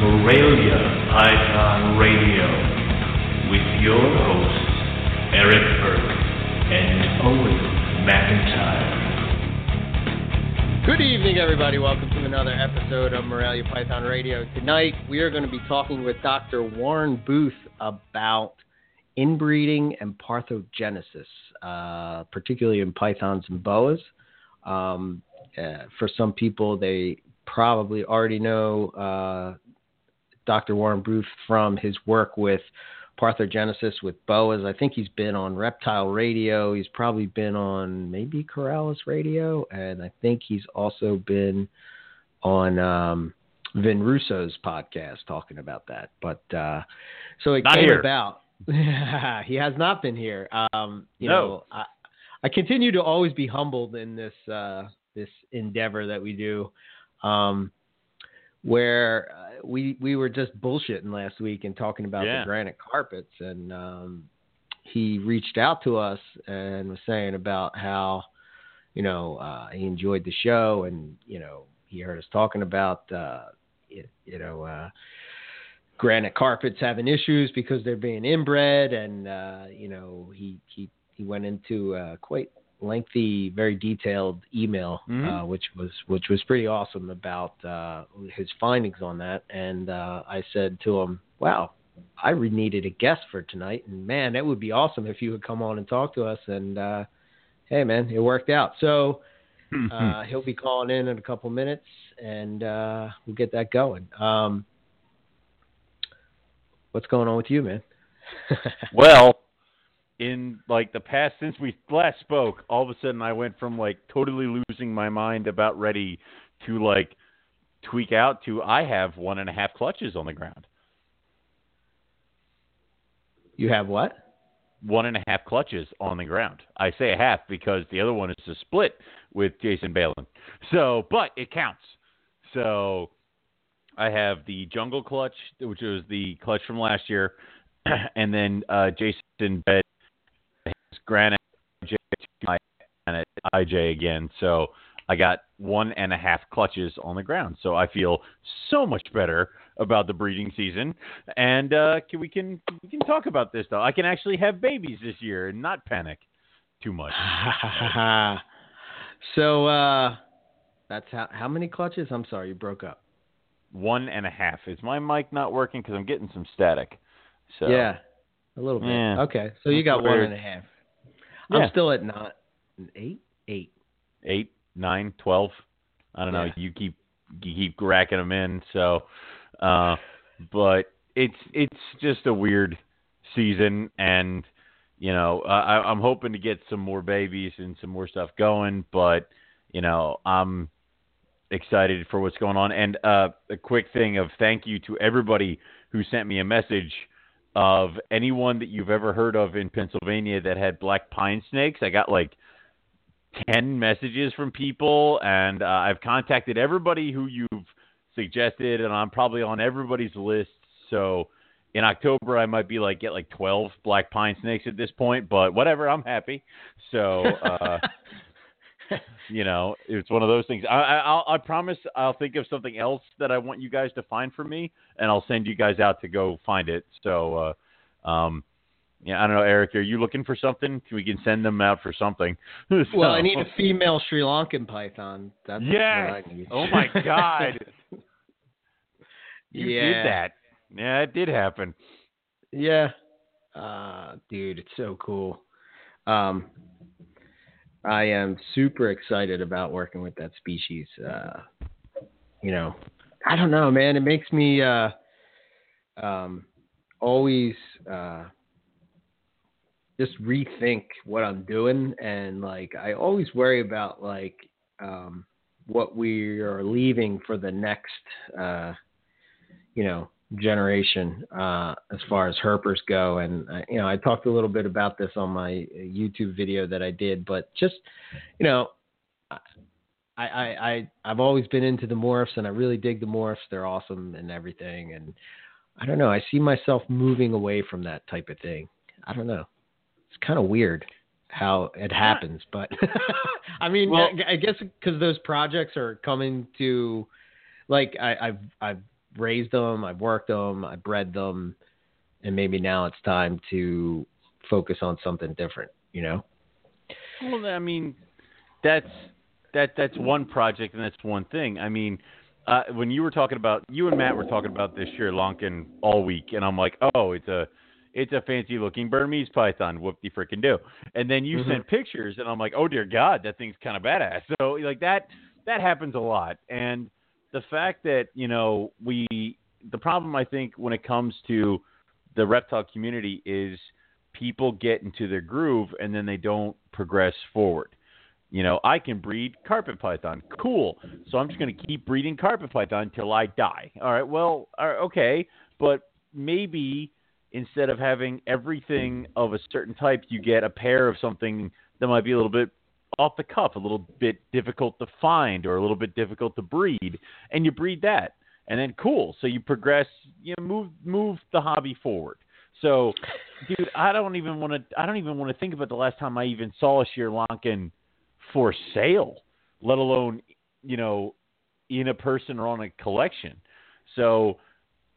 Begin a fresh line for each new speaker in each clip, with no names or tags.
Morelia Python Radio with your hosts, Eric Burke and Owen McIntyre.
Good evening, everybody. Welcome to another episode of Morelia Python Radio. Tonight, we are going to be talking with Dr. Warren Booth about inbreeding and parthenogenesis, uh, particularly in pythons and boas. Um, uh, for some people, they probably already know uh, Dr. Warren Booth from his work with parthenogenesis with boas. I think he's been on Reptile Radio. He's probably been on maybe Corallus Radio, and I think he's also been on um, Vin Russo's podcast talking about that. But uh, so it
Not
came
here.
about. he has not been here. Um, you
No.
know, I, I continue to always be humbled in this uh, this endeavor that we do. Um, where uh, we we were just bullshitting last week and talking about
Yeah.
the granite carpets, and um, he reached out to us and was saying about how you know uh, he enjoyed the show, and you know he heard us talking about uh, you, you know uh, granite carpets having issues because they're being inbred, and uh, you know he he he went into uh, quite lengthy, very detailed email,
Mhm.
uh, which was which was pretty awesome about uh, his findings on that. And uh, I said to him, "Wow, I re- needed a guest for tonight, and man, that would be awesome if you would come on and talk to us." And uh, hey, man, it worked out. So uh, he'll be calling in in a couple minutes, and uh, we'll get that going. Um, what's going on with you, man?
well, in like the past since we last spoke, all of a sudden I went from like totally losing my mind about ready to like tweak out to I have one and a half clutches on the ground.
you have what?
One and a half clutches on the ground. I say a half because the other one is a split with Jason Balin. So, but it counts. So, I have the jungle clutch, which was the clutch from last year, and then uh, Jason Bed granite IJ IJ again. So I got one and a half clutches on the ground. So I feel so much better about the breeding season, and uh, can, we can we can talk about this though. I can actually have babies this year and not panic too much.
so uh, that's how how many clutches? I'm sorry, you broke up.
One and a half. Is my mic not working? Because I'm getting some static. So
Yeah, a little bit.
Yeah.
Okay, so you got one and a half.
Yeah.
I'm still at not eight, eight.
eight, nine, twelve. I don't know. You keep you keep racking them in. So, uh, but it's it's just a weird season, and you know I, I'm hoping to get some more babies and some more stuff going. But you know I'm excited for what's going on. And uh, a quick thing of thank you to everybody who sent me a message of anyone that you've ever heard of in Pennsylvania that had black pine snakes. I got like 10 messages from people, and uh, I've contacted everybody who you've suggested, and I'm probably on everybody's list. So in October, I might be like get like 12 black pine snakes at this point, but whatever, I'm happy. So, uh, you know, it's one of those things. I, I, I'll, I promise I'll think of something else that I want you guys to find for me, and I'll send you guys out to go find it. So, uh, um, yeah, I don't know, Eric. Are you looking for something? We can send them out for something.
well, I need a female Sri Lankan python. That's
Yes.
what I need.
Oh my God. You
yeah.
did that. Yeah, it did happen.
Yeah. Uh, dude, it's so cool. Um, I am super excited about working with that species. Uh, you know, I don't know, man. It makes me uh, um, always uh, just rethink what I'm doing, and like I always worry about like um, what we are leaving for the next, uh, you know, generation uh, as far as herpers go. And uh, you know, I talked a little bit about this on my uh, YouTube video that I did, but just you know, I I I I've always been into the morphs, and I really dig the morphs. They're awesome and everything. And I don't know, I see myself moving away from that type of thing. I don't know. It's kind of weird how it happens, but I mean,
Well-
I, I guess because those projects are coming to, like, I, I've I've raised them, I've worked them, I bred them, and maybe now it's time to focus on something different. You know.
Well, I mean, that's that that's one project and that's one thing. I mean, uh, when you were talking about you and Matt were talking about this Sri Lankan all week, and I'm like, oh, it's a it's a fancy looking Burmese python. Whoop de freaking do. And then you
Mhm.
sent pictures, and I'm like, oh dear God, that thing's kind of badass. So like that that happens a lot, and the fact that you know we the problem I think when it comes to the reptile community is people get into their groove and then they don't progress forward. You know, I can breed carpet python. Cool. So I'm just going to keep breeding carpet python until I die. All right. Well, okay, but maybe instead of having everything of a certain type, you get a pair of something that might be a little bit off the cuff, a little bit difficult to find or a little bit difficult to breed, and you breed that. And then cool. So you progress, you know, move move the hobby forward. So, dude, I don't even want to. I don't even want to think about the last time I even saw a Sri Lankan for sale, let alone you know in a person or on a collection. So,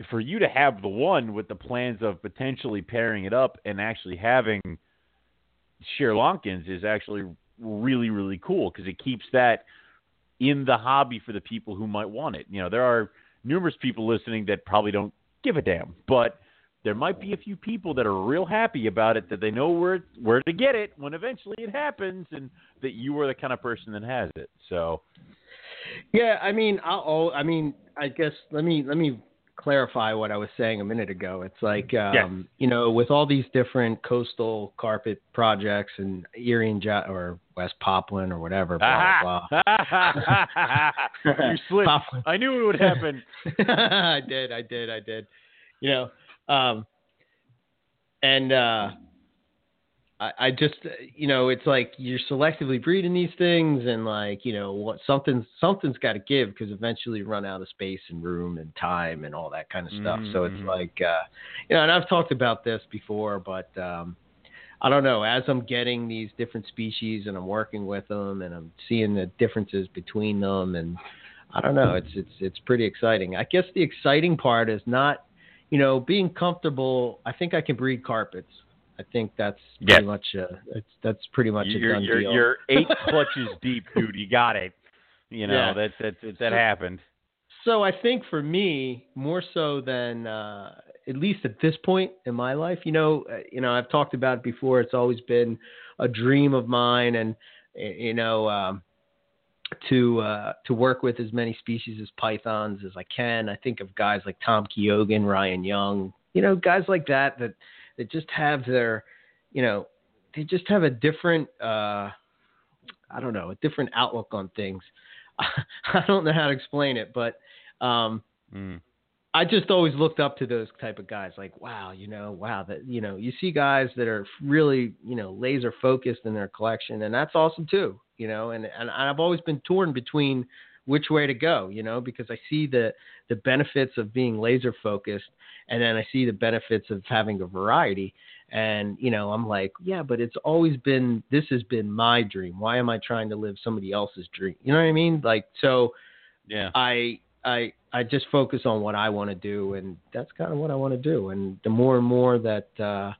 for you to have the one with the plans of potentially pairing it up and actually having Sri Lankans is actually really really cool because it keeps that in the hobby for the people who might want it. You know, there are numerous people listening that probably don't give a damn, but there might be a few people that are real happy about it that they know where where to get it when eventually it happens and that you are the kind of person that has it. So,
Yeah, I mean, I'll, I mean, I guess let me let me clarify what I was saying a minute ago. It's like, um, you know, with all these different coastal carpet projects and Erie and or West Poplin or whatever, blah blah. blah.
you slipped.
Poplin.
I knew it would happen.
I did, I did, I did. You know, um, and uh, I, I just, uh, you know, it's like you're selectively breeding these things, and like, you know, what something something's got to give because eventually you run out of space and room and time and all that kind of stuff. So it's
Mhm.
like, uh, you know, and I've talked about this before, but um, I don't know. As I'm getting these different species and I'm working with them and I'm seeing the differences between them, and I don't know. It's it's it's pretty exciting. I guess the exciting part is not, you know, being comfortable. I think I can breed carpets. I think that's
Yes.
pretty much a, it's, that's pretty much a
You're,
done
you're,
deal.
you're eight clutches deep, dude. You got it. You know
Yeah.
that that that, that
So-
happened.
So I think for me, more so than uh, at least at this point in my life, you know, uh, you know, I've talked about it before. It's always been a dream of mine, and you know, um, to uh, to work with as many species as pythons as I can. I think of guys like Tom Keoghan, Ryan Young, you know, guys like that that that just have their, you know, they just have a different, uh, I don't know, a different outlook on things. I don't know how to explain it, but um,
Mm.
I just always looked up to those type of guys. Like, wow, you know, wow, that you know, you see guys that are really, you know, laser focused in their collection, and that's awesome too. You know, and and I've always been torn between which way to go. You know, because I see the the benefits of being laser focused, and then I see the benefits of having a variety. And you know, I'm like, yeah, but it's always been this has been my dream. Why am I trying to live somebody else's dream? You know what I mean? Like, so
Yeah.
I I I just focus on what I want to do, and that's kind of what I want to do. And the more and more that uh,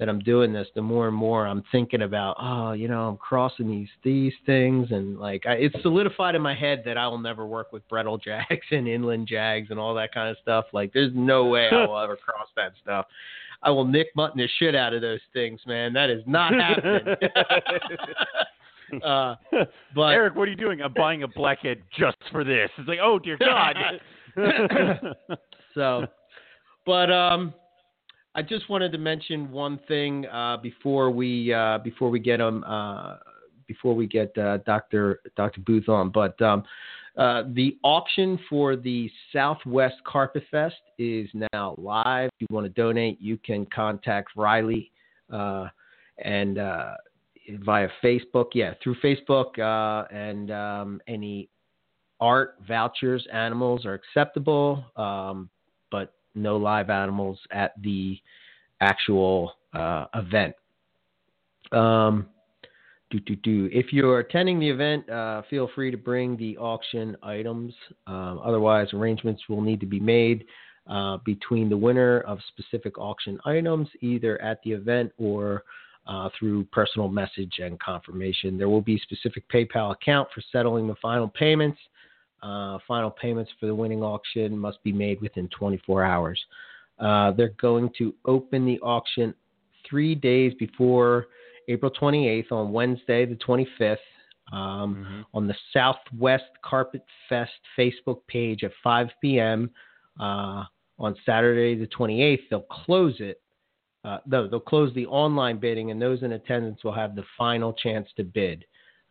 that I'm doing this, the more and more I'm thinking about, oh, you know, I'm crossing these these things, and like I, it's solidified in my head that I will never work with Bredl jags and inland jags and all that kind of stuff. Like, there's no way I will ever cross that stuff. I will nick mutton the shit out of those things, man. That is not happening. uh, but
Eric, what are you doing? I'm buying a blackhead just for this. It's like, oh dear God.
so, but um, I just wanted to mention one thing uh, before we uh, before we get um uh, before we get uh, Doctor Doctor Booth on. But um, uh, the auction for the Southwest Carpet Fest is now live. If you want to donate, you can contact Riley uh, and via Facebook. Yeah, through Facebook and um, any art vouchers animals are acceptable um, but no live animals at the actual uh, event um, do, do, do. If you're attending the event, uh, feel free to bring the auction items. Um, otherwise, arrangements will need to be made uh, between the winner of specific auction items, either at the event or uh, through personal message and confirmation. There will be specific PayPal account for settling the final payments. Uh, final payments for the winning auction must be made within 24 hours. Uh, they're going to open the auction three days before April 28th on Wednesday, the 25th, um, mm-hmm. on the Southwest Carpet Fest Facebook page at 5 p.m. Uh, on Saturday, the 28th. They'll close it. Uh, no, they'll close the online bidding, and those in attendance will have the final chance to bid.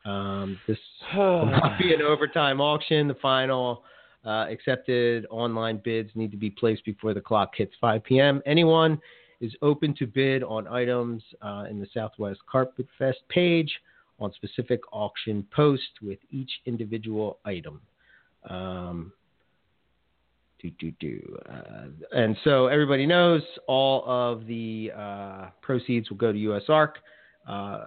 Um, this will not be an overtime auction. The final uh, accepted online bids need to be placed before the clock hits 5 p.m. Anyone is open to bid on items uh, in the Southwest Carpet Fest page on specific auction post with each individual item. Um, do, do, do. Uh, and so everybody knows all of the uh, proceeds will go to USARK uh,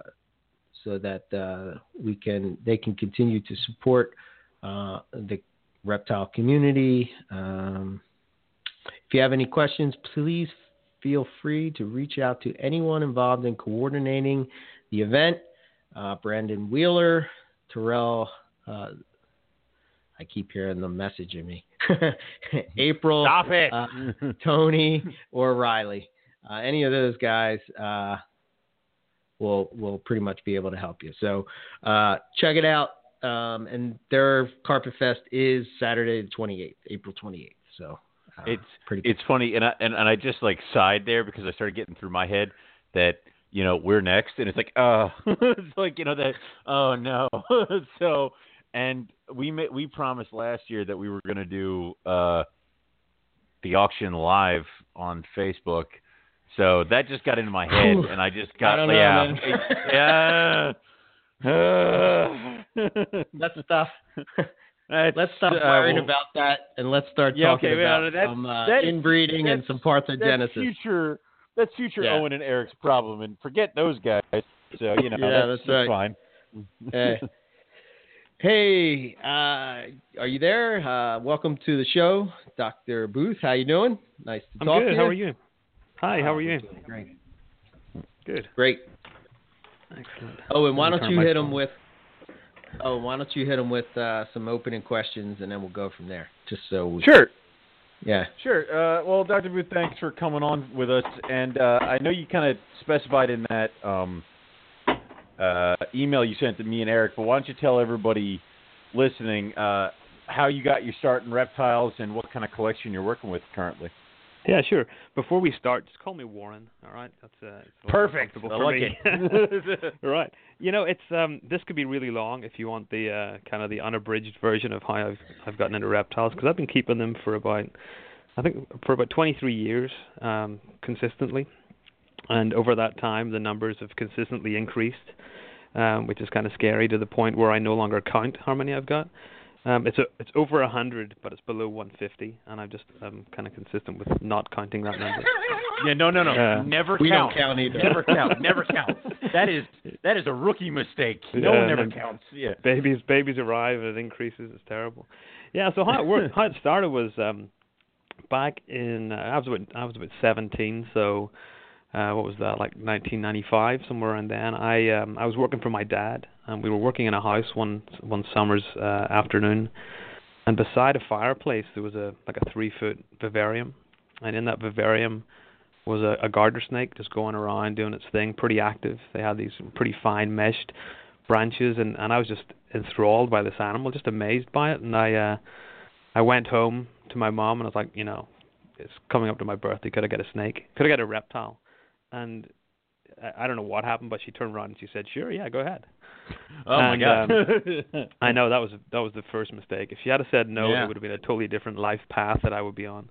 so that uh, we can they can continue to support uh, the reptile community. Um, if you have any questions, please feel free to reach out to anyone involved in coordinating the event. Uh, Brandon Wheeler, Terrell, uh, I keep hearing them messaging me. April,
stop it,
uh, Tony, or Riley. Uh, any of those guys uh, will will pretty much be able to help you. So uh, check it out. Um, and their Carpet Fest is Saturday the 28th, April 28th. So
uh, it's pretty. It's funny, and I and, and I just like sighed there because I started getting through my head that you know we're next, and it's like oh, it's like you know that oh no, so and we ma- we promised last year that we were going to do uh, the auction live on Facebook. So that just got into my head, and I just got
I
yeah,
yeah. That's tough.
That's,
let's stop
uh,
worrying
well,
about that and let's start
yeah,
talking
okay,
about
that's,
some uh,
that's,
inbreeding and some parthenogenesis.
That's future, that's future
Yeah.
Owen and Eric's problem, and forget those guys. So you know,
Yeah,
that's,
that's right.
fine.
Hey. Hey, uh, are you there? Uh, welcome to the show, Dr. Booth. How you doing? Nice to
I'm
talk
good.
to you.
How are you? Hi. How are you?
Great.
Good.
Great.
Excellent.
Oh, and why don't you hit them with? Oh, why don't you hit them with uh, some opening questions, and then we'll go from there. Just so we.
Sure,
Yeah.
sure. Uh, well, Dr. Booth, thanks for coming on with us. And uh, I know you kind of specified in that um, uh, email you sent to me and Eric, but why don't you tell everybody listening uh, how you got your start in reptiles and what kind of collection you're working with currently?
Yeah, sure. Before we start, just call me Warren. All right, that's uh,
Perfect. I like
me.
it.
All right. You know, it's um, this could be really long if you want the uh, kind of the unabridged version of how I've I've gotten into reptiles because I've been keeping them for about I think for about 23 years um, consistently, and over that time the numbers have consistently increased, um, which is kind of scary to the point where I no longer count how many I've got. Um, it's a, it's over a hundred, but it's below 150, and I'm just um, kind of consistent with not counting that number.
Yeah, no, no, no.
Uh,
never
We
count.
We don't count either.
Never count. Never count. That is that is a rookie mistake. No
Yeah,
one ever counts. Yeah.
babies babies arrive and it increases it's terrible yeah so how it worked how it started was um back in uh, i was about i was about 17 so uh what was that like 1995 somewhere around then i um i was working for my dad and we were working in a house one one summer's uh afternoon and beside a fireplace there was a like a three foot vivarium and in that vivarium was a, a garter snake just going around doing its thing pretty active they had these pretty fine meshed branches and and I was just enthralled by this animal, just amazed by it. And I uh I went home to my mom and I was like, you know, it's coming up to my birthday, could I get a snake? Could I get a reptile? And I, I don't know what happened, but she turned around and she said, Sure, yeah, go ahead.
Oh my
And,
god.
I know that was that was the first mistake. If she had said no,
Yeah.
it would have been a totally different life path that I would be on.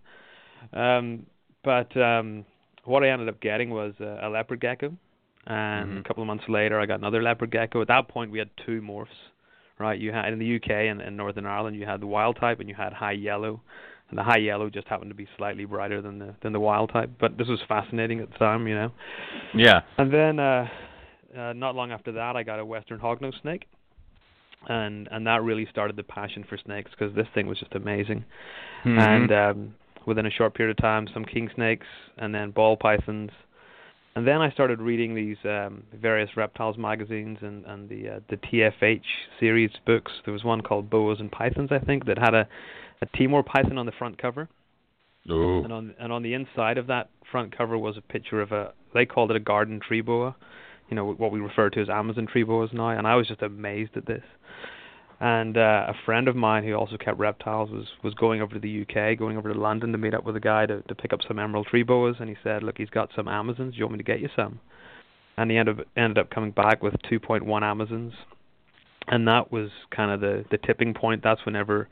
Um, but um, what I ended up getting was uh, a leopard gecko, and
Mhm.
a couple of months later, I got another leopard gecko. At that point, we had two morphs, right? You had in the UK and in Northern Ireland, you had the wild type and you had high yellow, and the high yellow just happened to be slightly brighter than the than the wild type. But this was fascinating at the time, you know.
yeah.
And then uh uh, not long after that, I got a western hognose snake, and and that really started the passion for snakes because this thing was just amazing.
Mhm.
And um, within a short period of time, some king snakes, and then ball pythons, and then I started reading these um, various reptiles magazines and and the uh, the TFH series books. There was one called Boas and Pythons, I think, that had a a Timor python on the front cover.
Ooh.
And on and on the inside of that front cover was a picture of a they called it a garden tree boa, you know what we refer to as Amazon tree boas now. And I was just amazed at this. And uh, a friend of mine who also kept reptiles was was going over to the UK, going over to London to meet up with a guy to to pick up some emerald tree boas. And he said, "Look, he's got some Amazons. Do you want me to get you some?" And he ended up ended up coming back with 2.1 Amazons. And that was kind of the the tipping point. That's whenever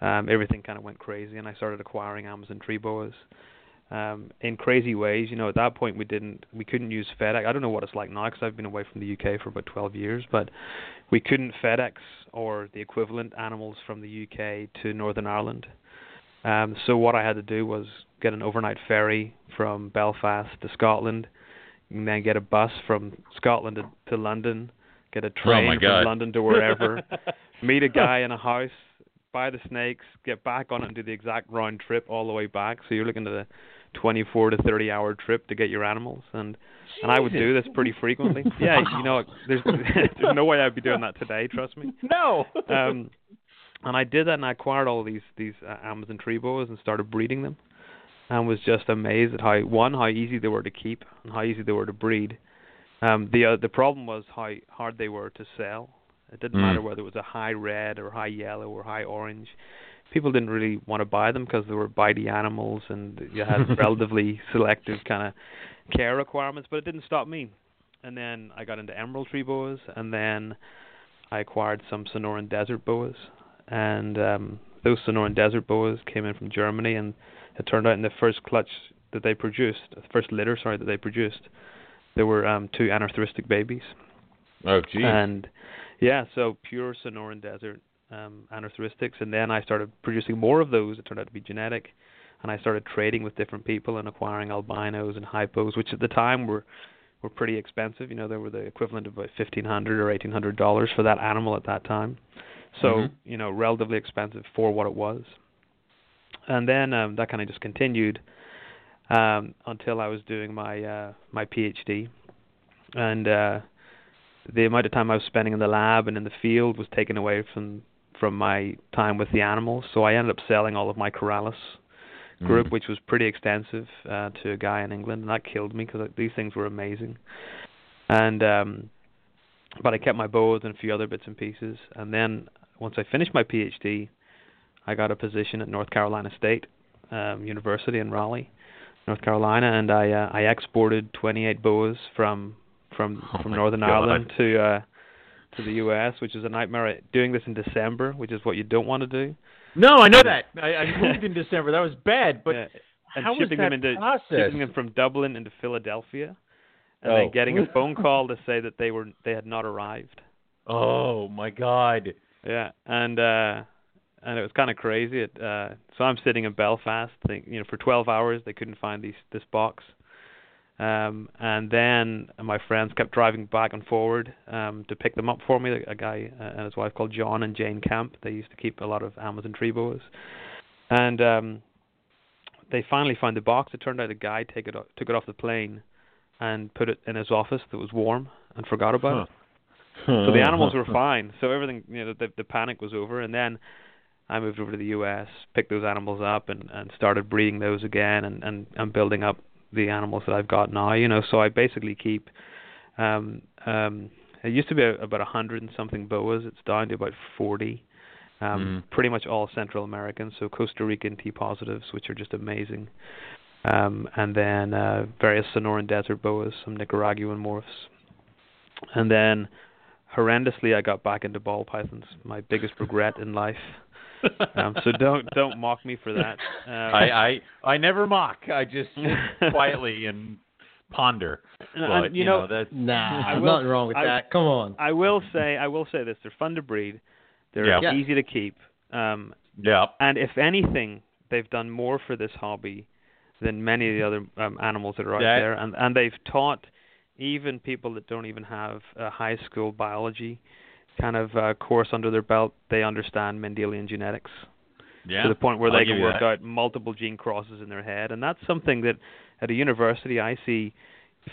um, everything kind of went crazy, and I started acquiring Amazon tree boas um, in crazy ways. You know, at that point we didn't, we couldn't use FedEx. I don't know what it's like now because I've been away from the UK for about 12 years, but we couldn't FedEx or the equivalent animals from the UK to Northern Ireland. Um, so what I had to do was get an overnight ferry from Belfast to Scotland, and then get a bus from Scotland to, to London, get a train
my
from. London to wherever, meet a guy in a house, buy the snakes, get back on it, and do the exact round trip all the way back. So you're looking at a 24 to 30 hour trip to get your animals, and and I would do this pretty frequently. Yeah, you know, there's there's no way I'd be doing that today. Trust me.
No.
Um, and I did that, and I acquired all these these uh, Amazon tree boas and started breeding them, and was just amazed at how one how easy they were to keep and how easy they were to breed. Um, the uh, the problem was how hard they were to sell. It didn't
Mm.
matter whether it was a high red or high yellow or high orange. People didn't really want to buy them because they were bitey animals and you had relatively selective kind of care requirements. But it didn't stop me. And then I got into emerald tree boas, and then I acquired some Sonoran desert boas, and um, those Sonoran desert boas came in from Germany, and it turned out in the first clutch that they produced, the first litter, sorry, that they produced, there were um, two anerythristic babies.
Oh, geez.
And yeah, so pure Sonoran Desert um, and then I started producing more of those. It turned out to be genetic, and I started trading with different people and acquiring albinos and hypos, which at the time were were pretty expensive. You know, they were the equivalent of about fifteen hundred or eighteen hundred dollars for that animal at that time. So
Mhm.
you know, relatively expensive for what it was. And then um, that kind of just continued um, until I was doing my uh, my PhD, and uh, the amount of time I was spending in the lab and in the field was taken away from from my time with the animals. So I ended up selling all of my Corallus group,
Mm.
which was pretty extensive, uh, to a guy in England, and that killed me because these things were amazing. And um, but I kept my boas and a few other bits and pieces, and then once I finished my PhD, I got a position at North Carolina State um, University in Raleigh, North Carolina, and I uh, I exported 28 boas from from
Oh
from Northern
God.
Ireland to uh, to the U.S., which is a nightmare. Doing this in December, which is what you don't want to do.
No, I know that. I, I moved in December. That was bad. But
Yeah, and
how was
shipping
that
them into
process?
shipping them from Dublin into Philadelphia, and
Oh.
then getting a phone call to say that they were they had not arrived.
oh my God.
Yeah, and uh and it was kind of crazy. It, uh so I'm sitting in Belfast, think, you know, for 12 hours they couldn't find these this box. Um and then my friends kept driving back and forward um to pick them up for me. A guy uh, and his wife called John and Jane Camp. They used to keep a lot of Amazon tree boas. And um they finally found the box. It turned out a guy take it took it off the plane and put it in his office that was warm and forgot about it. So the animals were fine. So everything, you know, the the panic was over, and then I moved over to the U.S., picked those animals up, and and started breeding those again, and and and building up the animals that I've got now. You know, so I basically keep. Um, um, it used to be about a hundred and something boas. It's down to about forty. Um, Pretty much all Central American, so Costa Rican T positives, which are just amazing. Um, and then uh, various Sonoran desert boas, some Nicaraguan morphs, and then horrendously I got back into ball pythons. My biggest regret in life. Um, so don't don't mock me for that. Um,
I, I I never mock. I just sit quietly and ponder. But,
and, you know,
that's
Nah,
I will-
nothing wrong with
I-
that. Come on.
I will say I will say this: they're fun to breed. They're
Yeah.
Yeah.
easy to keep. Um,
yeah.
and if anything, they've done more for this hobby than many of the other um, animals that are out
That-
there, and and they've taught even people that don't even have a high school biology kind of uh, course under their belt, they understand Mendelian genetics
Yeah.
to the point where
I'll
they can work
that.
out multiple gene crosses in their head, and that's something that at a university I see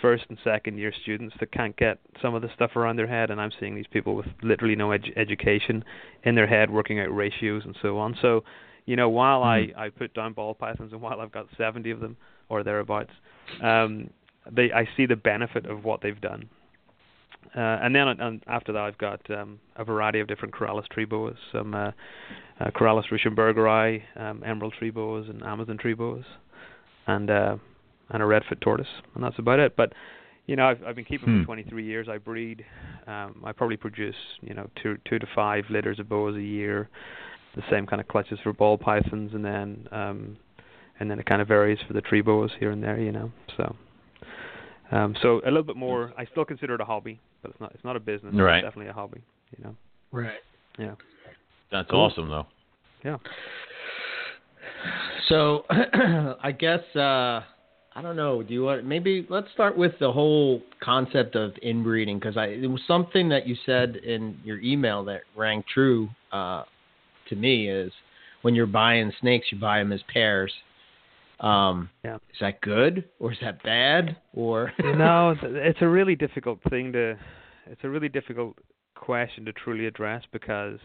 first and second year students that can't get some of the stuff around their head, and I'm seeing these people with literally no edu- education in their head working out ratios and so on. So, you know, while
Mhm.
I I put down ball pythons and while I've got 70 of them or thereabouts, um, they I see the benefit of what they've done. Uh, and then and after that, I've got um, a variety of different Corallus tree boas, some uh, uh, Corallus ruschenbergeri, um, emerald tree boas, and Amazon tree boas, and uh, and a redfoot tortoise, and that's about it. But you know, I've I've been keeping
Hmm.
for 23 years. I breed. Um, I probably produce you know two two to five litters of boas a year. The same kind of clutches for ball pythons, and then um, and then it kind of varies for the tree boas here and there. You know, so. Um, so a little bit more. I still consider it a hobby, but it's not. It's not a business.
Right.
It's definitely a hobby. You know.
Right.
Yeah.
That's
Cool.
awesome though.
Yeah.
So I guess uh I don't know. Do you want maybe let's start with the whole concept of inbreeding because I it was something that you said in your email that rang true uh, to me is when you're buying snakes, you buy them as pairs. Um,
Yeah.
Is that good or is that bad or?
you know, it's a really difficult thing to. It's a really difficult question to truly address because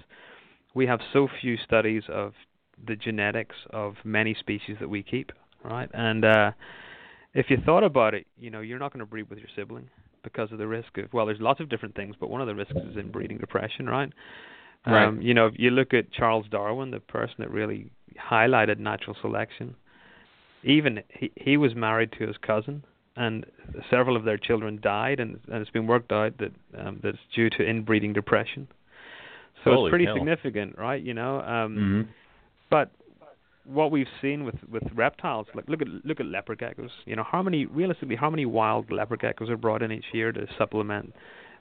we have so few studies of the genetics of many species that we keep, right? And uh, if you thought about it, you know, you're not going to breed with your sibling because of the risk of. Well, there's lots of different things, but one of the risks is inbreeding depression, right?
Right.
Um, you know, if you look at Charles Darwin, the person that really highlighted natural selection. Even he he was married to his cousin, and several of their children died, and, and it's been worked out that um, that's due to inbreeding depression. So
Holy
it's pretty
hell.
significant, right? You know, um,
Mhm.
but what we've seen with with reptiles, like look at look at leopard geckos. You know, how many realistically, how many wild leopard geckos are brought in each year to supplement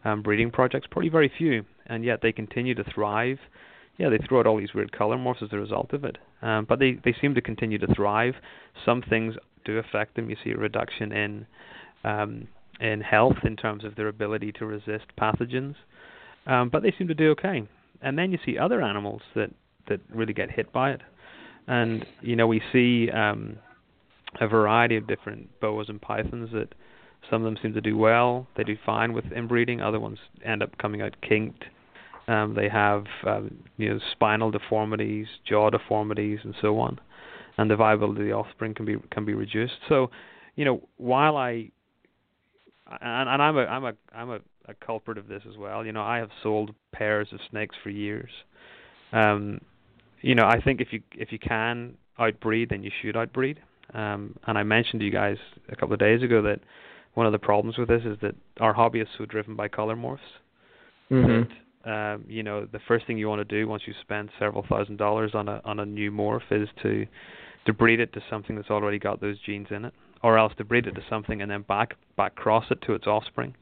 um, breeding projects? Probably very few, and yet they continue to thrive. Yeah, they throw out all these weird color morphs as a result of it, um, but they they seem to continue to thrive. Some things do affect them. You see a reduction in um, in health in terms of their ability to resist pathogens, um, but they seem to do okay. And then you see other animals that that really get hit by it and you know we see um, a variety of different boas and pythons that some of them seem to do well. They do fine with inbreeding. Other ones end up coming out kinked. Um, they have um, you know spinal deformities, jaw deformities, and so on. And the viability of the offspring can be can be reduced. So, you know, while I and, and I'm a I'm a I'm a, a culprit of this as well. You know, I have sold pairs of snakes for years. Um, you know, I think if you if you can outbreed, then you should outbreed. Um, and I mentioned to you guys a couple of days ago that one of the problems with this is that our hobby is so driven by color morphs
Mhm.
that um, you know the first thing you want to do once you spend several thousand dollars on a on a new morph is to to breed it to something that's already got those genes in it, or else to breed it to something and then back back cross it to its offspring,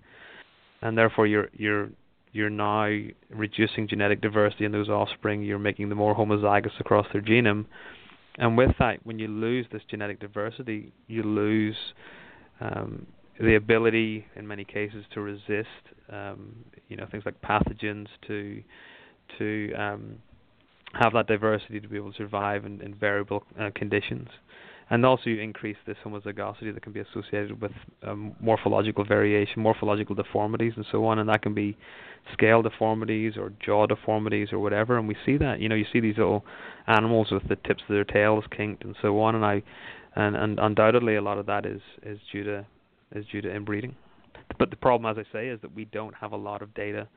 and therefore you're you're you're now reducing genetic diversity in those offspring. You're making them more homozygous across their genome, and with that, when you lose this genetic diversity, you lose um, the ability, in many cases, to resist, um, you know, things like pathogens, to to um, have that diversity to be able to survive in, in variable uh, conditions, and also you increase this homozygosity that can be associated with um, morphological variation, morphological deformities, and so on, and that can be scale deformities or jaw deformities or whatever. And we see that, you know, you see these little animals with the tips of their tails kinked and so on, and I, and, and undoubtedly a lot of that is is due to is due to inbreeding. But the problem, as I say, is that we don't have a lot of data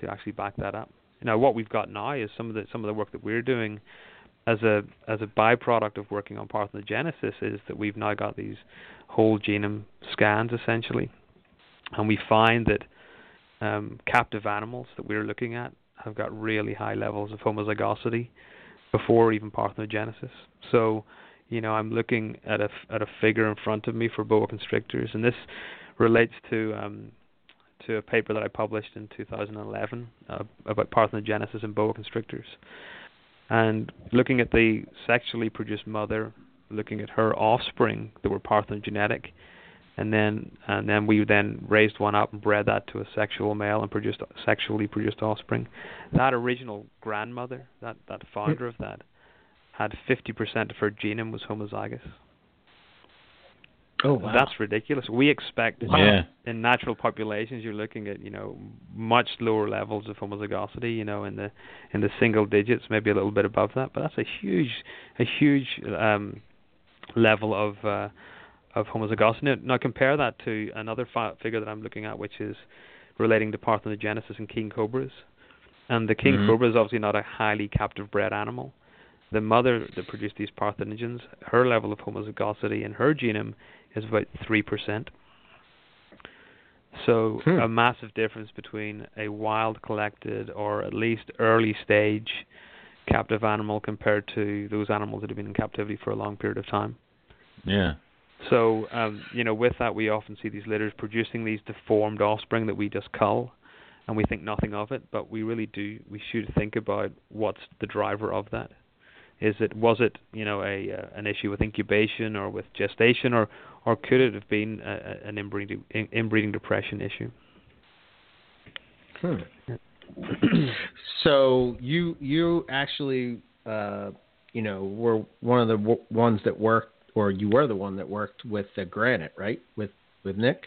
to actually back that up. Now, what we've got now is some of the some of the work that we're doing as a as a byproduct of working on parthenogenesis is that we've now got these whole genome scans essentially, and we find that um, captive animals that we're looking at have got really high levels of homozygosity before even parthenogenesis. So, you know, I'm looking at a at a figure in front of me for boa constrictors, and this relates to um, to a paper that I published in 2011 uh, about parthenogenesis in boa constrictors, and looking at the sexually produced mother, looking at her offspring that were parthenogenetic, and then and then we then raised one up and bred that to a sexual male and produced sexually produced offspring. That original grandmother, that that founder of that, had 50% of her genome was homozygous.
Oh wow.
That's ridiculous. We expect
Yeah.
in natural populations you're looking at, you know, much lower levels of homozygosity, you know, in the in the single digits, maybe a little bit above that, but that's a huge a huge um level of uh of homozygosity. Now, now compare that to another fi- figure that I'm looking at which is relating to parthenogenesis in king cobras. And the king
Mhm.
cobra is obviously not a highly captive bred animal. The mother that produced these parthenogens, her level of homozygosity in her genome is about three percent. So
Hmm.
a massive difference between a wild collected or at least early stage captive animal compared to those animals that have been in captivity for a long period of time.
Yeah.
So um, you know, with that we often see these litters producing these deformed offspring that we just cull and we think nothing of it, but we really do we should think about what's the driver of that. Is it was it you know a uh, an issue with incubation or with gestation or or could it have been a, a, an inbreeding in, inbreeding depression issue?
Hmm. so you you actually uh, you know were one of the w- ones that worked, or you were the one that worked with the granite, right? With with Nick.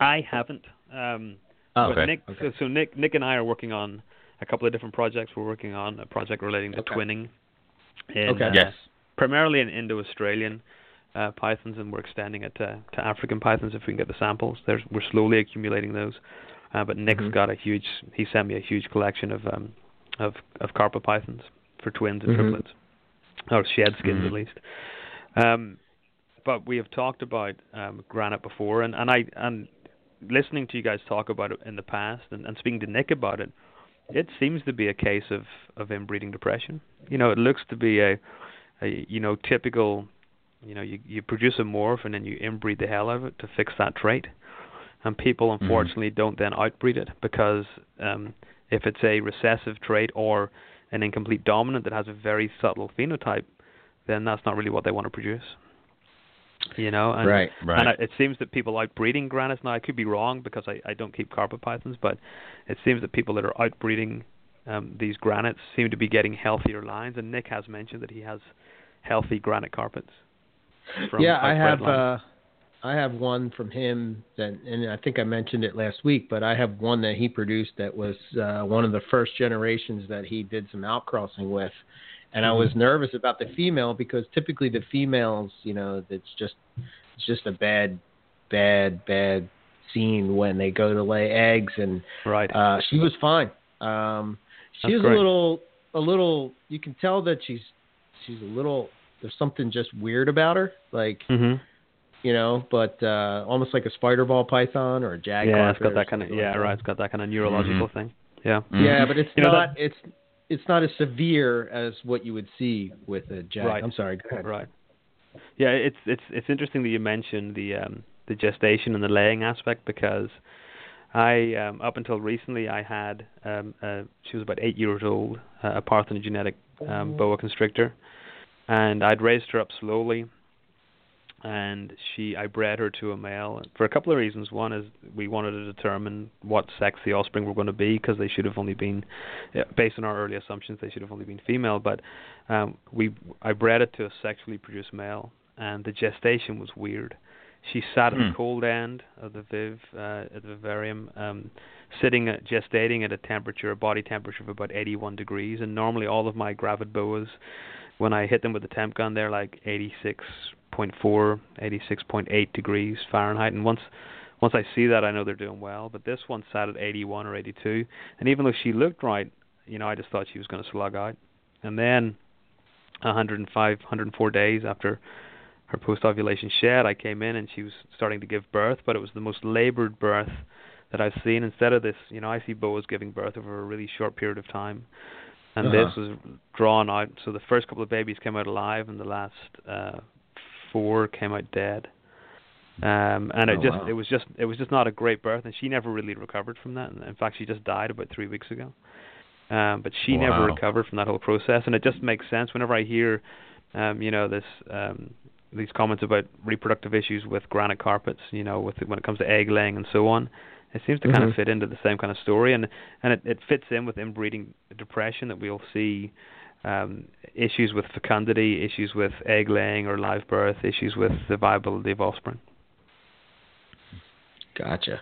I haven't. Um,
Oh,
but Nick,
okay.
so, so Nick, Nick and I are working on a couple of different projects. We're working on a project relating to
Okay.
twinning. In,
Okay.
uh,
Yes.
Primarily in Indo-Australian uh, pythons, and we're extending it to, to African pythons if we can get the samples. There's, we're slowly accumulating those. Uh, but Nick's
Mhm.
got a huge. He sent me a huge collection of um, of of carpet pythons for twins and
Mhm.
triplets, or shed skins
Mhm.
at least. Um, but we have talked about um, granite before, and, and I and listening to you guys talk about it in the past, and, and speaking to Nick about it, it seems to be a case of of inbreeding depression. You know, it looks to be a, a you know typical, you know, you you produce a morph and then you inbreed the hell out of it to fix that trait, and people unfortunately don't then outbreed it because um, if it's a recessive trait or an incomplete dominant that has a very subtle phenotype, then that's not really what they want to produce. You know, and
right.
Right.
and I, it seems that people outbreeding granites now. I could be wrong because I, I don't keep carpet pythons, but it seems that people that are outbreeding um, these granites seem to be getting healthier lines. And Nick has mentioned that he has healthy granite carpets. From
yeah, I have uh, I have one from him that, and I think I mentioned it last week, but I have one that he produced that was uh, one of the first generations that he did some outcrossing with, and I
Mm-hmm.
was nervous about the female because typically the females, you know, it's just it's just a bad, bad, bad scene when they go to lay eggs, and
right.
uh, she was fine. Um, she
That's
was
great.
a little, a little. You can tell that she's she's a little. There's something just weird about her, like
hmm
you know, but uh, almost like a spider ball python or a jaguar.
Yeah, it's
carpet
got that kind of yeah,
like
right. It's got that kind of neurological thing. Yeah.
Mhm.
Yeah, but it's
You know,
not. It's it's not as severe as what you would see with a jag.
Right.
I'm sorry.
Right. Yeah, it's it's it's interesting that you mentioned the um the gestation and the laying aspect because I um up until recently I had um uh she was about eight years old, uh, a parthenogenetic um boa constrictor and I'd raised her up slowly and she I bred her to a male for a couple of reasons. One is we wanted to determine what sex the offspring were going to be because they should have only been, based on our early assumptions, they should have only been female. But um, we I bred it to a sexually produced male, and the gestation was weird. She sat at
Hmm.
the cold end of the viv uh, at the vivarium, um, sitting at, gestating at a temperature, a body temperature of about 81 degrees. And normally all of my gravid boas, when I hit them with the temp gun, they're like 86.4, 86.8 degrees Fahrenheit. And once once I see that, I know they're doing well. But this one sat at 81 or 82, and even though she looked right, you know, I just thought she was going to slug out. And then 105, 104 days after her post-ovulation shed, I came in and she was starting to give birth, but it was the most labored birth that I've seen. Instead of this, you know, I see boas giving birth over a really short period of time, and
Uh-huh.
this was drawn out. So the first couple of babies came out alive, and the last uh, four came out dead. Um, and it
Oh,
just
wow.
it was just it was just not a great birth, and she never really recovered from that. In fact, she just died about three weeks ago. Um, but she never recovered from that whole process, and it just makes sense whenever I hear, um, you know, this um, these comments about reproductive issues with granite carpets, you know, with when it comes to egg laying and so on. It seems to kind of
Mhm.
fit into the same kind of story, and and it, it fits in with inbreeding depression that we'll see um, issues with fecundity, issues with egg laying or live birth, issues with the viability of offspring.
Gotcha.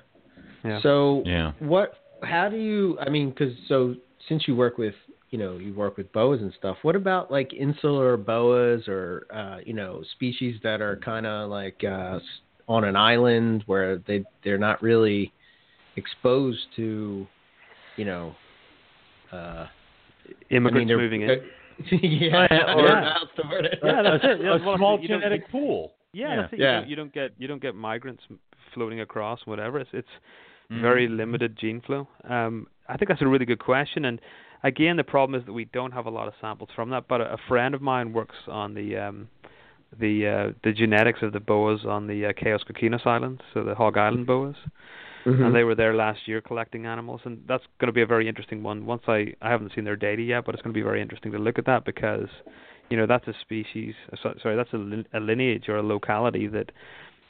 Yeah.
So
Yeah.
what? How do you? I mean, because so since you work with you know you work with boas and stuff. What about like insular boas or uh, you know species that are kind of like uh, on an island where they they're not really exposed to you know. Uh,
Immigrants
I mean,
moving in.
yeah,
Yeah,
or
yeah.
that's.
Yeah, that's it. Yeah,
a
well,
small
you don't-
genetic pool.
Yeah,
Yeah.
that's it.
Yeah.
You, don't, you don't get you don't get migrants floating across, whatever. It's it's
Mhm.
very limited gene flow. Um, I think that's a really good question, and again, the problem is that we don't have a lot of samples from that. But a, a friend of mine works on the um, the uh, the genetics of the boas on the uh, Cayos Cochinos Islands, so the Hog Island boas,
Mhm.
and they were there last year collecting animals, and that's going to be a very interesting one. Once I I haven't seen their data yet, but it's going to be very interesting to look at that because you know that's a species so- sorry that's a, a lineage or a locality that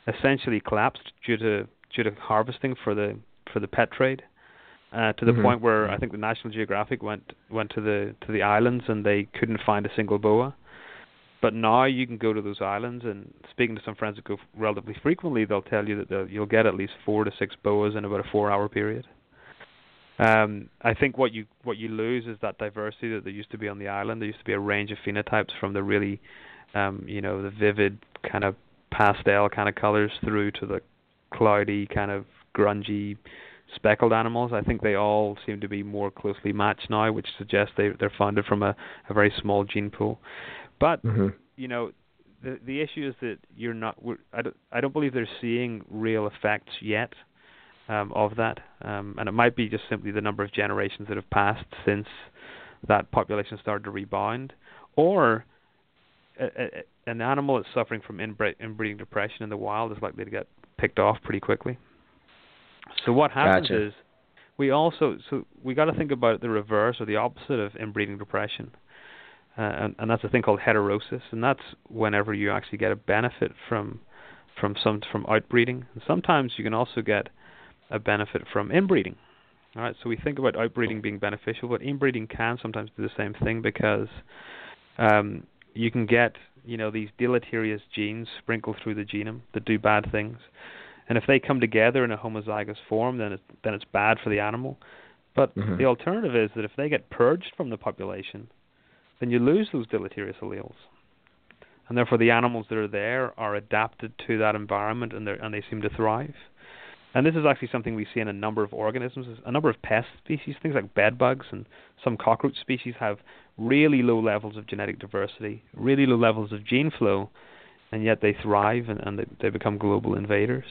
essentially collapsed due to due to harvesting for the for the pet trade uh, to the
Mhm.
point where I think the National Geographic went went to the to the islands and they couldn't find a single boa. But now you can go to those islands and speaking to some friends that go relatively frequently, they'll tell you that you'll get at least four to six boas in about a four-hour period. Um, I think what you what you lose is that diversity that there used to be on the island. There used to be a range of phenotypes from the really, um, you know, the vivid kind of pastel kind of colors through to the cloudy kind of grungy speckled animals. I think they all seem to be more closely matched now, which suggests they they're founded from a, a very small gene pool. But
Mhm.
you know, the the issue is that you're not. We're, I don't I don't believe they're seeing real effects yet um, of that, um, and it might be just simply the number of generations that have passed since that population started to rebound, or a, a, an animal that's suffering from inbred, inbreeding depression in the wild is likely to get picked off pretty quickly. So what happens
Gotcha.
is we also so we got to think about the reverse or the opposite of inbreeding depression, and, and that's a thing called heterosis, and that's whenever you actually get a benefit from from some from outbreeding. And sometimes you can also get a benefit from inbreeding. All right, so we think about outbreeding being beneficial, but inbreeding can sometimes do the same thing because um, you can get you know these deleterious genes sprinkled through the genome that do bad things, and if they come together in a homozygous form, then it, then it's bad for the animal. But
Mhm.
the alternative is that if they get purged from the population, then you lose those deleterious alleles, and therefore the animals that are there are adapted to that environment and they and they seem to thrive. And this is actually something we see in a number of organisms. A number of pest species, things like bed bugs and some cockroach species, have really low levels of genetic diversity, really low levels of gene flow, and yet they thrive and, and they, they become global invaders.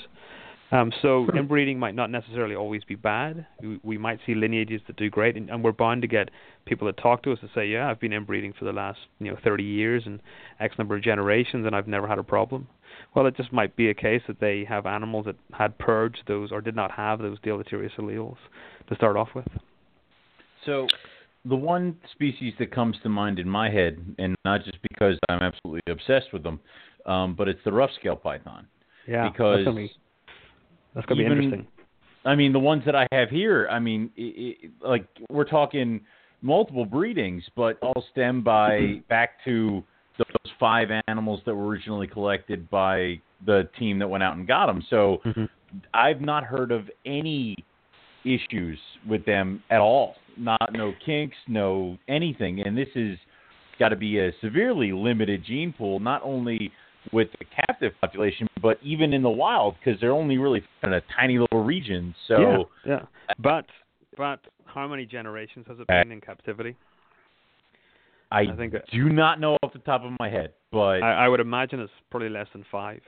Um, so inbreeding might not necessarily always be bad. We, we might see lineages that do great, and, and we're bound to get people that talk to us that say, "Yeah, I've been inbreeding for the last you know 30 years and X number of generations, and I've never had a problem." Well, it just might be a case that they have animals that had purged those or did not have those deleterious alleles to start off with.
So, the one species that comes to mind in my head, and not just because I'm absolutely obsessed with them, um, but it's the rough scale python.
Yeah,
because
that's gonna be,
even-
be interesting.
I mean, the ones that I have here, I mean, i i like we're talking multiple breedings, but all stem by back to those five animals that were originally collected by the team that went out and got them. So
Mhm.
I've not heard of any issues with them at all. Not no kinks, no anything. And this is got to be a severely limited gene pool, not only with the captive population, but even in the wild, because they're only really in a tiny little region. So
yeah, yeah. But but how many generations has it been in captivity?
I,
I think
do not know off the top of my head, but
I, I would imagine it's probably less than five.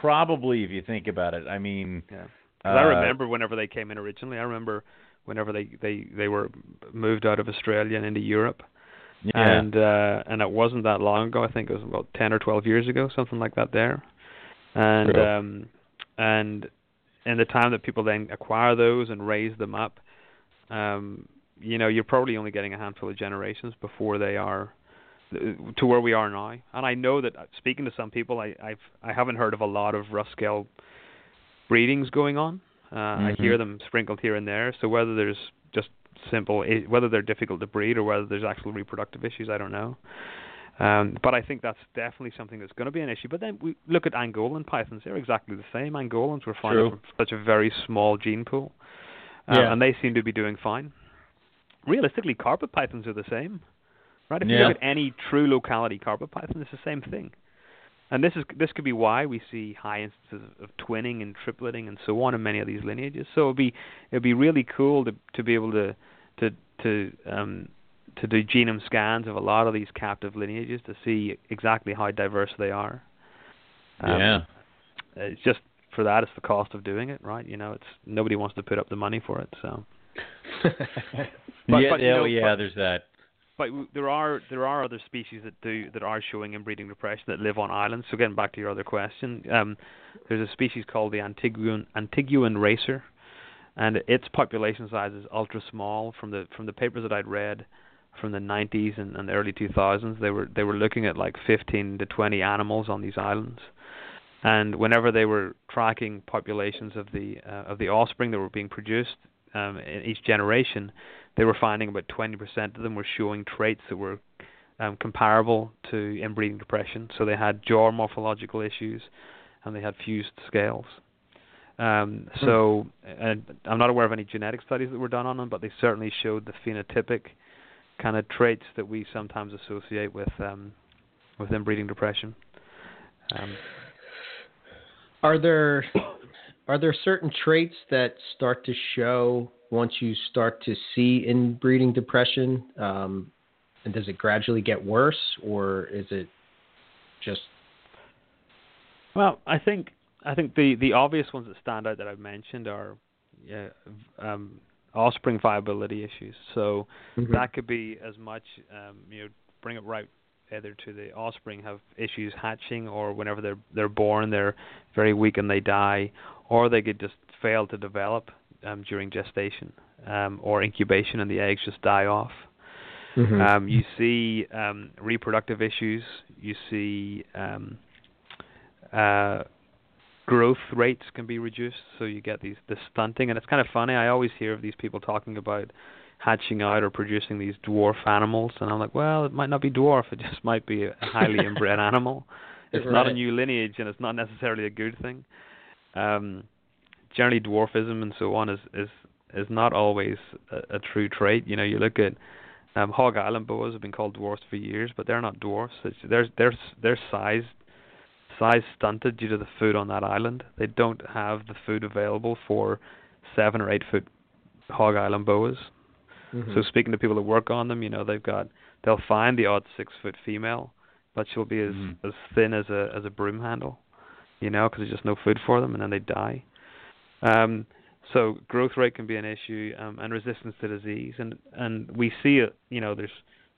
probably if you think about it, I mean,
Yeah. 'Cause I
uh,
remember whenever they came in originally. I remember whenever they they they were moved out of Australia and into Europe,
yeah,
and uh, and it wasn't that long ago. I think it was about ten or twelve years ago, something like that. There, and
True.
um, and in the time that people then acquire those and raise them up, um, you know, you're probably only getting a handful of generations before they are to where we are now. And I know that uh, speaking to some people, I I've I haven't heard of a lot of rough scale breedings going on. Uh, mm-hmm. I hear them sprinkled here and there. So whether there's simple, whether they're difficult to breed or whether there's actual reproductive issues, I don't know. Um, but I think that's definitely something that's going to be an issue. But then we look at Angolan pythons; they're exactly the same. Angolans were found from such a very small gene pool, uh, yeah. and they seem to be doing fine. Realistically, carpet pythons are the same, right? If yeah. you look at any true locality carpet python, it's the same thing. And this is this could be why we see high instances of, of twinning and tripleting and so on in many of these lineages. So it'd be it'd be really cool to to be able to to to um, to do genome scans of a lot of these captive lineages to see exactly how diverse they are.
Um, yeah.
It's just for that it's the cost of doing it, right? You know, it's nobody wants to put up the money for it, so.
but, yeah, but, know, yeah, but, there's that.
But there are there are other species that do that are showing inbreeding depression that live on islands. So getting back to your other question, um, there's a species called the Antiguan Antiguan racer, and its population size is ultra small. From the from the papers that I'd read, from the 90s and, and the early 2000s. They were they were looking at like 15 to 20 animals on these islands, and whenever they were tracking populations of the uh, of the offspring that were being produced um, in each generation, they were finding about 20% of them were showing traits that were um, comparable to inbreeding depression. So they had jaw morphological issues, and they had fused scales. Um, hmm. so, I'm not aware of any genetic studies that were done on them, but they certainly showed the phenotypic kind of traits that we sometimes associate with um, with inbreeding depression. Um,
are there are there certain traits that start to show once you start to see inbreeding depression? Um, and does it gradually get worse, or is it just?
Well, I think I think the the obvious ones that stand out that I've mentioned are yeah, um, offspring viability issues. So mm-hmm. that could be as much um, you know bring it right either to the offspring have issues hatching or whenever they're they're born they're very weak and they die, or they could just fail to develop um, during gestation um, or incubation and the eggs just die off. Mm-hmm. Um, you see um, reproductive issues. You see um, uh, growth rates can be reduced, so you get these the stunting. And it's kind of funny. I always hear of these people talking about hatching out or producing these dwarf animals, and I'm like, well, it might not be dwarf. It just might be a highly inbred animal. It's right. not a new lineage, and it's not necessarily a good thing. Um, generally, dwarfism and so on is is is not always a, a true trait. You know, you look at um, Hog Island boas have been called dwarfs for years, but they're not dwarfs. It's, they're they're they're size size stunted due to the food on that island. They don't have the food available for seven or eight foot hog island boas. Mm-hmm. So speaking to people that work on them, you know they've got they'll find the odd six foot female, but she'll be as mm-hmm. as thin as a as a broom handle, you know, because there's just no food for them, and then they die. Um, so growth rate can be an issue, um, and resistance to disease, and and we see it. You know, there's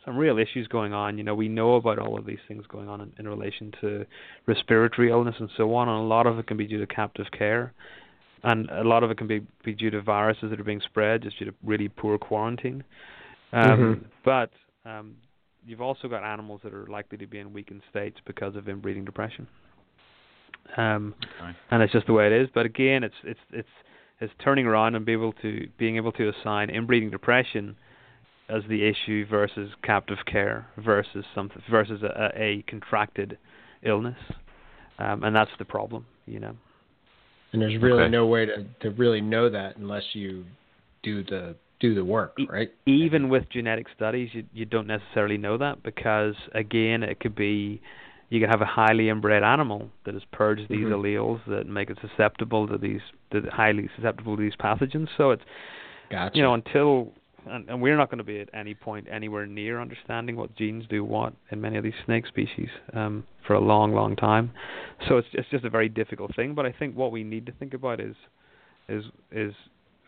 some real issues going on. You know, we know about all of these things going on in, in relation to respiratory illness and so on, and a lot of it can be due to captive care, and a lot of it can be, be due to viruses that are being spread just due to really poor quarantine. Um, mm-hmm. But um, you've also got animals that are likely to be in weakened states because of inbreeding depression. Um, okay. and it's just the way it is. But again, it's it's it's it's turning around and be able to being able to assign inbreeding depression as the issue versus captive care versus something versus a, a contracted illness, um, and that's the problem, you know.
And there's really okay. no way to to really know that unless you do the do the work, right?
Even with genetic studies, you you don't necessarily know that because again, it could be you can have a highly inbred animal that has purged these mm-hmm. alleles that make it susceptible to these to highly susceptible to these pathogens. So it's
gotcha.
you know until and, and we're not going to be at any point anywhere near understanding what genes do what in many of these snake species um, for a long, long time. So it's it's just a very difficult thing. But I think what we need to think about is is is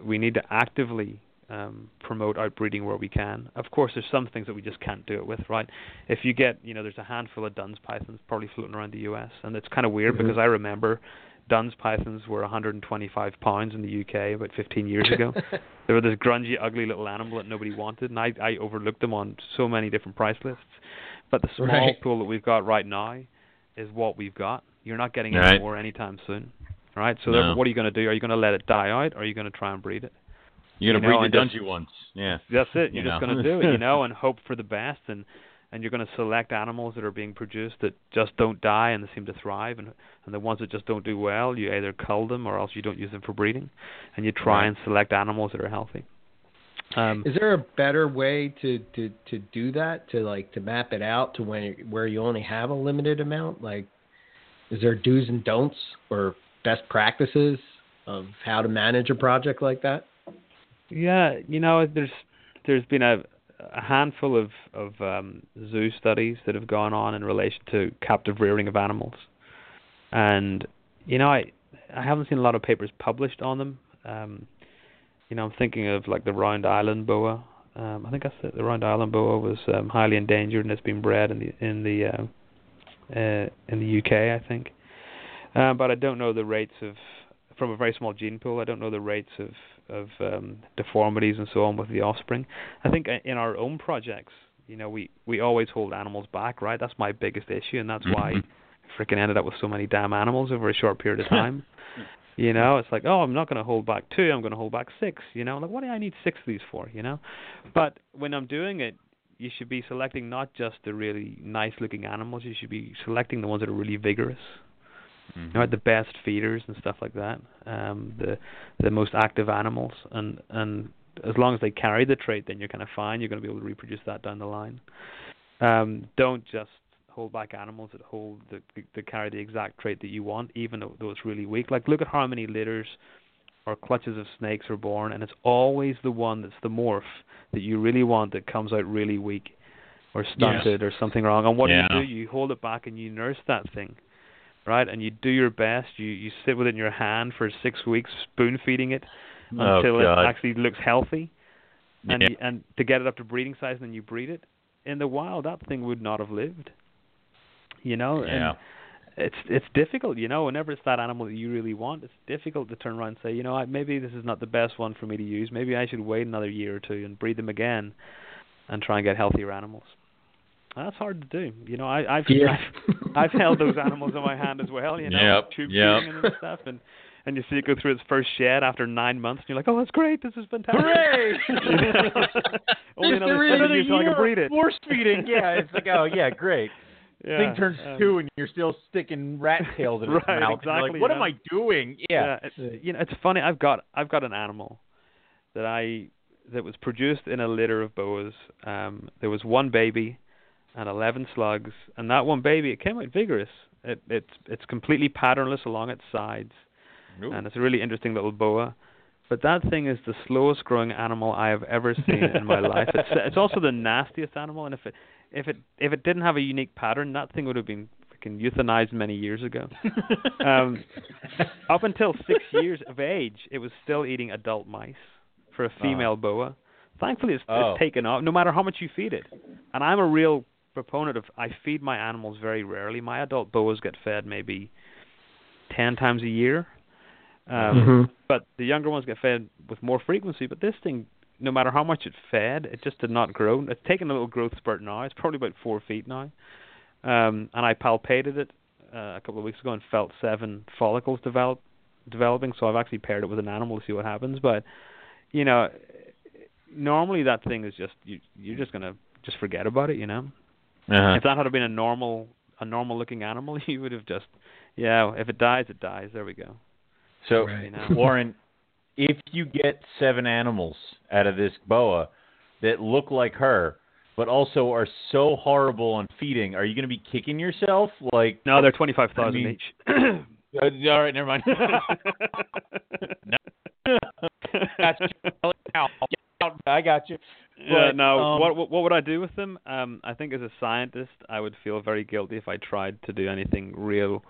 we need to actively um, promote outbreeding where we can. Of course, there's some things that we just can't do it with, right? If you get, you know, there's a handful of Duns pythons probably floating around the U.S., and it's kind of weird mm-hmm. because I remember Duns pythons were 125 pounds in the UK about 15 years ago. they were this grungy, ugly little animal that nobody wanted, and I, I overlooked them on so many different price lists. But the small
Right.
pool that we've got right now is what we've got. You're not getting any
Right.
more anytime soon. All right. So
No.
what are you going to do? Are you going to let it die out, or are you going to try and breed it?
You're gonna
know,
breed the
and just-
ones. Yeah.
That's it.
You
You're just
know.
going to do it, you know, and hope for the best, and and you're going to select animals that are being produced that just don't die and they seem to thrive, and and the ones that just don't do well, you either cull them or else you don't use them for breeding, and you try
Right.
and select animals that are healthy. Um,
Is there a better way to, to, to do that? To like to map it out to when where you only have a limited amount? Like, is there do's and don'ts or best practices of how to manage a project like that?
Yeah, you know, there's there's been a a handful of of um, zoo studies that have gone on in relation to captive rearing of animals, and you know, I I haven't seen a lot of papers published on them. Um, you know, I'm thinking of like the Round Island boa. Um, I think that's it. The Round Island boa was um, highly endangered and it's been bred in the in the uh, uh, in the UK, I think. Uh, but I don't know the rates of from a very small gene pool. I don't know the rates of of um, deformities and so on with the offspring. I think in our own projects, you know, we we always hold animals back, right? That's my biggest issue, and that's why
Mhm.
I freaking ended up with so many damn animals over a short period of time. you know, it's like, oh, I'm not going to hold back two. I'm going to hold back six. You know, like what do I need six of these for? You know, but when I'm doing it, you should be selecting not just the really nice looking animals. You should be selecting the ones that are really vigorous
Mhm.
you know, the best feeders and stuff like that, um, the the most active animals, and and as long as they carry the trait, then you're kind of fine. You're going to be able to reproduce that down the line. Um, don't just hold back animals that hold the that carry the exact trait that you want, even though, though it's really weak. Like look at how many litters or clutches of snakes are born, and it's always the one that's the morph that you really want that comes out really weak or stunted or something wrong. And what
Yeah.
do you do? You hold it back and you nurse that thing right? And you do your best. You you sit with it in your hand for six weeks, spoon feeding it
Oh,
until it actually looks healthy, and
Yeah.
you, and to get it up to breeding size, and then you breed it. In the wild, that thing would not have lived. You know,
Yeah.
and it's it's difficult. You know, whenever it's that animal that you really want, it's difficult to turn around and say, you know, I, maybe this is not the best one for me to use. Maybe I should wait another year or two and breed them again, and try and get healthier animals. That's hard to do. You know, I, I've
Yeah.
I've, I've held those animals in my hand as well. You know,
Yep,
tube
yep.
and stuff, and and you see it go through its first shed after nine months, and you're like, oh, that's great. This is fantastic.
Hooray!
Only another seven years till I can breed it.
Force feeding. Yeah, it's like, oh yeah, great.
Yeah,
Thing turns
um,
two, and you're still sticking rat tails in its
Right,
mouth.
Exactly,
like, what
you
am. I doing? Yeah.
it's, you know, it's funny. I've got I've got an animal that I that was produced in a litter of boas. Um, there was one baby and eleven slugs, and that one baby it came out vigorous. It it's it's completely patternless along its sides,
Ooh.
and it's a really interesting little boa. But that thing is the slowest growing animal I have ever seen in my life. It's it's also the nastiest animal, and if it if it if it didn't have a unique pattern, that thing would have been freaking euthanized many years ago. um, up until six years of age, it was still eating adult mice for a female boa. Thankfully, it's,
Oh.
it's taken off, no matter how much you feed it. And I'm a real proponent of I feed my animals very rarely. My adult boas get fed maybe ten times a year, um,
Mhm.
but the younger ones get fed with more frequency. But this thing, no matter how much it fed, it just did not grow. It's taken a little growth spurt now. It's probably about four feet now. Um, and I palpated it uh, a couple of weeks ago and felt seven follicles develop developing. So I've actually paired it with an animal to see what happens. But you know, normally that thing is just you. You're just gonna just forget about it. You know,
Uh-huh.
if that had been a normal a normal looking animal, you would have just yeah. If it dies, it dies. There we go.
So,
Right.
You know?
Warren, if you get seven animals out of this boa that look like her, but also are so horrible on feeding, are you going to be kicking yourself? Like,
No, they're twenty five thousand
I mean-
each.
uh, all right, never mind. Got you. I got you.
Yeah,
But,
no.
um,
what, what would I do with them? Um, I think as a scientist, I would feel very guilty if I tried to do anything real,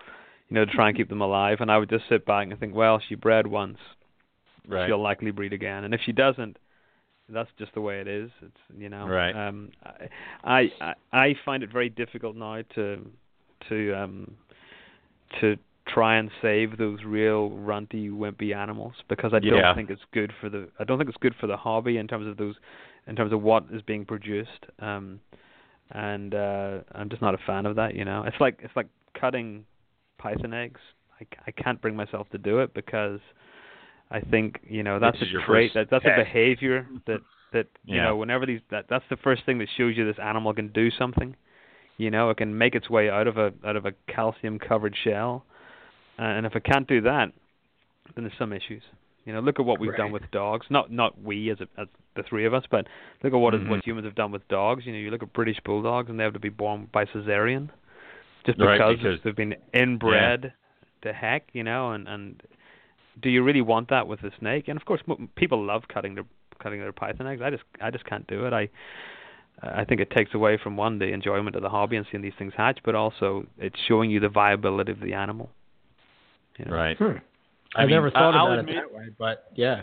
you know, to try and keep them alive. And I would just sit back and think, well, she bred once,
Right.
she'll likely breed again. And if she doesn't, that's just the way it is. It's you know.
Right.
Um, I I I find it very difficult now to to um to try and save those real runty wimpy animals because I don't
Yeah.
think it's good for the I don't think it's good for the hobby in terms of those in terms of what is being produced. Um and uh I'm just not a fan of that. You know, it's like it's like cutting python eggs. I I can't bring myself to do it because I think you know that's a trait that that's a behavior that that you
Yeah.
know whenever these that that's the first thing that shows you this animal can do something. You know, it can make its way out of a out of a calcium covered shell, uh, and if it can't do that, then there's some issues. You know, look at what we've done with dogs. Not not we as a, as the three of us, but look at what is
Mhm.
what humans have done with dogs. You know, you look at British bulldogs and they have to be born by cesarean, just
Right,
because,
because-
they've been inbred to heck. You know, and and do you really want that with a snake? And of course, mo- people love cutting their cutting their python eggs. I just I just can't do it. I I think it takes away from one the enjoyment of the hobby and seeing these things hatch, but also it's showing you the viability of the animal. You know?
Right.
Hmm.
I
I,
mean,
never thought
I'll
about
admit-
it that way, but yeah.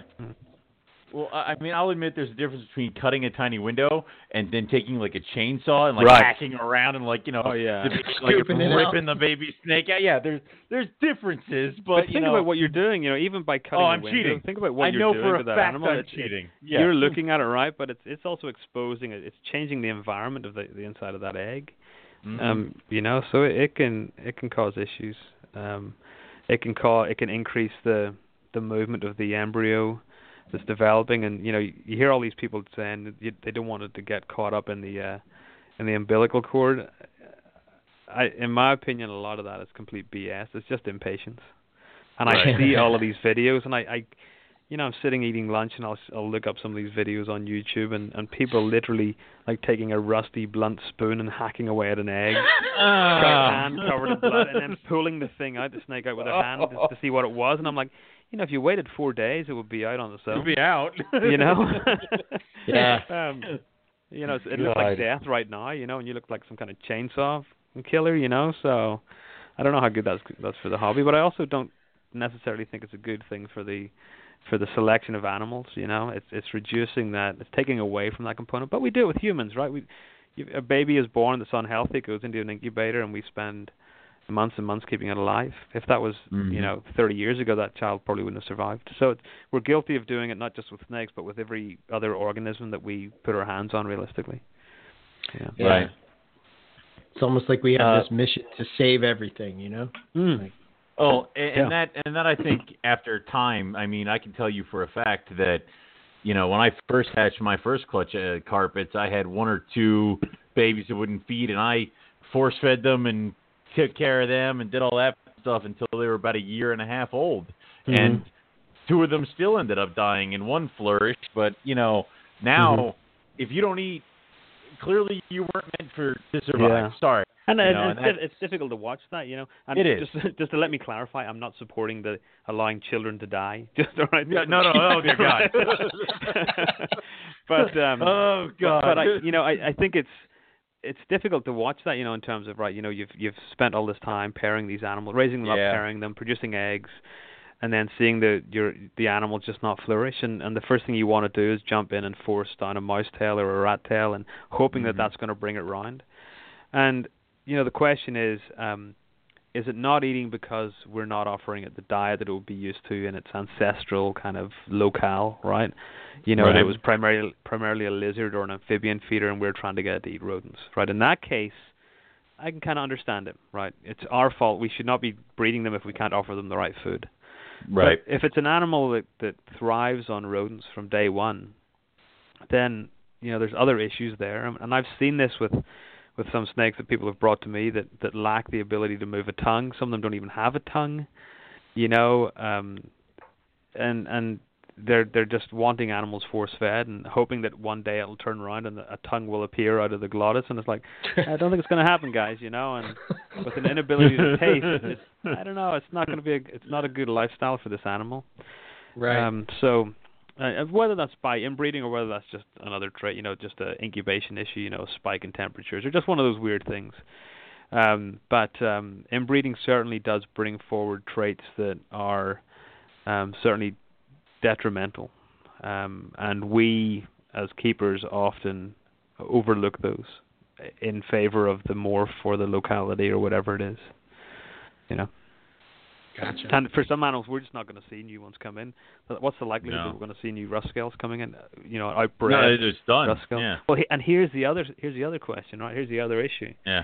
Well, I I mean, I'll admit there's a difference between cutting a tiny window and then taking like a chainsaw and like
Right.
hacking around and like you know,
Oh, yeah.
the- like
Scooping it out.
ripping the baby snake. Yeah, yeah. There's there's differences, but,
But
you
think
know,
about what you're doing. You know, even by cutting
oh,
a
I'm
window,
cheating.
think about what
I
you're doing to that animal.
I'm
It's-
cheating. Yeah.
You're looking at it right, but it's it's also exposing it. It's changing the environment of the the inside of that egg.
Mhm.
Um, you know, so it, it can it can cause issues. Um, it can cause it can increase the the movement of the embryo that's developing, and you know you, you hear all these people saying that you, they don't want it to get caught up in the uh, in the umbilical cord. I, in my opinion, a lot of that is complete BS. It's just impatience, and I see all of these videos, and I, I you know, I'm sitting eating lunch and I'll s- I'll look up some of these videos on YouTube and and people literally like taking a rusty blunt spoon and hacking away at an egg, got a hand covered in blood, and then pulling the thing out, the snake out with their hand just to see what it was. And I'm like, you know, if you waited four days, it would be out on its
It'll
own.
be out.
You know.
Yeah.
Um, you know, it's- it looks like death right now. You know, and you look like some kind of chainsaw killer. You know, so I don't know how good that's that's for the hobby, but I also don't necessarily think it's a good thing for the for the selection of animals. You know, it's it's reducing that, it's taking away from that component. But we do it with humans, right? We you, a baby is born that's unhealthy, it goes into an incubator, and we spend months and months keeping it alive. If that was
Mhm.
you know 30 years ago, that child probably wouldn't have survived. So it's, we're guilty of doing it not just with snakes, but with every other organism that we put our hands on realistically. Yeah.
Yeah.
Right.
It's almost like we have
Uh,
this mission to save everything, you know?
Mm.
Oh, and,
Yeah.
and that and that I think after time, I mean, I can tell you for a fact that you know when I first hatched my first clutch uh, carpets, I had one or two babies that wouldn't feed, and I force fed them and took care of them and did all that stuff until they were about a year and a half old,
Mhm.
and two of them still ended up dying, and one flourished. But you know now,
Mhm.
if you don't eat, clearly you weren't meant for to survive.
Yeah.
Sorry.
And,
You know,
and it's, it's difficult to watch that, you know. And
It is.
Just, just to let me clarify, I'm not supporting the allowing children to die. Just all right.
Yeah, no, no, oh dear God.
but um,
oh God.
but I, you know, I, I think it's it's difficult to watch that, you know, in terms of right, you know, you've you've spent all this time pairing these animals, raising them
Yeah.
up, pairing them, producing eggs, and then seeing the your the animal just not flourish, and and the first thing you want to do is jump in and force down a mouse tail or a rat tail, and hoping
Mhm.
that that's going to bring it round. And you know, the question is, um, is it not eating because we're not offering it the diet that it would be used to in its ancestral kind of locale, right? You know,
Right.
it was primarily primarily a lizard or an amphibian feeder, and we're trying to get it to eat rodents, right? In that case, I can kind of understand it, right? It's our fault. We should not be breeding them if we can't offer them the right food.
right.
But if it's an animal that that thrives on rodents from day one, then you know there's other issues there, and, and I've seen this with with some snakes that people have brought to me that that lack the ability to move a tongue. Some of them don't even have a tongue, you know, um, and and they're they're just wanting animals force fed and hoping that one day it'll turn around and a tongue will appear out of the glottis, and it's like I don't think it's going to happen, guys, you know, and with an inability to taste, it's, I don't know, it's not going to be a, it's not a good lifestyle for this animal.
Right.
Um, so uh, whether that's by inbreeding or whether that's just another trait, you know, just an incubation issue, you know, spike in temperatures, or just one of those weird things. Um, but um, inbreeding certainly does bring forward traits that are um, certainly detrimental, um, and we as keepers often overlook those in favor of the more for the locality or whatever it is. You know.
Gotcha.
And for some animals, we're just not going to see new ones come in. But What's the likelihood
No.
that we're going to see new rough scales coming in? You know, outbred
No, it's done.
rough scales.
Yeah.
Well, and here's the other here's the other question, right? Here's the other issue.
Yeah.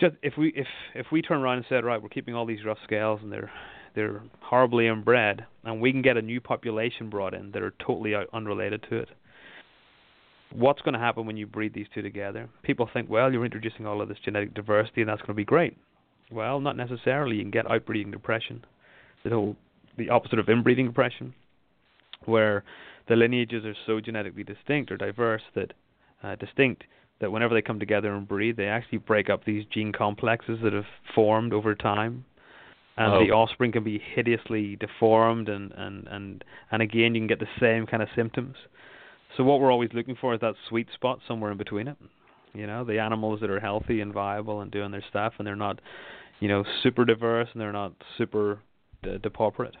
Just if we if if we turn around and said, right, we're keeping all these rough scales and they're they're horribly inbred, and we can get a new population brought in that are totally unrelated to it. What's going to happen when you breed these two together? People think, well, you're introducing all of this genetic diversity, and that's going to be great. Well, not necessarily. You can get outbreeding depression, the whole the opposite of inbreeding depression, where the lineages are so genetically distinct or diverse that uh, distinct that whenever they come together and breed, they actually break up these gene complexes that have formed over time, and
Oh.
the offspring can be hideously deformed, and and and and again you can get the same kind of symptoms. So what we're always looking for is that sweet spot somewhere in between it. You know, the animals that are healthy and viable and doing their stuff, and they're not, you know, super diverse and they're not super de- depauperate.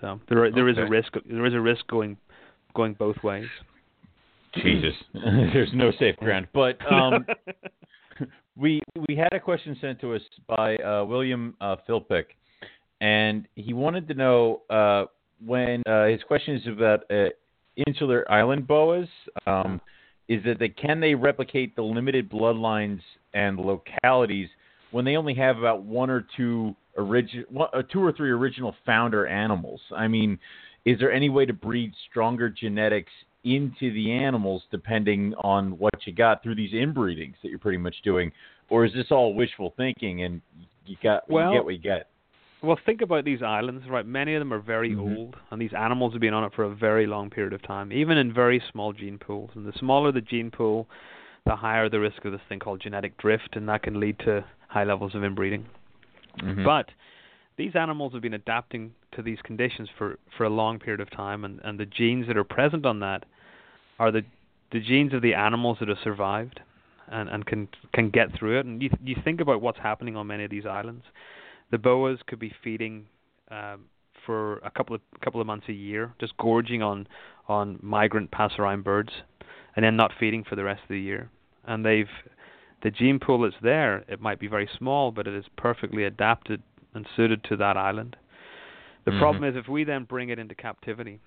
So there there is a risk there is a risk going going both ways.
Jesus, there's no safe ground. But um, we we had a question sent to us by uh, William uh, Philpick, and he wanted to know uh, when uh, his question is about uh, insular island boas. Um, is that they can they replicate the limited bloodlines and localities when they only have about one or two origin, uh, two or three original founder animals? I mean, is there any way to breed stronger genetics into the animals depending on what you got through these inbreedings that you're pretty much doing, or is this all wishful thinking and you got
Well-
you get what you get?
Well, think about these islands, right? Many of them are very
Mhm.
old, and these animals have been on it for a very long period of time, even in very small gene pools. And the smaller the gene pool, the higher the risk of this thing called genetic drift, and that can lead to high levels of inbreeding.
Mhm.
But these animals have been adapting to these conditions for, for a long period of time, and, and the genes that are present on that are the the genes of the animals that have survived and, and can can get through it. And you you think about what's happening on many of these islands. The boas could be feeding um, for a couple of couple of months a year, just gorging on on migrant passerine birds, and then not feeding for the rest of the year. And they've the gene pool that's there. It might be very small, but it is perfectly adapted and suited to that island. The
Mhm.
problem is if we then bring it into captivity,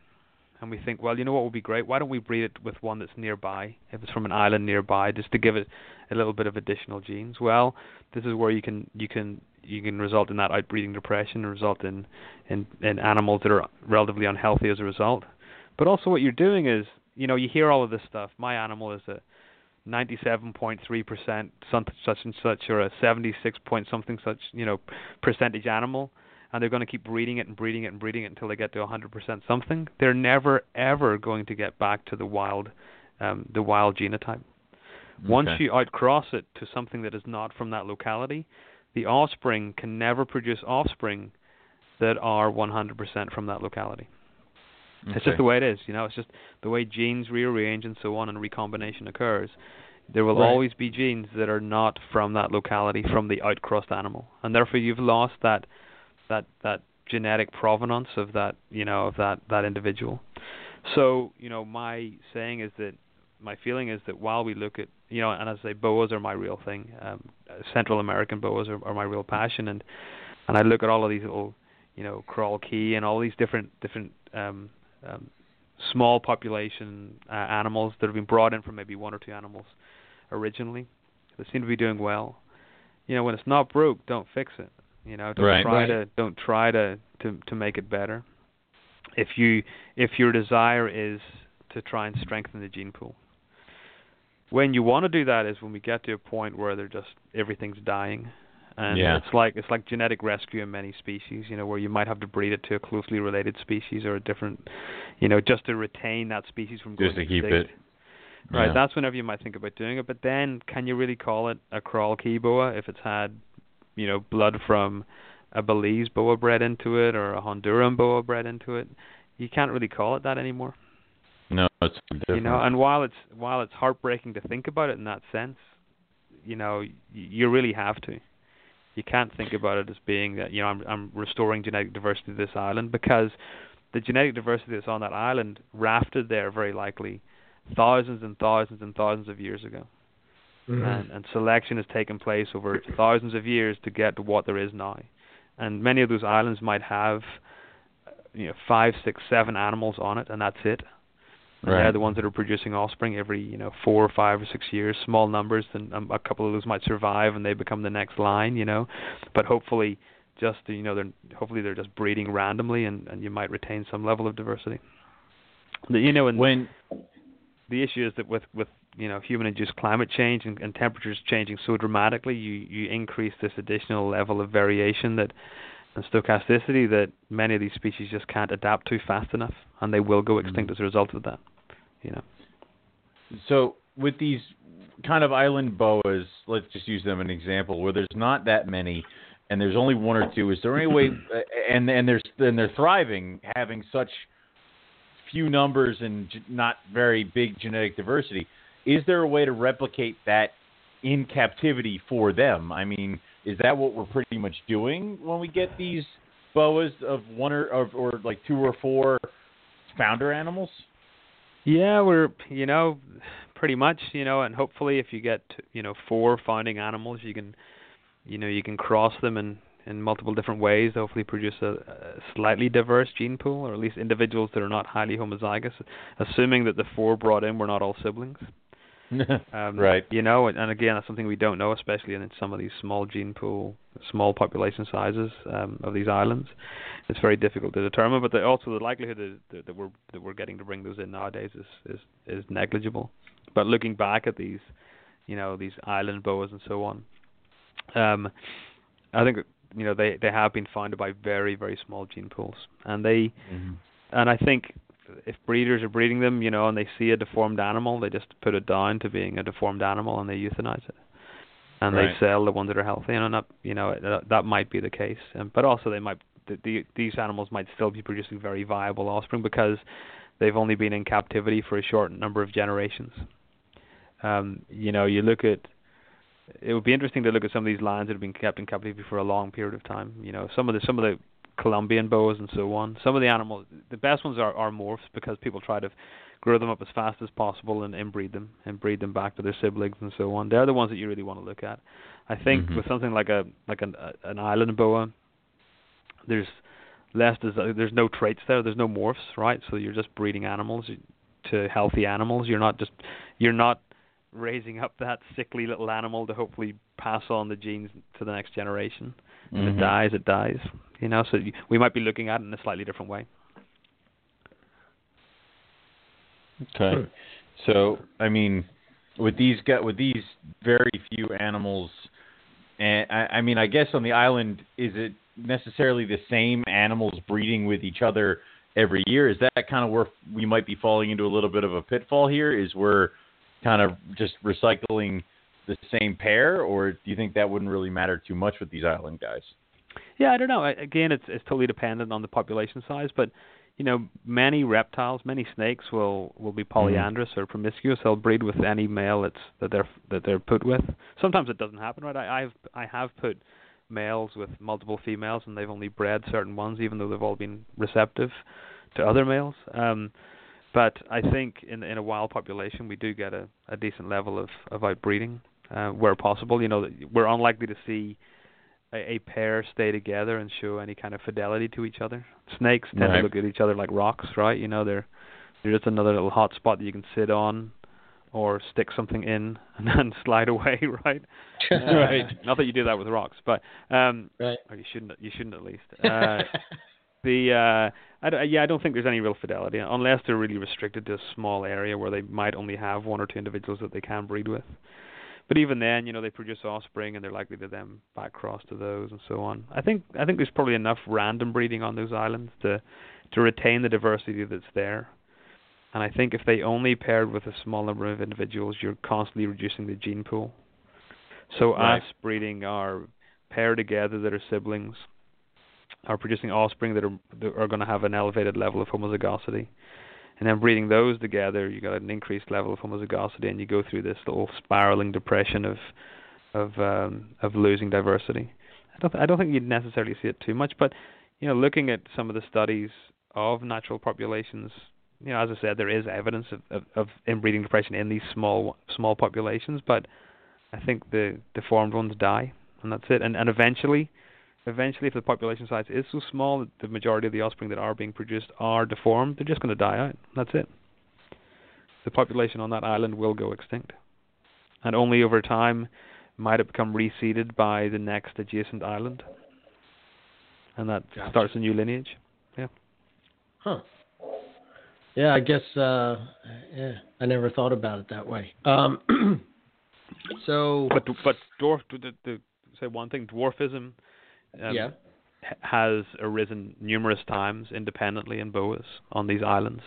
and we think, well, you know what would be great? Why don't we breed it with one that's nearby? If it's from an island nearby, just to give it a little bit of additional genes. Well, this is where you can you can you can result in that outbreeding depression, result in in, in animals that are relatively unhealthy as a result. But also, what you're doing is, you know, you hear all of this stuff. My animal is a 97.3% some- such and such, or a 76 point something such, you know, percentage animal, and they're going to keep breeding it and breeding it and breeding it until they get to 100% something. They're never ever going to get back to the wild, um, the wild genotype. Once
Okay.
you outcross it to something that is not from that locality, the offspring can never produce offspring that are 100% from that locality. It's just the way it is, you know. It's just the way genes rearrange and so on, and recombination occurs. There will
Right.
always be genes that are not from that locality, from the outcrossed animal, and therefore you've lost that that that genetic provenance of that you know of that that individual. So you know, my saying is that my feeling is that while we look at you know, and as I say, boas are my real thing. Um, Central American boas are, are my real passion, and and I look at all of these little you know Crawl Cay and all these different different um, um, small population uh, animals that have been brought in from maybe one or two animals originally They seem to be doing well. You know, when it's not broke, don't fix it. You know, don't
Right.
try
Right.
to don't try to, to to make it better. If you if your desire is to try and strengthen the gene pool. When you want to do that is when we get to a point where they're just everything's dying. And
Yeah.
it's like it's like genetic rescue in many species, you know, where you might have to breed it to a closely related species or a different you know, just to retain that species from going
Just to keep it.
Right,
Yeah.
that's whenever you might think about doing it. But then, can you really call it a Crawl Cay boa if it's had, you know, blood from a Belize boa bred into it or a Honduran boa bred into it? You can't really call it that anymore.
No, it's different.
You know, and while it's while it's heartbreaking to think about it in that sense, you know, you really have to. You can't think about it as being that you know I'm I'm restoring genetic diversity to this island because the genetic diversity that's on that island rafted there very likely thousands and thousands and thousands of years ago.
Mhm.
And, and selection has taken place over thousands of years to get to what there is now. and many of those islands might have you know five, six, seven animals on it, and that's it.
Right.
They're the ones that are producing offspring every you know four or five or six years. Small numbers, and um, a couple of those might survive, and they become the next line. You know, but hopefully, just you know, they're hopefully they're just breeding randomly, and and you might retain some level of diversity. The- You know, and
When
the issue is that with with you know human induced climate change and, and temperatures changing so dramatically you you increase this additional level of variation that and stochasticity that many of these species just can't adapt to fast enough and they will go extinct as a result of that you know
so with these kind of island boas, let's just use them as an example, where there's not that many, and there's only one or two. Is there any way, uh, and and there's and they're thriving, having such few numbers and not very big genetic diversity? Is there a way to replicate that in captivity for them? I mean, is that what we're pretty much doing when we get these boas of one or or, or like two or four founder animals?
Yeah we're you know pretty much you know and hopefully if you get you know four founding animals you can you know you can cross them in in multiple different ways hopefully produce a, a slightly diverse gene pool or at least individuals that are not highly homozygous assuming that the four brought in were not all siblings Um,
Right.
You know, and, and again, that's something we don't know, especially in some of these small gene pool, small population sizes um, of these islands. It's very difficult to determine, but the, also the likelihood that, that, we're that we're getting to bring those in nowadays is, is is negligible. But looking back at these, you know, these island boas and so on, um, I think you know they they have been founded by very very small gene pools, and they
Mhm.
and I think if breeders are breeding them, you know, and they see a deformed animal, they just put it down to being a deformed animal and they euthanize it, and
Right.
they sell the ones that are healthy. And not, you know, that, that might be the case, um, but also they might the, the, these animals might still be producing very viable offspring because they've only been in captivity for a short number of generations. Um, you know, you look at it would be interesting to look at some of these lions that have been kept in captivity for a long period of time. You know, some of the some of the Colombian boas and so on. Some of the animals, the best ones are, are morphs because people try to grow them up as fast as possible and inbreed them and breed them back to their siblings and so on. They're the ones that you really want to look at. I think
Mhm.
with something like a like an an island boa, there's less des- there's no traits there. There's no morphs, right? So you're just breeding animals to healthy animals. You're not just you're not raising up that sickly little animal to hopefully pass on the genes to the next generation. If
Mhm.
it dies, it dies. You know, so we might be looking at it in a slightly different way.
Okay. So, I mean, with these gu with these very few animals, and I, I mean, I guess on the island, is it necessarily the same animals breeding with each other every year? Is that kind of where we might be falling into a little bit of a pitfall here? Is we're kind of just recycling the same pair, or do you think that wouldn't really matter too much with these island guys?
Yeah, I don't know. Again, it's it's totally dependent on the population size, but you know, many reptiles, many snakes will will be polyandrous or promiscuous. They'll breed with any male that's that they're that they're put with. Sometimes it doesn't happen, right? I, I've I have put males with multiple females, and they've only bred certain ones, even though they've all been receptive to other males. Um, but I think in in a wild population, we do get a, a decent level of of outbreeding uh, where possible. You know, we're unlikely to see a, a pair stay together and show any kind of fidelity to each other. Snakes tend
Right.
to look at each other like rocks, right? You know, they're they're just another little hot spot that you can sit on or stick something in and then slide away, right? Uh,
Right.
Not that you do that with rocks, but um
Right.
or you shouldn't you shouldn't at least. Uh the uh I d- yeah, I don't think there's any real fidelity unless they're really restricted to a small area where they might only have one or two individuals that they can breed with. But even then, you know, they produce offspring and they're likely to then back cross to those and so on. I think I think there's probably enough random breeding on those islands to to retain the diversity that's there. And I think if they only paired with a small number of individuals, you're constantly reducing the gene pool. So
Right.
us breeding our pair together that are siblings are producing offspring that are that are going to have an elevated level of homozygosity. And then breeding those together, you got an increased level of homozygosity, and you go through this little spiraling depression of of um, of losing diversity. I don't th- I don't think you'd necessarily see it too much, but you know, looking at some of the studies of natural populations, you know, as I said, there is evidence of, of, of inbreeding depression in these small small populations, but I think the deformed ones die, and that's it. And and eventually, eventually, if the population size is so small that the majority of the offspring that are being produced are deformed, they're just going to die out. That's it. The population on that island will go extinct, and only over time might it become reseeded by the next adjacent island, and that
Gotcha.
starts a new lineage. Yeah.
Huh. Yeah, I guess. Uh, yeah, I never thought about it that way. Um, so
But but dwarf to, to, to say one thing, dwarfism um,
yeah.
has arisen numerous times independently in boas on these islands.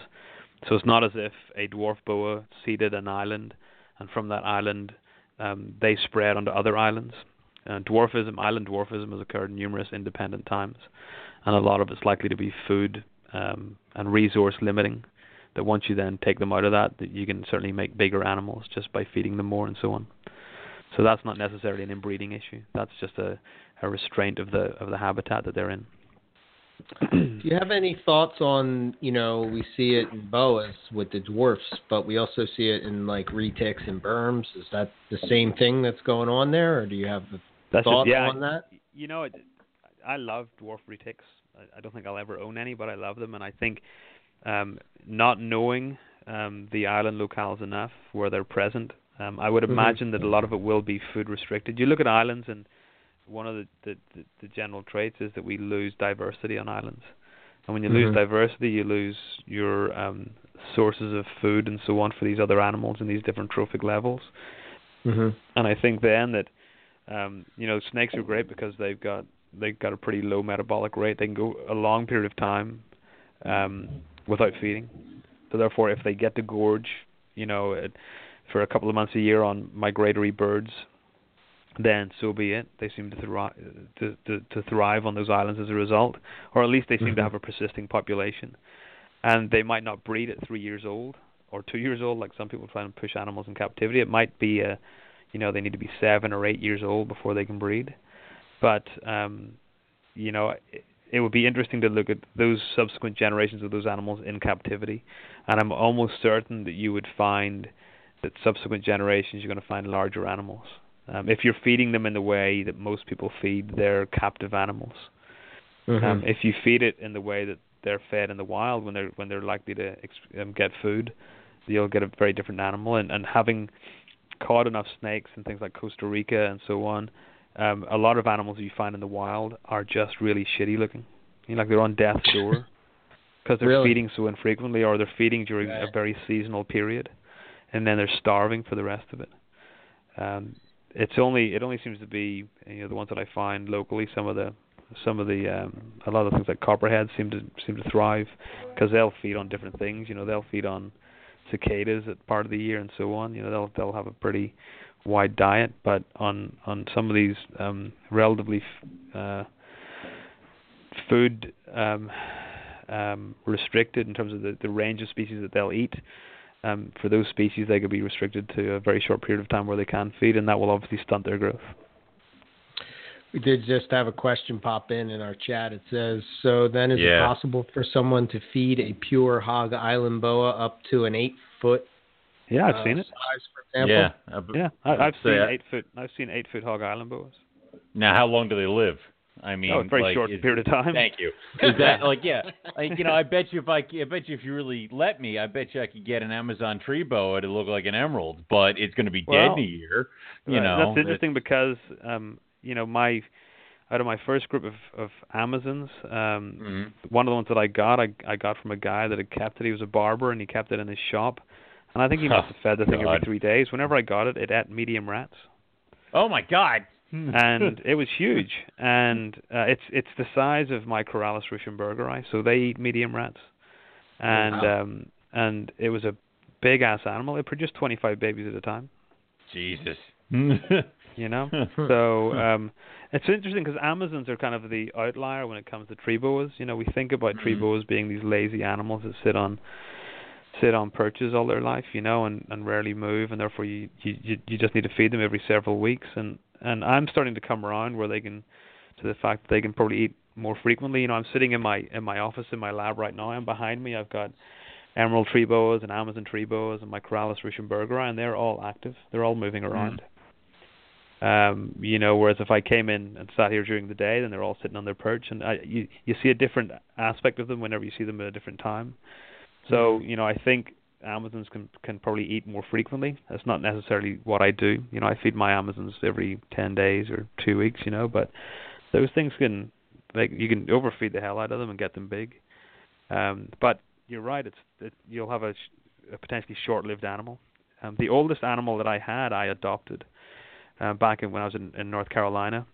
So it's not as if a dwarf boa seeded an island, and from that island um, they spread onto other islands. Uh, dwarfism, island dwarfism, has occurred numerous independent times, and a lot of it's likely to be food um, and resource limiting. That once you then take them out of that, that you can certainly make bigger animals just by feeding them more and so on. So that's not necessarily an inbreeding issue. That's just a, a restraint of the of the habitat that they're in.
Do you have any thoughts on, you know, we see it in boas with the dwarfs, but we also see it in like retics and burms. Is that the same thing that's going on there, or do you have a
That's
thought
just, yeah,
on that?
you know, it, I love dwarf retics. I, I don't think I'll ever own any, but I love them, and I think um, not knowing um, the island locales enough where they're present, um, I would
Mhm.
imagine that a lot of it will be food restricted. You look at islands, and one of the, the, the, the general traits is that we lose diversity on islands. And when you lose
Mhm.
diversity, you lose your um, sources of food and so on for these other animals in these different trophic levels.
Mm-hmm.
And I think then that um, you know snakes are great because they've got they've got a pretty low metabolic rate. They can go a long period of time um, without feeding. So therefore, if they get to gorge, you know, it, for a couple of months a year on migratory birds, then so be it. They seem to thrive to, to, to thrive on those islands as a result, or at least they seem to
Mhm.
have a persisting population. And they might not breed at three years old or two years old, like some people try and push animals in captivity. It might be a, you know, they need to be seven or eight years old before they can breed. But um, you know, it, it would be interesting to look at those subsequent generations of those animals in captivity, and I'm almost certain that you would find that subsequent generations you're going to find larger animals. Um, if you're feeding them in the way that most people feed their captive animals,
Mm-hmm.
um, if you feed it in the way that they're fed in the wild when they're when they're likely to um, get food, you'll get a very different animal. And, and having caught enough snakes in things like Costa Rica and so on, um, a lot of animals you find in the wild are just really shitty looking. You know, like they're on death's door because they're
Really?
feeding so infrequently, or they're feeding during a very seasonal period, and then they're starving for the rest of it. Um, it's only it only seems to be you know the ones that I find locally. Some of the some of the um, a lot of things like copperheads seem to seem to thrive because they'll feed on different things. You know, they'll feed on cicadas at part of the year and so on. You know, they'll they'll have a pretty wide diet, but on on some of these um, relatively f- uh, food um, um, restricted in terms of the, the range of species that they'll eat. Um, for those species, they could be restricted to a very short period of time where they can feed, and that will obviously stunt their growth.
We did just have a question pop in in our chat. It says, "So then, is
Yeah.
it possible for someone to feed a pure hog island boa up to an eight foot
Yeah, I've
uh,
seen it.
size, for example?"
Yeah. I b-
Yeah, I,
I'd
I've seen
I-
eight foot. I've seen eight foot hog island boas.
Now, how long do they live? I mean,
oh, a very
like,
short
is-
period of time.
Thank you. Is that like yeah? Like you know, I bet you if I, I bet you if you really let me, I bet you I could get an Amazon tree boa to look like an emerald, but it's going to be dead
Well,
in a year. You
Right,
know,
that's interesting because um, you know my out of my first group of of Amazons, um,
Mhm.
one of the ones that I got, I I got from a guy that had kept it. He was a barber and he kept it in his shop, and I think he must have fed the thing every three days. Whenever I got it, it ate medium rats.
Oh my God!
And it was huge. And uh, it's it's the size of my Corallus ruschenbergerii, so they eat medium rats. And
Wow.
um and it was a big ass animal. It produced 25 babies at a time.
Jesus.
You know, so um it's interesting because Amazons are kind of the outlier when it comes to tree boas. You know, we think about tree
Mhm.
boas being these lazy animals that sit on sit on perches all their life, you know, and and rarely move, and therefore you you you just need to feed them every several weeks. And and I'm starting to come around where they can to the fact that they can probably eat more frequently. You know, I'm sitting in my in my office in my lab right now, and behind me I've got emerald tree boas and Amazon tree boas and my Corallus ruschenbergerii, and they're all active. They're all moving around. Um, you know, whereas if I came in and sat here during the day, then they're all sitting on their perch, and I, you you see a different aspect of them whenever you see them at a different time. So you know, I think Amazons can can probably eat more frequently. That's not necessarily what I do. You know, I feed my Amazons every ten days or two weeks. You know, but those things can like you can overfeed the hell out of them and get them big. Um, but you're right. It's it, you'll have a, a potentially short-lived animal. Um, the oldest animal that I had, I adopted uh, back in, when I was in, in North Carolina,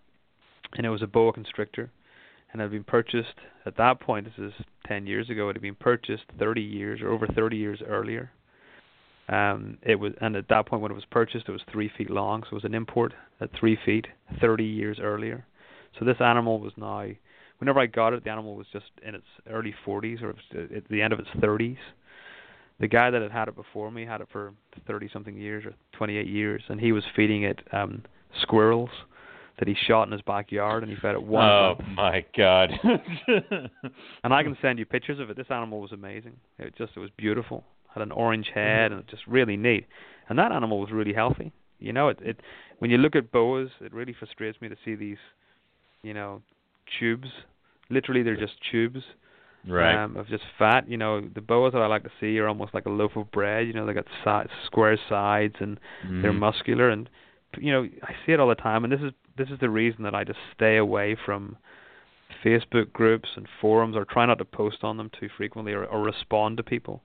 and it was a boa constrictor, and had been purchased at that point. This is 10 years ago. It had been purchased 30 years or over 30 years earlier. Um, it was, and at that point when it was purchased, it was three feet long, so it was an import at three feet, 30 years earlier. So this animal was now whenever I got it, the animal was just in its early 40s or at the end of its 30s. The guy that had had it before me had it for 30 something years or 28 years, and he was feeding it um squirrels that he shot in his backyard, and he fed it one.
Oh my god!
and I can send you pictures of it. This animal was amazing. It just it was beautiful. Had an orange head and just really neat. And that animal was really healthy. You know, it it when you look at boas, it really frustrates me to see these, you know, tubes literally they're just tubes
right.
um, of just fat. You know, the boas that I like to see are almost like a loaf of bread. You know, they got si- square sides and
mm-hmm.
they're muscular, and you know, I see it all the time. And this is this is the reason that I just stay away from Facebook groups and forums, or try not to post on them too frequently, or, or respond to people.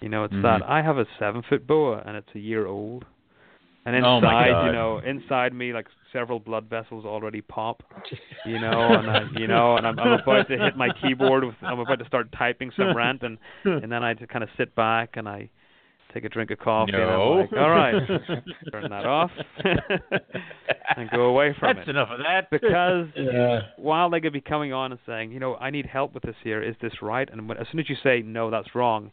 You know, it's
mm-hmm.
that I have a seven foot boa and it's a year old. And
oh
inside, you know, inside me, like several blood vessels already pop, you know, and I, you know, and I'm, I'm about to hit my keyboard. With, I'm about to start typing some rant, and and then I just kind of sit back and I take a drink of coffee,
no.
like, all right, turn that off, and go away from
That's
it.
That's enough of that.
Because
Yeah.
while they could be coming on and saying, you know, I need help with this here. Is this right? And when, as soon as you say no, that's wrong,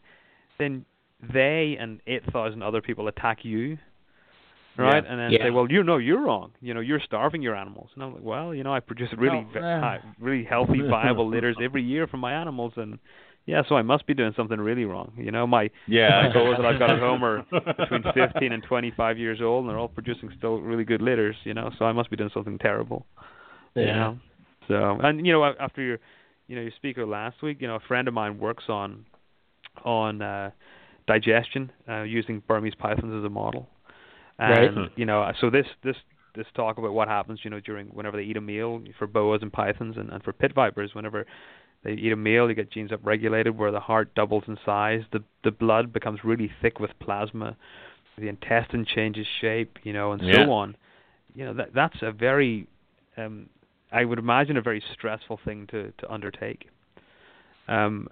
then they and eight thousand other people attack you right?
Yeah.
And then
Yeah.
say, well, you know, you're wrong. You know, you're starving your animals. And I'm like, well, you know, I produce really,
No,
ve-
uh.
really healthy, viable litters every year from my animals, and yeah, so I must be doing something really wrong. You know, my
yeah.
my boas that I've got at home are between 15 and 25 years old, and they're all producing still really good litters. You know, so I must be doing something terrible. You
Yeah.
know, so and you know, after your, you know, your speaker last week, you know, a friend of mine works on, on uh digestion uh using Burmese pythons as a model.
Right.
You know, so this this this talk about what happens, you know, during whenever they eat a meal for boas and pythons and, and for pit vipers, whenever they eat a meal, you get genes upregulated where the heart doubles in size, the the blood becomes really thick with plasma, the intestine changes shape, you know, and
Yeah.
so on. You know, that that's a very um I would imagine a very stressful thing to to undertake. Um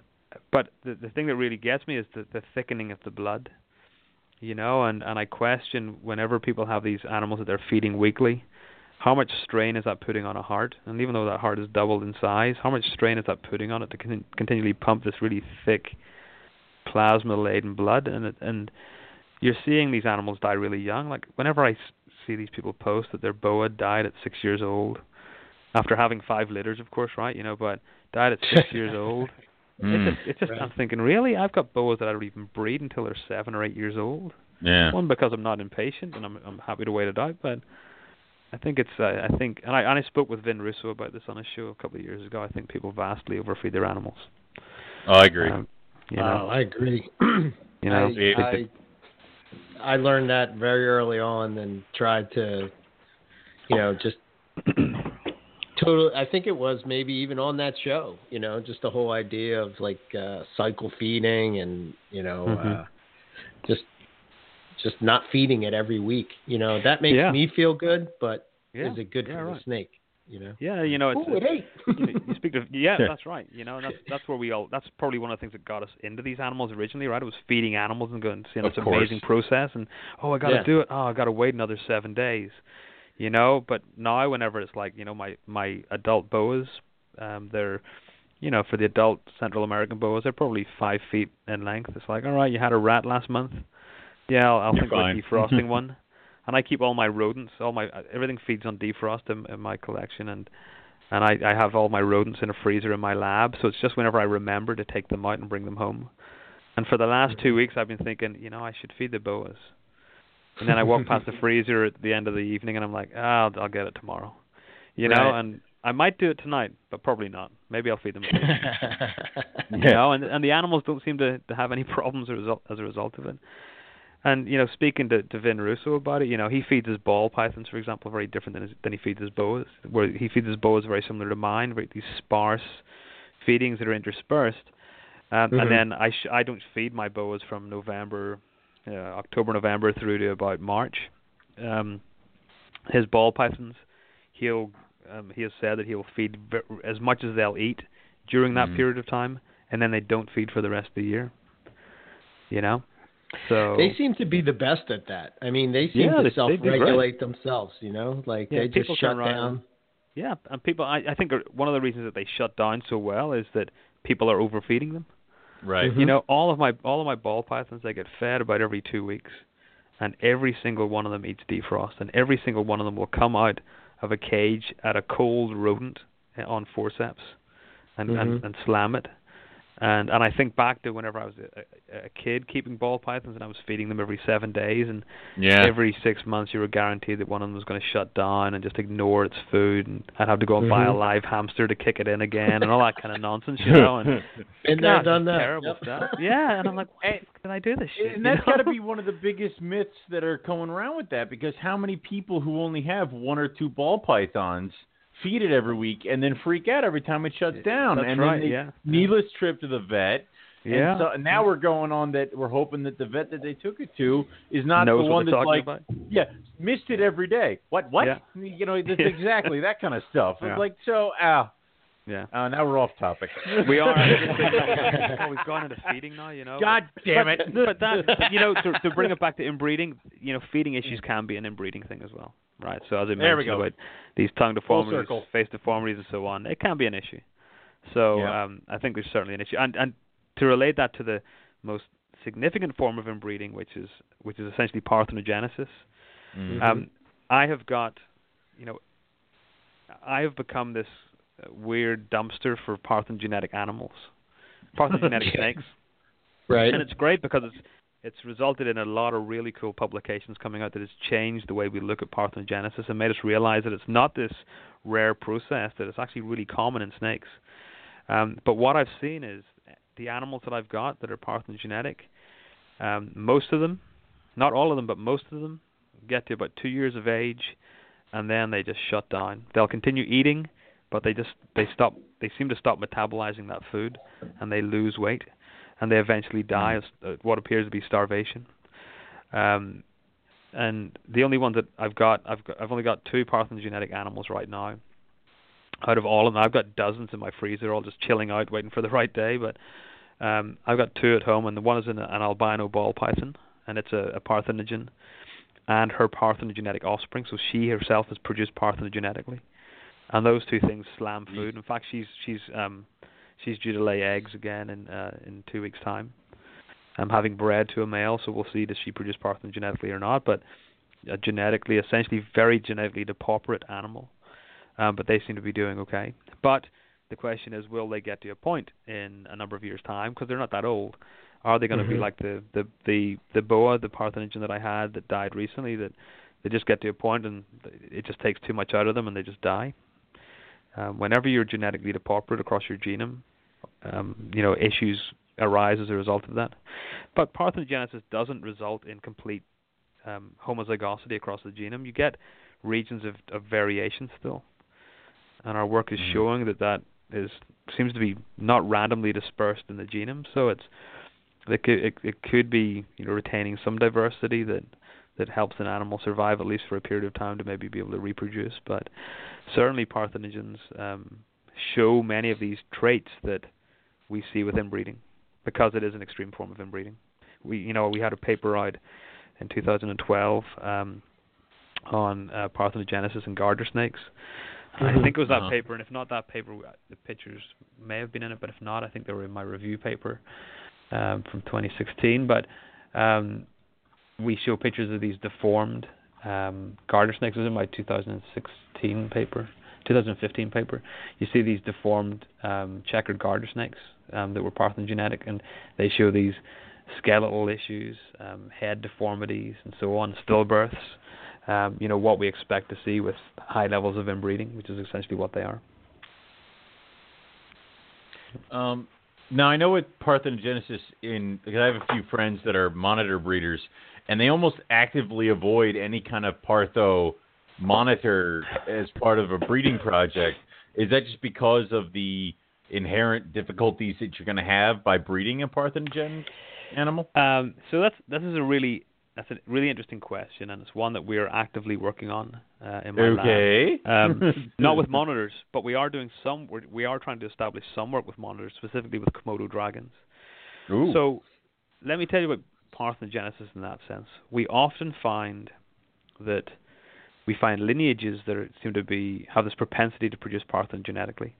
but the the thing that really gets me is the the thickening of the blood you know and and I question whenever people have these animals that they're feeding weekly how much strain is that putting on a heart and even though that heart is doubled in size how much strain is that putting on it to con- continually pump this really thick plasma laden blood and it, and you're seeing these animals die really young like whenever I s- see these people post that their boa died at 6 years old after having five litters of course right you know but died at 6 years old
Mm.
it's just, it's just
Right.
I'm thinking, really? I've got boas that I don't even breed until they're seven or eight years old.
Yeah.
One because I'm not impatient and I'm I'm happy to wait it out, but I think it's uh, I think and I and I spoke with Vin Russo about this on a show a couple of years ago. I think people vastly overfeed their animals.
Oh, I agree.
Um, you
Wow,
know,
I agree.
you know.
I, I, I learned that very early on and tried to, you know, just totally. I think it was maybe even on that show, you know, just the whole idea of like uh, cycle feeding and you know,
Mhm.
uh, just just not feeding it every week. You know, that makes
Yeah.
me feel good, but
yeah.
is it good
yeah,
for
right.
the snake? You know.
Yeah, you know, it's,
Oh, it
it's
ate.
you, you speak of yeah, that's right. You know, that's that's where we all. That's probably one of the things that got us into these animals originally, right? It was feeding animals and going seeing
Of
this
course.
amazing process, and oh, I got to do it. Oh, I got to wait another seven days. You know, but now whenever it's like you know my my adult boas, um, they're you know for the adult Central American boas, they're probably five feet in length. It's like all right, you had a rat last month. Yeah, I'll, I'll think
fine.
defrosting one. And I keep all my rodents, all my everything feeds on defrost in, in my collection, and and I, I have all my rodents in a freezer in my lab, so it's just whenever I remember to take them out and bring them home. And for the last two weeks, I've been thinking, you know, I should feed the boas. and then I walk past the freezer at the end of the evening, and I'm like, ah, I'll, I'll get it tomorrow, you know,
Right.
and I might do it tonight, but probably not. Maybe I'll feed them. you know, and and the animals don't seem to to have any problems as a result as a result of it. And you know, speaking to to Vin Russo about it, you know, he feeds his ball pythons, for example, very different than his, than he feeds his boas. Where he feeds his boas very similar to mine, very these sparse feedings that are interspersed. Um,
Mhm.
And then I sh- I don't feed my boas from November, uh, October, November through to about March. Um, his ball pythons, he'll um, he has said that he'll feed ver- as much as they'll eat during that
Mhm.
period of time, and then they don't feed for the rest of the year. You know, so
They seem to be the best at that. I mean, they seem
Yeah,
to
they- they do great.
self-regulate themselves. You know, like
Yeah,
they
people
just shut
turn around
down.
yeah, and people I I think are, one of the reasons that they shut down so well is that people are overfeeding them.
Right.
Mhm.
You know, all of my all of my ball pythons they get fed about every two weeks, and every single one of them eats defrost, and every single one of them will come out of a cage at a cold rodent uh, on forceps, and and,
Mhm.
and slam it. And and I think back to whenever I was a, a, a kid keeping ball pythons, and I was feeding them every seven days, and
Yeah.
every six months you were guaranteed that one of them was going to shut down and just ignore its food, and I'd have to go and buy a
Mhm.
live hamster to kick it in again, and all that kind of nonsense, you know. And
Been there, done that.
Terrible
Yep.
stuff. Yeah, and I'm like, why did I do this shit?
And that's got to be one of the biggest myths that are coming around with that because how many people who only have one or two ball pythons feed it every week and then freak out every time it shuts down
That's
and
right.
then they,
yeah.
needless trip to the vet
Yeah.
and so now we're going on that we're hoping that the vet that they took it to is not
Knows
the one that's like
about.
yeah missed it every day what what
Yeah.
you know that's exactly that kind of stuff
Yeah.
it's like so ah
Yeah.
uh, now we're off topic
We are. oh, we've gone into feeding now, you know.
God damn it
But that, you know, to, to bring it back to inbreeding, you know, feeding issues can be an inbreeding thing as well, right? So as I
There we
mentioned
go.
about these tongue deformities, face deformities, and so on, it can be an issue. So
Yeah.
um, I think there's certainly an issue, and and to relate that to the most significant form of inbreeding, which is which is essentially parthenogenesis.
Mhm.
Um, I have got, you know, I have become this weird dumpster for parthenogenetic animals, parthenogenetic
Yeah.
snakes,
Right.
and it's great because it's it's resulted in a lot of really cool publications coming out that has changed the way we look at parthenogenesis and made us realize that it's not this rare process that it's actually really common in snakes. Um, but what I've seen is the animals that I've got that are parthenogenetic, um, most of them, not all of them, but most of them, get to about two years of age, and then they just shut down. They'll continue eating, but they just they stop. They seem to stop metabolizing that food, and they lose weight, and they eventually die of uh, what appears to be starvation. Um, and the only ones that I've got, I've got, I've only got two parthenogenetic animals right now. Out of all of them, I've got dozens in my freezer, all just chilling out, waiting for the right day. But um, I've got two at home, and the one is an, an albino ball python, and it's a, a parthenogen, and her parthenogenetic offspring. So she herself is produced parthenogenetically, and those two things slam food. In fact, she's she's um, she's due to lay eggs again in uh, in two weeks' time. I'm having bred to a male, so we'll see does she produce parthenogenetically or not. But a genetically, essentially, very genetically depauperate animal, um, but they seem to be doing okay. But the question is, will they get to a point in a number of years' time? Because they're not that old. Are they going to be
Mhm.
like the, the the the boa, the parthenogen that I had that died recently? That they just get to a point and it just takes too much out of them and they just die. Um, whenever you're genetically depauperate across your genome, um, you know issues arise as a result of that. But parthenogenesis doesn't result in complete um, homozygosity across the genome. You get regions of, of variation still, and our work is
Mhm.
showing that that is seems to be not randomly dispersed in the genome. So it's it could it, it could be you know retaining some diversity that that helps an animal survive at least for a period of time to maybe be able to reproduce. But certainly parthenogens um, show many of these traits that we see with inbreeding because it is an extreme form of inbreeding. We you know we had a paper out in 2012 um, on uh, parthenogenesis in garter snakes. I
Mhm.
think it was that
Uh-huh.
paper, and if not that paper, the pictures may have been in it, but if not, I think they were in my review paper um, from 2016. But um, we show pictures of these deformed um, garter snakes. It was in my 2016 paper, 2015 paper. You see these deformed um, checkered garter snakes um, that were parthenogenetic, and they show these skeletal issues, um, head deformities, and so on, stillbirths. Um, you know what we expect to see with high levels of inbreeding, which is essentially what they are.
Um, now I know with parthenogenesis in because I have a few friends that are monitor breeders, and they almost actively avoid any kind of partho monitor as part of a breeding project. Is that just because of the inherent difficulties that you're going to have by breeding a parthenogen animal?
Um, so that's this is a really that's a really interesting question, and it's one that we are actively working on uh, in my
okay.
lab. Um, not with monitors, but we are doing some. We're, we are trying to establish some work with monitors, specifically with Komodo dragons.
Ooh.
So, let me tell you about parthenogenesis in that sense. We often find that we find lineages that seem to be have this propensity to produce parthenogenetically.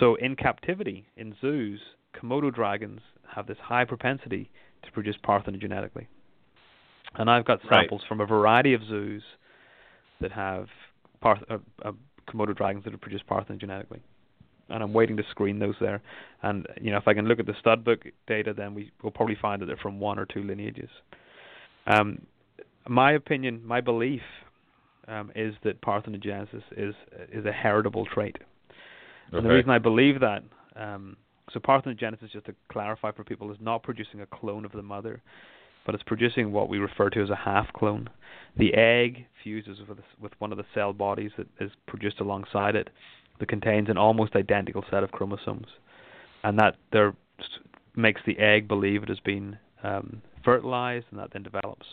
So, in captivity, in zoos, Komodo dragons have this high propensity to produce parthenogenetically. And I've got
Right.
samples from a variety of zoos that have parth- uh, uh, Komodo dragons that are produced parthenogenetically. And I'm waiting to screen those there. And you know, if I can look at the stud book data, then we will probably find that they're from one or two lineages. Um, my opinion, my belief, um, is that parthenogenesis is is a heritable trait. And the reason I believe that, um, so parthenogenesis, just to clarify for people, is not producing a clone of the mother, but it's producing what we refer to as a half clone. The egg fuses with with one of the cell bodies that is produced alongside it, that contains an almost identical set of chromosomes, and that there makes the egg believe it has been um, fertilized, and that then develops.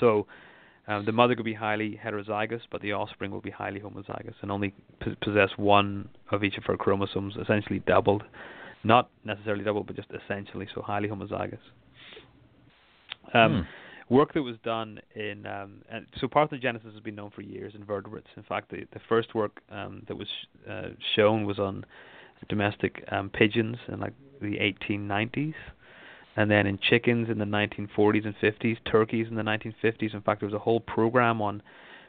So. Um, the mother could be highly heterozygous, but the offspring will be highly homozygous and only p- possess one of each of her chromosomes, essentially doubled. Not necessarily doubled, but just essentially, so highly homozygous. Um, Work that was done in um, and so parthenogenesis has been known for years in vertebrates. In fact, the, the first work um, that was uh, shown was on domestic um, pigeons in like the 1890s, and then in chickens in the 1940s and 50s, turkeys in the 1950s. In fact, there was a whole program on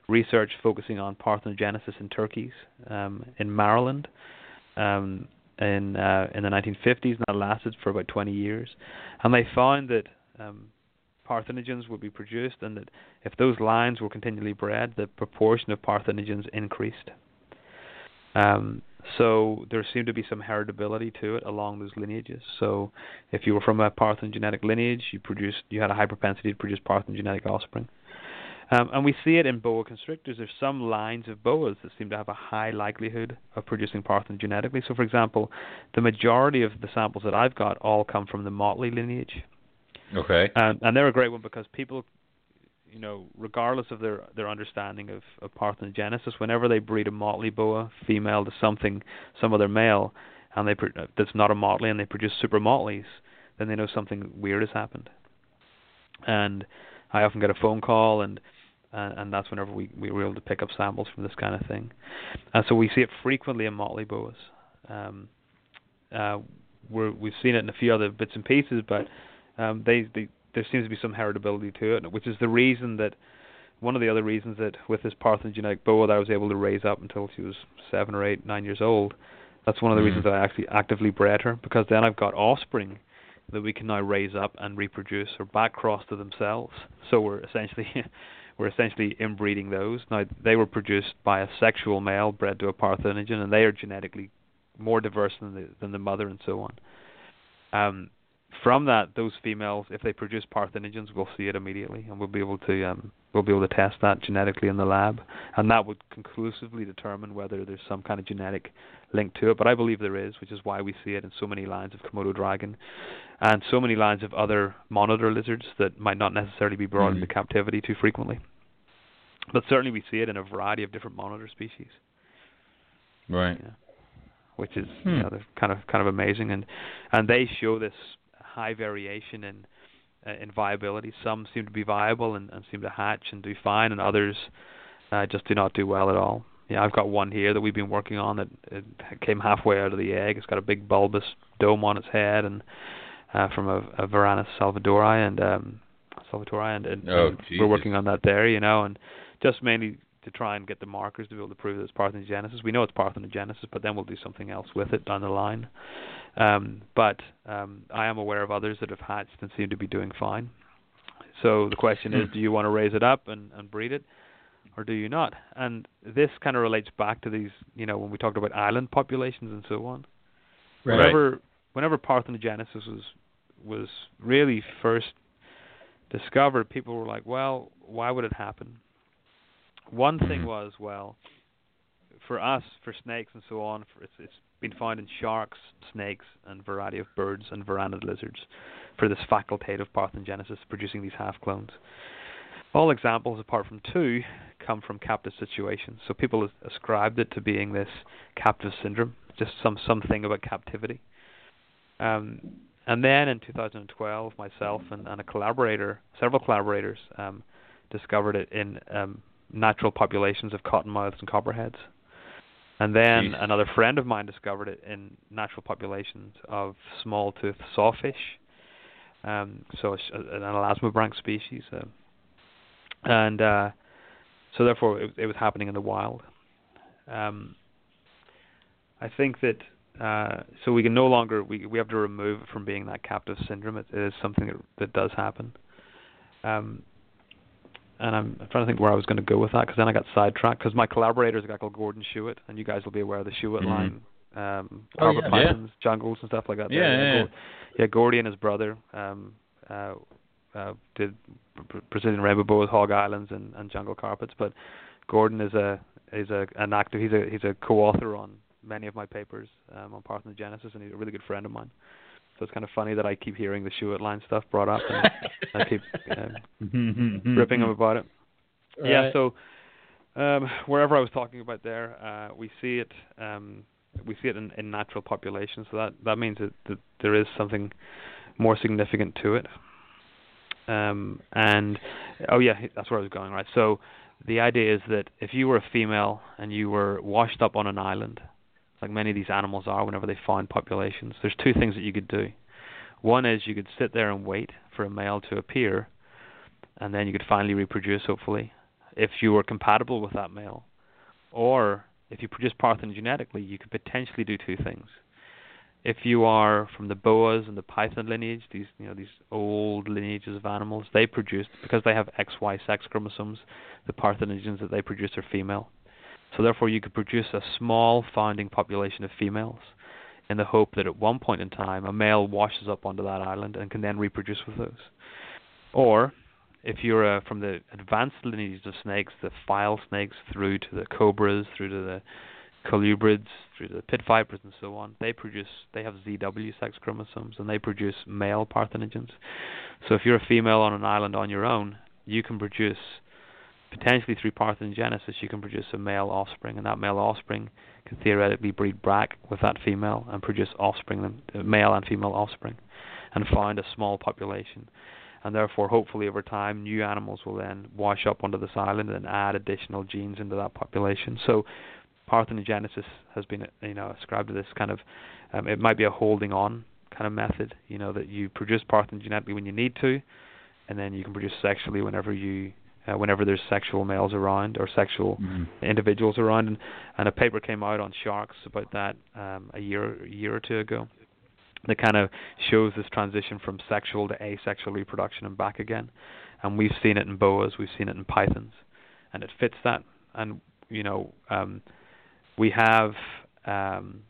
research focusing on parthenogenesis in turkeys um, in Maryland um, in uh, in the 1950s, and that lasted for about 20 years. And they found that um, parthenogens would be produced, and that if those lines were continually bred, the proportion of parthenogens increased. Um, so there seemed to be some heritability to it along those lineages. So if you were from a parthenogenetic lineage, you produced you had a high propensity to produce parthenogenetic offspring. Um, and we see it in boa constrictors. There's some lines of boas that seem to have a high likelihood of producing parthenogenetically. So, for example, the majority of the samples that I've got all come from the motley lineage.
Okay.
And, and they're a great one because people, you know, regardless of their their understanding of, of parthenogenesis, whenever they breed a motley boa female to something, some other male, and they pr- that's not a motley, and they produce super motleys, then they know something weird has happened. And I often get a phone call, and uh, and that's whenever we we were able to pick up samples from this kind of thing. And so we see it frequently in motley boas. Um, uh, we're, we've seen it in a few other bits and pieces, but um, they, they there seems to be some heritability to it, which is the reason that one of the other reasons that with this parthenogenetic boa that I was able to raise up until she was seven or eight, nine years old. That's one of the reasons that I actually actively bred her because then I've got offspring that we can now raise up and reproduce or back cross to themselves. So we're essentially we're essentially inbreeding those. Now they were produced by a sexual male bred to a parthenogen, and they are genetically more diverse than the than the mother and so on. Um, from that, those females, if they produce parthenogens, we'll see it immediately, and we'll be able to um, we'll be able to test that genetically in the lab, and that would conclusively determine whether there's some kind of genetic link to it. But I believe there is, which is why we see it in so many lines of Komodo dragon, and so many lines of other monitor lizards that might not necessarily be brought
Mhm.
into captivity too frequently. But certainly, we see it in a variety of different monitor species
Right.
which is
Hmm.
you know, kind of kind of amazing, and and they show this high variation in uh, in viability. Some seem to be viable and, and seem to hatch and do fine, and others uh, just do not do well at all. Yeah, I've got one here that we've been working on that it came halfway out of the egg. It's got a big bulbous dome on its head, and uh, from a, a Varanus salvadorii, and um, salvatori, and, and,
Oh,
and we're working on that there, you know, and just mainly to try and get the markers to be able to prove that it's parthenogenesis. We know it's parthenogenesis, but then we'll do something else with it down the line. Um, but um, I am aware of others that have hatched and seem to be doing fine. So the question is, do you want to raise it up and, and breed it, or do you not? And this kind of relates back to these, you know, when we talked about island populations and so on.
Right.
Whenever whenever parthenogenesis was was really first discovered, people were like, well, why would it happen? One thing
Mhm.
was, well, for us, for snakes and so on, for, it's, it's been found in sharks, snakes, and variety of birds and varanid lizards for this facultative parthenogenesis, producing these half clones. All examples, apart from two, come from captive situations. So people ascribed it to being this captive syndrome, just some something about captivity. Um, and then in 2012, myself and, and a collaborator, several collaborators, um, discovered it in um, natural populations of cottonmouths and copperheads. And then
Jeez.
another friend of mine discovered it in natural populations of small tooth sawfish, um, so it's an elasmobranch species, uh, and uh, so therefore it, it was happening in the wild. Um, I think that uh, so we can no longer we we have to remove it from being that captive syndrome. It, it is something that that does happen. Um, and I'm, I'm trying to think where I was going to go with that because then I got sidetracked because my collaborator is a guy called Gordon Schuett, and you guys will be aware of the Schuett
Mhm.
line, um,
Oh,
carpet
yeah.
pythons, jungles, and stuff like that.
Yeah,
there.
yeah, yeah.
Yeah, Gordy and his brother um, uh, uh, did Brazilian rainbow boas, hog islands, and, and jungle carpets. But Gordon is a is a an actor. He's a he's a co-author on many of my papers um, on parthenogenesis, and he's a really good friend of mine. So it's kind of funny that I keep hearing the Schuett line stuff brought up, and I keep um, ripping him about it. Yeah, so um, wherever I was talking about there, uh, we see it. Um, we see it in, in natural populations. So that that means that, that there is something more significant to it. Um, and oh yeah, that's where I was going. Right. So the idea is that if you were a female and you were washed up on an island, like many of these animals are, whenever they find populations, there's two things that you could do. One is you could sit there and wait for a male to appear, and then you could finally reproduce, hopefully, if you were compatible with that male. Or if you produce parthenogenetically, you could potentially do two things. If you are from the boas and the python lineage, these you know these old lineages of animals, they produce because they have XY sex chromosomes, the parthenogens that they produce are female. So therefore, you could produce a small founding population of females, in the hope that at one point in time a male washes up onto that island and can then reproduce with those. Or if you're uh, from the advanced lineages of snakes, the file snakes through to the cobras, through to the colubrids, through to the pit vipers and so on, they produce they have ZW sex chromosomes and they produce male parthenogens. So if you're a female on an island on your own, you can produce potentially through parthenogenesis you can produce a male offspring and that male offspring can theoretically breed back with that female and produce offspring uh, male and female offspring and find a small population and therefore hopefully over time new animals will then wash up onto this island and add additional genes into that population. So parthenogenesis has been you know ascribed to this kind of um, it might be a holding on kind of method, you know, that you produce parthenogenetically when you need to and then you can produce sexually whenever you uh, whenever there's sexual males around or sexual
Mhm.
individuals around. And, and a paper came out on sharks about that um, a year a year or two ago that kind of shows this transition from sexual to asexual reproduction and back again. And we've seen it in boas we've seen it in pythons and it fits that. And you know um, we have um,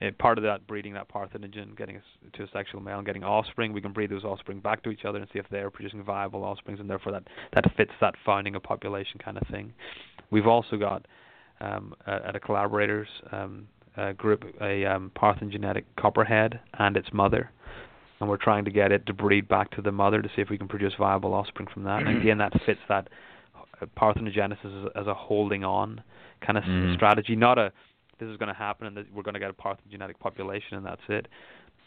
eh, part of that breeding that parthenogen, getting us to a sexual male and getting offspring, we can breed those offspring back to each other and see if they're producing viable offsprings, and therefore that that fits that founding a population kind of thing. We've also got um, at a collaborators um, uh, group a um, parthenogenetic copperhead and its mother, and we're trying to get it to breed back to the mother to see if we can produce viable offspring from that. And again, that fits that uh, parthenogenesis as, as a holding on kind of s
Mhm.
strategy, not a this is going to happen and that we're going to get a parthenogenetic population and that's it,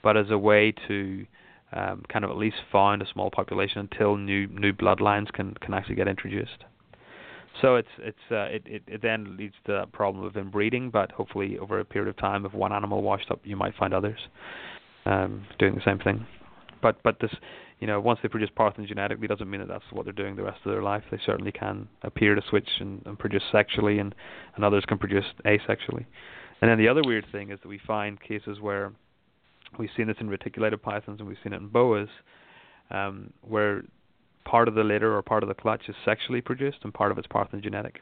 but as a way to um, kind of at least found a small population until new new bloodlines can can actually get introduced. So it's it's uh, it, it it then leads to that problem of inbreeding, but hopefully over a period of time, if one animal washed up, you might find others um, doing the same thing. But but this you know once they produce parthenogenetically it doesn't mean that that's what they're doing the rest of their life. They certainly can appear to switch and, and produce sexually, and and others can produce asexually. And then the other weird thing is that we find cases where we've seen this in reticulated pythons and we've seen it in boas, um, where part of the litter or part of the clutch is sexually produced and part of it's parthenogenetic.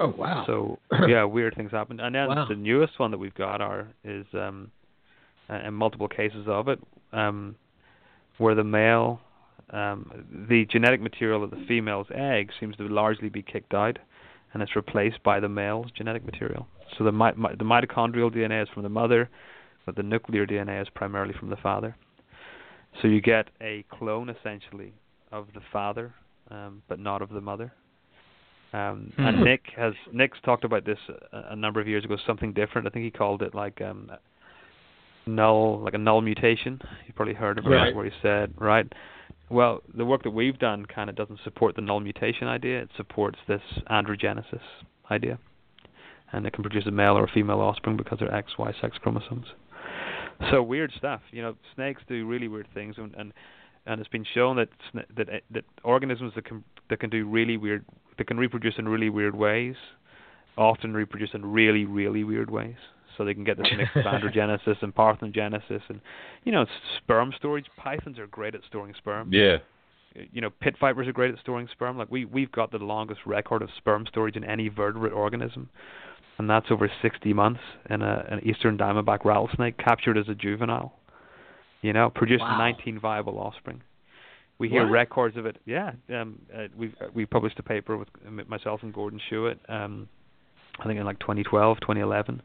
Oh wow!
So yeah, weird things happen. And then
Wow.
the newest one that we've got are is um, and multiple cases of it, um, where the male, um, the genetic material of the female's egg seems to largely be kicked out, and it's replaced by the male's genetic material. So the mi- mi- the mitochondrial DNA is from the mother, but the nuclear DNA is primarily from the father. So you get a clone essentially of the father, um, but not of the mother. Um, and
Hmm.
Nick has Nick's talked about this a, a number of years ago. Something different. I think he called it like um, null, like a null mutation. You've probably heard of it,
Right.
where he said, right. Well, the work that we've done kind of doesn't support the null mutation idea. It supports this androgenesis idea, and it can produce a male or a female offspring because they're X, Y sex chromosomes. So weird stuff. You know, snakes do really weird things, and and, and it's been shown that sna- that uh, that organisms that can that can do really weird that can reproduce in really weird ways, often reproduce in really really weird ways. So they can get this mix of androgenesis and parthenogenesis, and you know, sperm storage. Pythons are great at storing sperm
Yeah.
you know, pit vipers are great at storing sperm. Like we we've got the longest record of sperm storage in any vertebrate organism, and that's over 60 months in a an eastern diamondback rattlesnake captured as a juvenile. You know, produced
Wow.
19 viable offspring. We hear
What?
records of it. Yeah, um, uh, we we published a paper with uh, myself and Gordon Schuett. Um, I think in like 2012, 2011.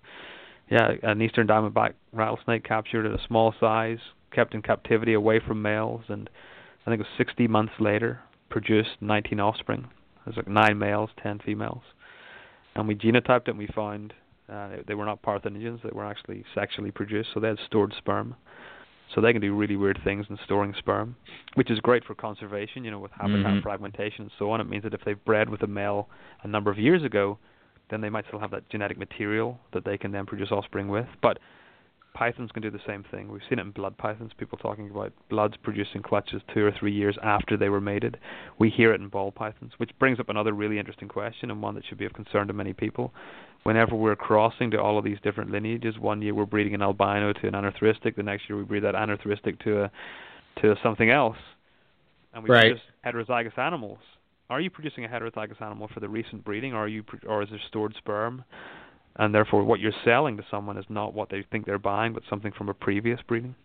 Yeah, an eastern diamondback rattlesnake captured at a small size, kept in captivity away from males, and I think it was 60 months later, produced 19 offspring. There's like nine males, 10 females. And we genotyped it and we found uh, they- were not parthenogens, they were actually sexually produced, so they had stored sperm. So they can do really weird things in storing sperm, which is great for conservation, you know, with habitat
Mhm.
fragmentation and so on. It means that if they've bred with a male a number of years ago, then they might still have that genetic material that they can then produce offspring with. But pythons can do the same thing. We've seen it in blood pythons, people talking about bloods producing clutches two or three years after they were mated. We hear it in ball pythons, which brings up another really interesting question and one that should be of concern to many people. Whenever we're crossing to all of these different lineages, one year we're breeding an albino to an anerythristic, the next year we breed that anerythristic to a to something else, and we
Right.
produce heterozygous animals. Are you producing a heterozygous animal for the recent breeding, or are you, pro- or is there stored sperm? and therefore what you're selling to someone is not what they think they're buying, but something from a previous breeding.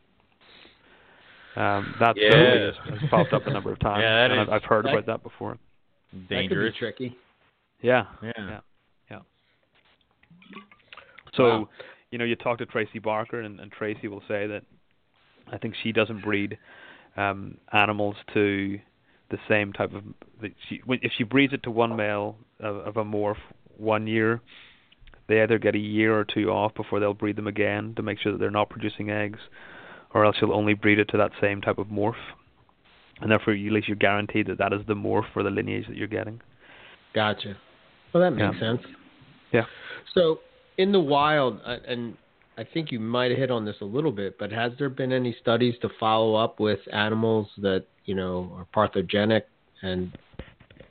Um, that
Yeah.
certainly has, has popped up a number of times,
Yeah, that
and
is-
I've, I've heard
that-
about that before.
Dangerous.
That could be tricky.
Yeah.
Yeah.
Yeah. So,
Wow.
you know, you talk to Tracy Barker, and, and Tracy will say that I think she doesn't breed um, animals to the same type of. She, if she breeds it to one male of, of a morph one year, they either get a year or two off before they'll breed them again to make sure that they're not producing eggs, or else she'll only breed it to that same type of morph, and therefore at least you're guaranteed that that is the morph for the lineage that you're getting.
Gotcha. Well, that makes
Yeah.
sense.
Yeah.
So, in the wild, uh, and I think you might have hit on this a little bit, but has there been any studies to follow up with animals that you know are parthogenic, and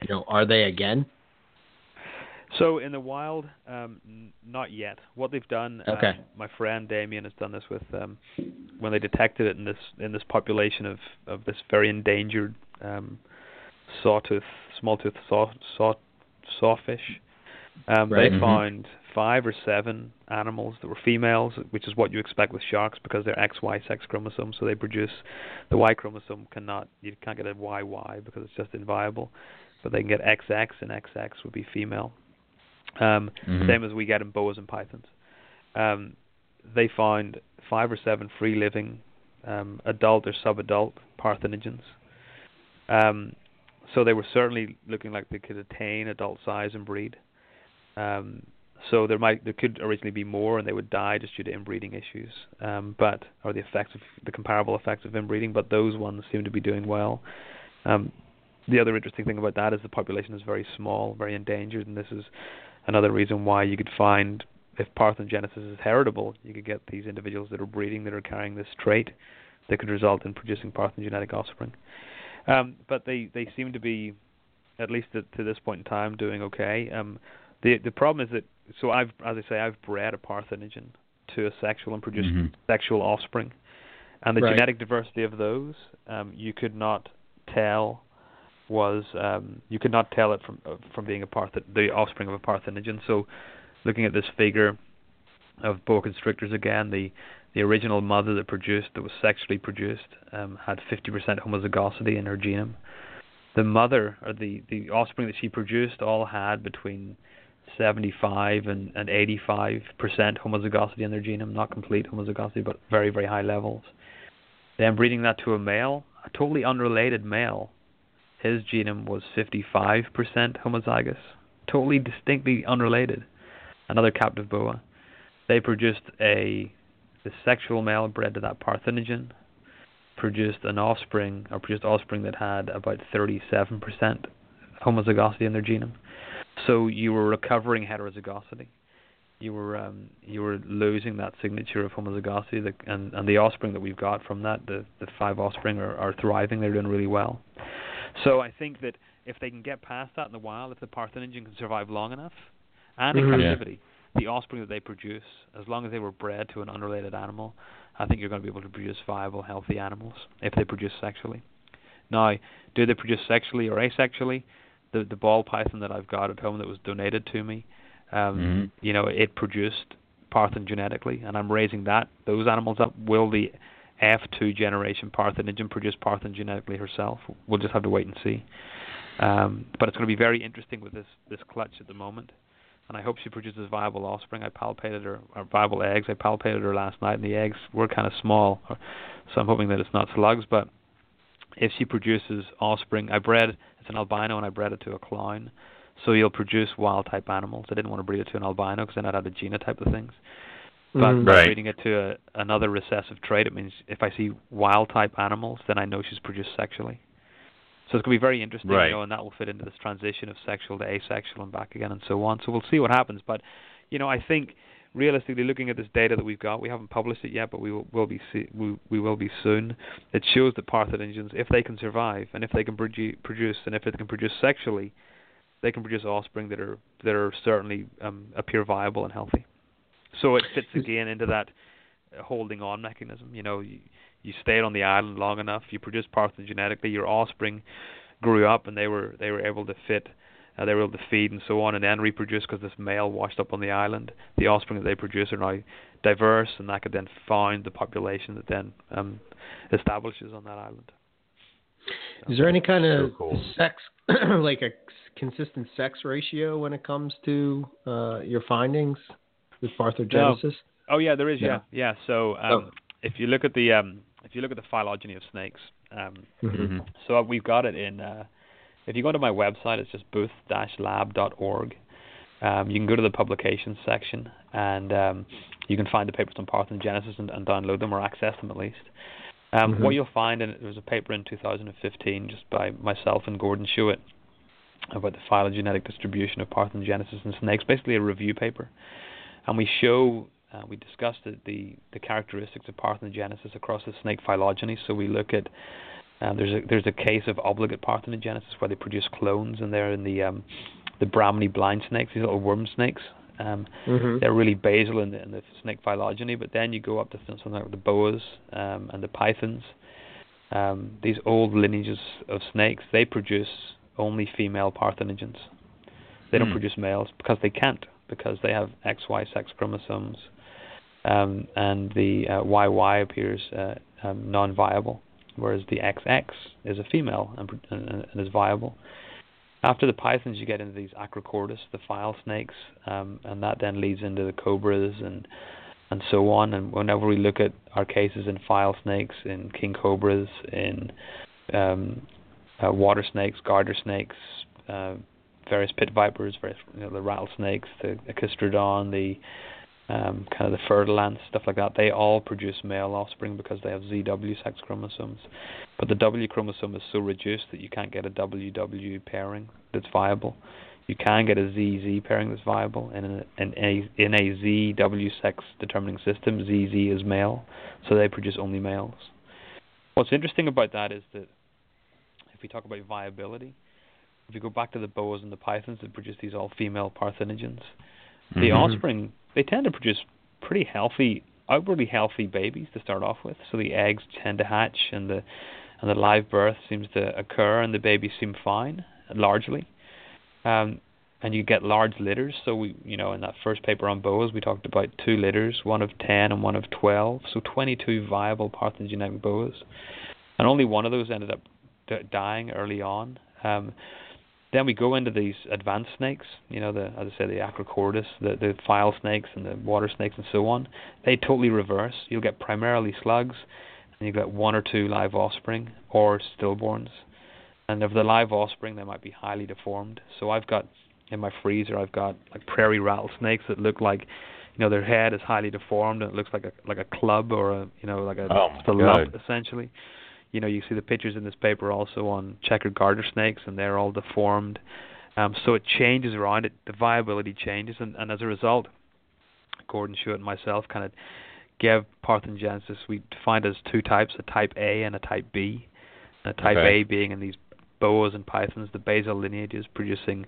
you know, are they again?
So in the wild, um, n- not yet. What they've done,
Okay.
um, my friend Demian has done this with um, when they detected it in this in this population of of this very endangered um, sawtooth, small-tooth saw, saw sawfish. Um,
Right.
They
Mhm.
found five or seven animals that were females, which is what you expect with sharks because they're XY sex chromosomes, so they produce the Y chromosome cannot you can't get a YY because it's just inviable, but they can get XX and XX would be female. Um,
Mhm.
same as we get in boas and pythons. Um, they found five or seven free living um, adult or subadult parthenogens. Um, so they were certainly looking like they could attain adult size and breed. Um, so there might there could originally be more, and they would die just due to inbreeding issues, um, but or the effects of the comparable effects of inbreeding. But those ones seem to be doing well. Um, the other interesting thing about that is the population is very small, very endangered, and this is another reason why you could find if parthenogenesis is heritable, you could get these individuals that are breeding that are carrying this trait that could result in producing parthenogenetic offspring. Um, but they, they seem to be, at least to, to this point in time, doing okay. Um, the the problem is that so I've as I say I've bred a parthenogen to a sexual and produce
Mhm.
sexual offspring. And the
Right.
genetic diversity of those, um, you could not tell was um, you could not tell it from uh, from being a parthen- the offspring of a parthenogen. So, looking at this figure of boa constrictors again, the the original mother that produced that was sexually produced um, had 50% homozygosity in her genome. The mother or the the offspring that she produced all had between 75 and, and 85% homozygosity in their genome, not complete homozygosity, but very, very high levels. Then breeding that to a male, a totally unrelated male, his genome was 55% homozygous, totally distinctly unrelated. Another captive boa. They produced a the sexual male bred to that parthenogen produced an offspring or produced offspring that had about 37% homozygosity in their genome. So you were recovering heterozygosity. You were um, you were losing that signature of homozygosity, the, and and the offspring that we've got from that, the the five offspring are, are thriving. They're doing really well. So I think that if they can get past that in the wild, if the parthenogen can survive long enough, and in
Mhm.
Yeah.
captivity, the offspring that they produce, as long as they were bred to an unrelated animal, I think you're going to be able to produce viable, healthy animals if they produce sexually. Now, do they produce sexually or asexually? The the ball python that I've got at home that was donated to me, um,
Mhm.
you know, it produced parthenogenetically, and I'm raising that those animals up. Will the F2 generation parthenogen produce parthenogenetically herself? We'll just have to wait and see. Um, but it's going to be very interesting with this this clutch at the moment, and I hope she produces viable offspring. I palpated her, or viable eggs. I palpated her last night, and the eggs were kind of small, so I'm hoping that it's not slugs. But if she produces offspring, I bred it's an albino, and I bred it to a clown, so you'll produce wild type animals. I didn't want to breed it to an albino because then I'd have a genotype of things. But
mm.
by
Right.
breeding it to a, another recessive trait, it means if I see wild type animals, then I know she's produced sexually. So it's going to be very interesting,
Right.
you know, and that will fit into this transition of sexual to asexual and back again and so on. So we'll see what happens. But, you know, I think realistically, looking at this data that we've got, we haven't published it yet, but we will, will be see, we, we will be soon. It shows that parthenogens, if they can survive and if they can produ- produce and if they can produce sexually, they can produce offspring that are that are certainly um, appear viable and healthy. So it fits again into that holding on mechanism. You know, you, you stayed on the island long enough, you produced parthenogenetically, your offspring grew up, and they were they were able to fit, uh, they were able to feed and so on, and then reproduce because this male washed up on the island. The offspring that they produce are now diverse, and that could then found the population that then um, establishes on that island.
Is there any kind of
So cool.
sex, like a consistent sex ratio when it comes to uh, your findings with parthenogenesis?
Oh yeah, there is.
Yeah.
Yeah, yeah. So um,
Oh.
if you look at the um, if you look at the phylogeny of snakes, um,
Mhm.
Mhm.
so we've got it in. Uh, if you go to my website, it's just booth-lab.org. Um, you can go to the publications section, and um, you can find the papers on parthenogenesis and, and download them or access them at least. Um,
Mhm.
What you'll find, and there was a paper in 2015 just by myself and Gordon Schuett about the phylogenetic distribution of parthenogenesis in snakes, basically a review paper. And we show, uh, we discussed the, the, the characteristics of parthenogenesis across the snake phylogeny. So we look at, um, there's a there's a case of obligate parthenogenesis where they produce clones, and they're in the um, the Brahminy blind snakes, these little worm snakes. Um,
Mhm.
they're really basal in the, in the snake phylogeny, but then you go up to th- something like the boas um, and the pythons. Um, these old lineages of snakes, they produce only female parthenogens. They don't
Hmm.
produce males because they can't, because they have XY sex chromosomes, um, and the uh, YY appears uh, um, non-viable, whereas the XX is a female and, and, and is viable. After the pythons, you get into these Acrochordus, the file snakes, um, and that then leads into the cobras and and so on. And whenever we look at our cases in file snakes, in king cobras, in um, uh, water snakes, garter snakes, uh, various pit vipers, various you know, the rattlesnakes, the Agkistrodon, the um, kind of the fertile ants, stuff like that. They all produce male offspring because they have ZW sex chromosomes. But the W chromosome is so reduced that you can't get a WW pairing that's viable. You can get a ZZ pairing that's viable, in a, in a, in a ZW sex determining system, ZZ is male, so they produce only males. What's interesting about that is that if we talk about viability, if you go back to the boas and the pythons that produce these all female parthenogens, the
Mhm.
offspring they tend to produce pretty healthy, outwardly healthy babies to start off with. So the eggs tend to hatch, and the and the live birth seems to occur, and the babies seem fine largely. Um, and you get large litters. So we, you know, in that first paper on boas, we talked about two litters, one of 10 and one of 12. So 22 viable parthenogenetic boas, and only one of those ended up d- dying early on. Um, then we go into these advanced snakes, you know, the as I say, the Acrochordus, the the file snakes and the water snakes and so on. They totally reverse. You'll get primarily slugs, and you get one or two live offspring or stillborns. And of the live offspring, they might be highly deformed. So I've got in my freezer, I've got like prairie rattlesnakes that look like, you know, their head is highly deformed and it looks like a like a club or a you know like a,
oh
a lump essentially you know, you see the pictures in this paper also on checkered garter snakes, and they're all deformed. Um, so it changes around it. The viability changes, and, and as a result, Gordon Schuett and myself kind of gave parthenogenesis. We defined as two types: a type A and a type B. And a type
Okay.
A being in these boas and pythons, the basal lineages producing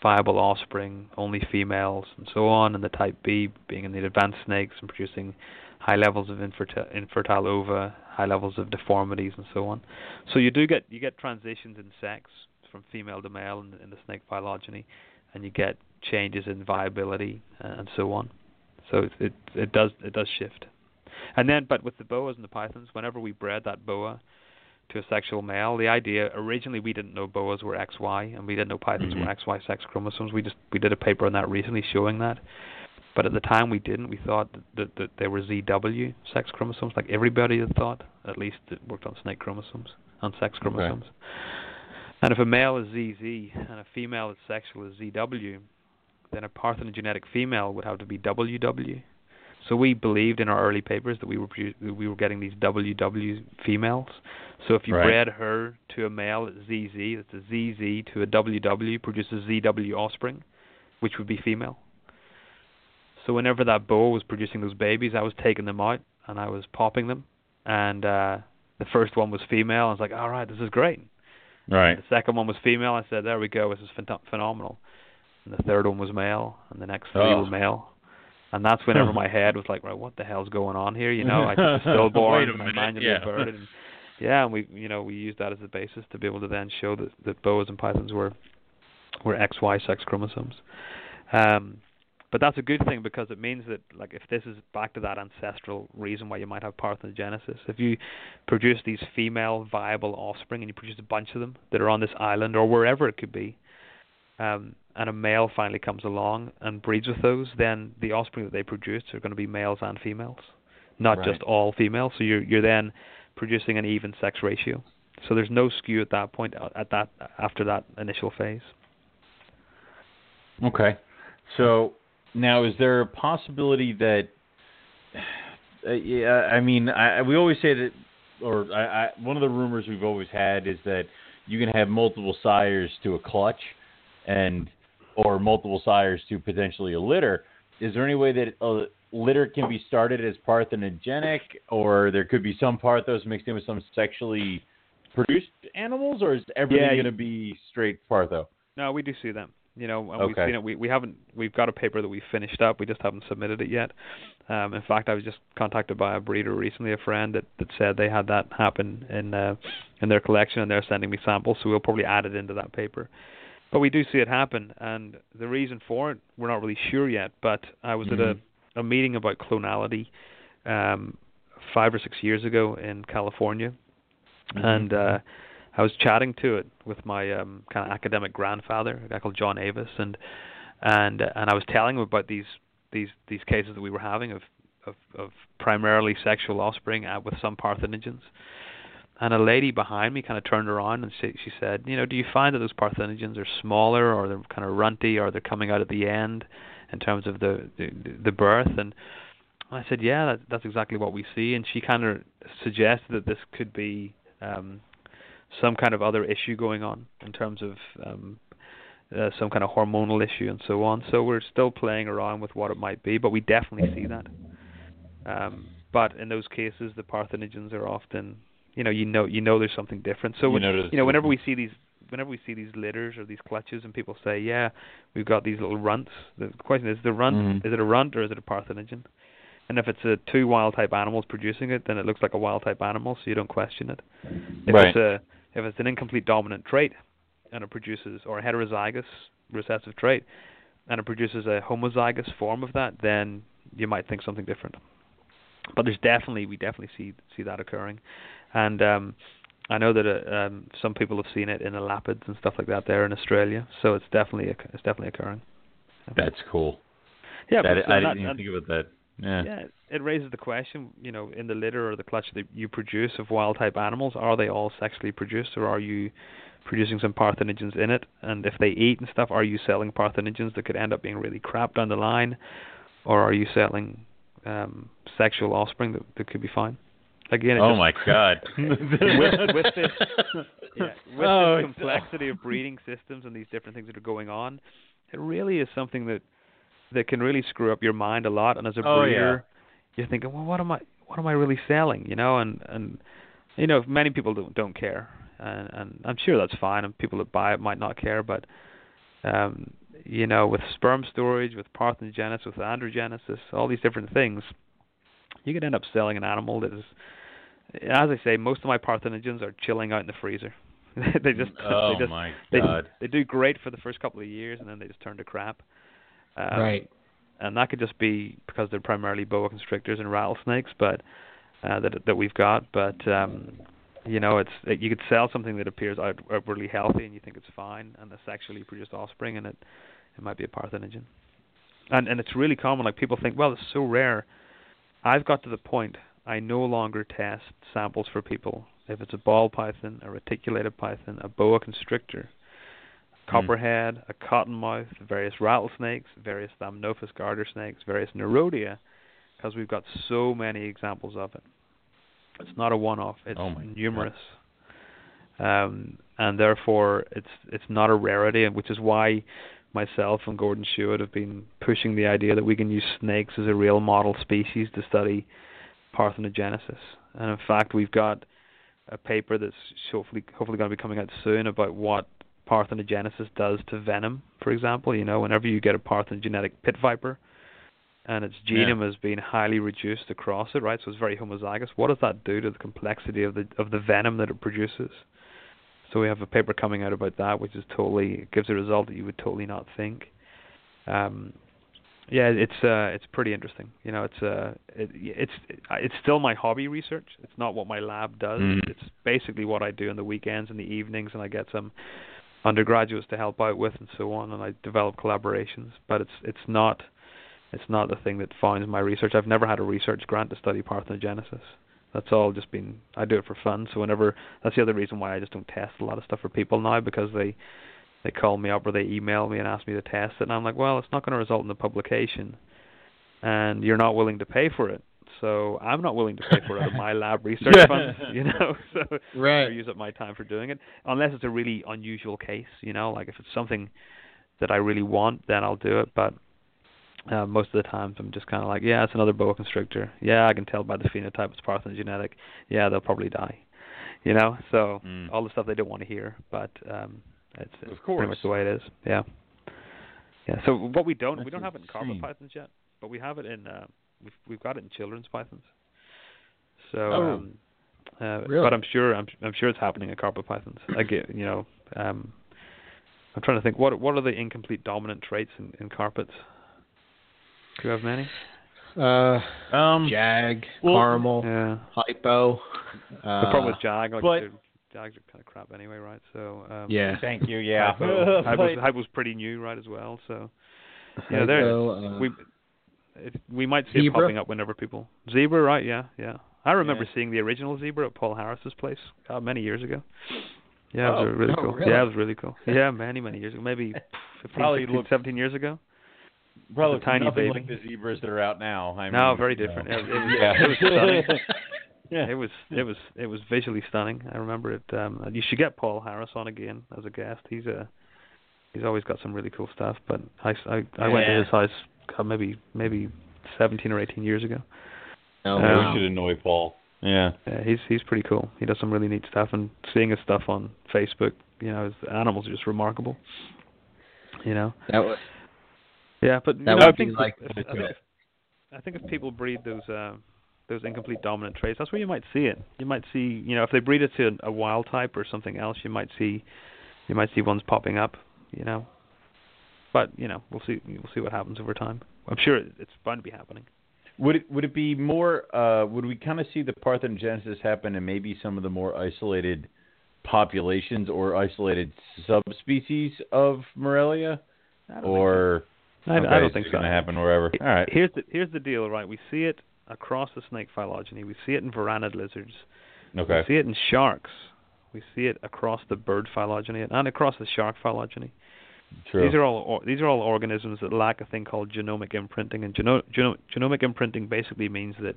viable offspring, only females, and so on, and the type B being in the advanced snakes and producing high levels of infertile, infertile ova, high levels of deformities, and so on. So you do get you get transitions in sex from female to male in, in the snake phylogeny, and you get changes in viability uh, and so on. So it, it it does it does shift. And then, but with the boas and the pythons, whenever we bred that boa to a sexual male, the idea originally we didn't know boas were XY and we didn't know pythons
Mhm.
were XY sex chromosomes. We just we did a paper on that recently showing that. But at the time we didn't. We thought that, that, that they were ZW sex chromosomes, like everybody had thought. At least that worked on snake chromosomes, on sex chromosomes. And if a male is ZZ and a female is sexual is ZW, then a parthenogenetic female would have to be WW. So we believed in our early papers that we were that we were getting these WW females. So if you
Right.
bred her to a male at ZZ, that's a ZZ to a WW produces ZW offspring, which would be female. So whenever that boa was producing those babies, I was taking them out and I was popping them, and uh the first one was female. I was like, all right, this is great.
Right.
The second one was female. I said, there we go, this is phen- phenomenal. And the third one was male, and the next three
Oh.
were male. And that's whenever my head was like, right, what the hell's going on here? You know, I stillborn
Wait a
and I manually
yeah.
averted, and yeah, and we, you know, we used that as the basis to be able to then show that that boas and pythons were were XY sex chromosomes. Um, but that's a good thing because it means that, like, if this is back to that ancestral reason why you might have parthenogenesis, if you produce these female viable offspring and you produce a bunch of them that are on this island or wherever it could be, um, and a male finally comes along and breeds with those, then the offspring that they produce are going to be males and females, not
Right.
just all females. So you're you're then producing an even sex ratio. So there's no skew at that point uh, at that after that initial phase.
Okay. So now, is there a possibility that? Uh, yeah, I mean, I, we always say that, or I, I, one of the rumors we've always had is that you can have multiple sires to a clutch, and or multiple sires to potentially a litter. Is there any way that a litter can be started as parthenogenic, or there could be some parthos mixed in with some sexually produced animals, or is everything
Yeah,
going to be straight partho?
No, we do see them. You know, and we've seen it. We we haven't. We've got a paper that we finished up. We just haven't submitted it yet. Um, in fact, I was just contacted by a breeder recently, a friend that that said they had that happen in uh, in their collection, and they're sending me samples. So we'll probably add it into that paper. But we do see it happen, and the reason for it, we're not really sure yet. But I was at a
Mhm.
a meeting about clonality um, five or six years ago in California,
Mhm.
and uh, I was chatting to it with my um, kind of academic grandfather, a guy called John Avise, and and and I was telling him about these these these cases that we were having of of, of primarily sexual offspring with some parthenogens. And a lady behind me kind of turned around and she, she said, you know, do you find that those parthenogens are smaller or they're kind of runty or they're coming out at the end in terms of the the, the birth? And I said, yeah, that, that's exactly what we see. And she kind of suggested that this could be um, some kind of other issue going on in terms of um, uh, some kind of hormonal issue and so on. So we're still playing around with what it might be, but we definitely see that. Um, but in those cases, the parthenogens are often, you know, you know, you know, there's something different. So
You
when- you know, whenever we see these, whenever we see these litters or these clutches, and people say, yeah, we've got these little runts. The question is, the runt
Mhm.
is it a runt or is it a parthenogen? And if it's a two wild type animals producing it, then it looks like a wild type animal, so you don't question it. If
Right.
it's a if it's an incomplete dominant trait and it produces or a heterozygous recessive trait and it produces a homozygous form of that, then you might think something different. But there's definitely we definitely see see that occurring, and um, I know that uh, um, some people have seen it in the elapids and stuff like that there in Australia. So it's definitely it's definitely occurring.
That's cool.
Yeah,
That,
so
I
that-
didn't even
and-
think about that. Yeah.
yeah, it raises the question, you know, in the litter or the clutch that you produce of wild type animals, are they all sexually produced or are you producing some parthenogens in it? And if they eat and stuff, are you selling parthenogens that could end up being really crap down the line? Or are you selling um sexual offspring that, that could be fine? Again,
Oh
just-
my god.
with, with this yeah, with
Oh,
this complexity of breeding systems and these different things that are going on, it really is something that that can really screw up your mind a lot. And as a
Oh, yeah.
breeder, you're thinking, well, what am I what am I really selling? You know, and and you know, many people don't don't care, and and I'm sure that's fine. And people that buy it might not care, but um, you know, with sperm storage, with parthenogenesis, with androgenesis, all these different things, you could end up selling an animal that is as I say, most of my parthenogens are chilling out in the freezer. they just
oh
they just
my
they,
god.
they do great for the first couple of years and then they just turn to crap. Um,
right.
And that could just be because they're primarily boa constrictors and rattlesnakes, but uh, that that we've got. But um, you know, it's it, you could sell something that appears out, outwardly healthy and you think it's fine, and the sexually produced offspring, and it it might be a parthenogen. And and it's really common. Like people think, well, it's so rare. I've got to the point I no longer test samples for people. If it's a ball python, a reticulated python, a boa constrictor,
Hmm.
copperhead, a cottonmouth, various rattlesnakes, various Thamnophis garter snakes, various Nerodia, because we've got so many examples of it. It's not a one-off; it's
Oh
numerous, um, and therefore it's it's not a rarity, and which is why myself and Gordon Schuett have been pushing the idea that we can use snakes as a real model species to study parthenogenesis. And in fact, we've got a paper that's hopefully hopefully going to be coming out soon about what parthenogenesis does to venom. For example, you know, whenever you get a parthenogenetic pit viper, and its
Yeah.
genome has been highly reduced across it, right? So it's very homozygous. What does that do to the complexity of the of the venom that it produces? So we have a paper coming out about that, which is totally gives a result that you would totally not think. Um, yeah, it's uh, it's pretty interesting. You know, it's uh, it, it's it's still my hobby research. It's not what my lab does.
Mhm.
It's basically what I do in the weekends and the evenings, and I get some undergraduates to help out with and so on, and I develop collaborations. But it's it's not it's not the thing that founds my research. I've never had a research grant to study parthenogenesis. That's all just been I do it for fun. So whenever that's the other reason why I just don't test a lot of stuff for people now because they they call me up or they email me and ask me to test it and I'm like, Well, it's not gonna result in a publication and you're not willing to pay for it. So I'm not willing to pay for it out of my lab research funds, you know. So
Right.
use up my time for doing it. Unless it's a really unusual case you know like if it's something that i really want then i'll do it. But uh, most of the times i'm just kind of like yeah it's another boa constrictor. Yeah i can tell by the phenotype it's parthenogenetic yeah they'll probably die. You know? So
Mm.
all the stuff they don't want to hear but um it's, it's pretty much the way it is. Yeah. Yeah so what we don't we don't have it in carpet pythons yet but we have it in uh we've we've got it in children's pythons so
Oh.
um uh,
Really?
But I'm sure I'm I'm sure it's happening in carpet pythons. I get you know um, I'm trying to think what what are the incomplete dominant traits in, in carpets? Do you have many?
Uh,
Um,
Jag,
well-
caramel,
Yeah.
hypo. Uh,
the problem with jag, like
but-
they're- jags are kind of crap anyway, right? So um,
yeah.
Thank you. Yeah.
Hypo, hypo's,
But-
hypo's pretty new, right, as well. So yeah, there
uh,
we it, we might see it popping up whenever people zebra, right? Yeah, yeah. I remember
Yeah.
seeing the original zebra at Paul Harris's place God, many years ago. Yeah, it was
Oh,
uh, really
oh,
cool.
really?
Yeah, it was really cool. Yeah, many many years ago, maybe 15,
Probably
16,
looked-
17 years ago.
Probably
a tiny
nothing
baby.
like the zebras that are out now. I
No,
mean,
very different. It- it
yeah.
it was stunning.
yeah.
It was it was it was visually stunning. I remember it. Um, you should get Paul Harris on again as a guest. He's a he's always got some really cool stuff. But I I, I went to his house God, maybe maybe 17 or 18 years ago.
Oh,
Um,
Yeah,
wow.
we should annoy Paul. Yeah.
Yeah, he's he's pretty cool. He does some really neat stuff, and seeing his stuff on Facebook, you know, his animals are just remarkable. You know,
That was
yeah, but you
That
know, I
would be
think
like
if, I think if, I think if people breed those uh, those incomplete dominant traits, that's where you might see it. You might see, you know, if they breed it to a wild type or something else, you might see, you might see ones popping up. You know, but you know, we'll see. We'll see what happens over time. I'm sure it's bound to be happening.
Would it would it be more? Uh, would we kind of see the parthenogenesis happen in maybe some of the more isolated populations or isolated subspecies of Morelia, or
I,
okay,
I don't think
it's
so.
going to happen wherever. All right.
Here's the here's the deal, right? We see it across the snake phylogeny. We see it in varanid lizards.
Okay.
We see it in sharks. We see it across the bird phylogeny and across the shark phylogeny.
True.
These are all or, these are all organisms that lack a thing called genomic imprinting, and geno, geno, genomic imprinting basically means that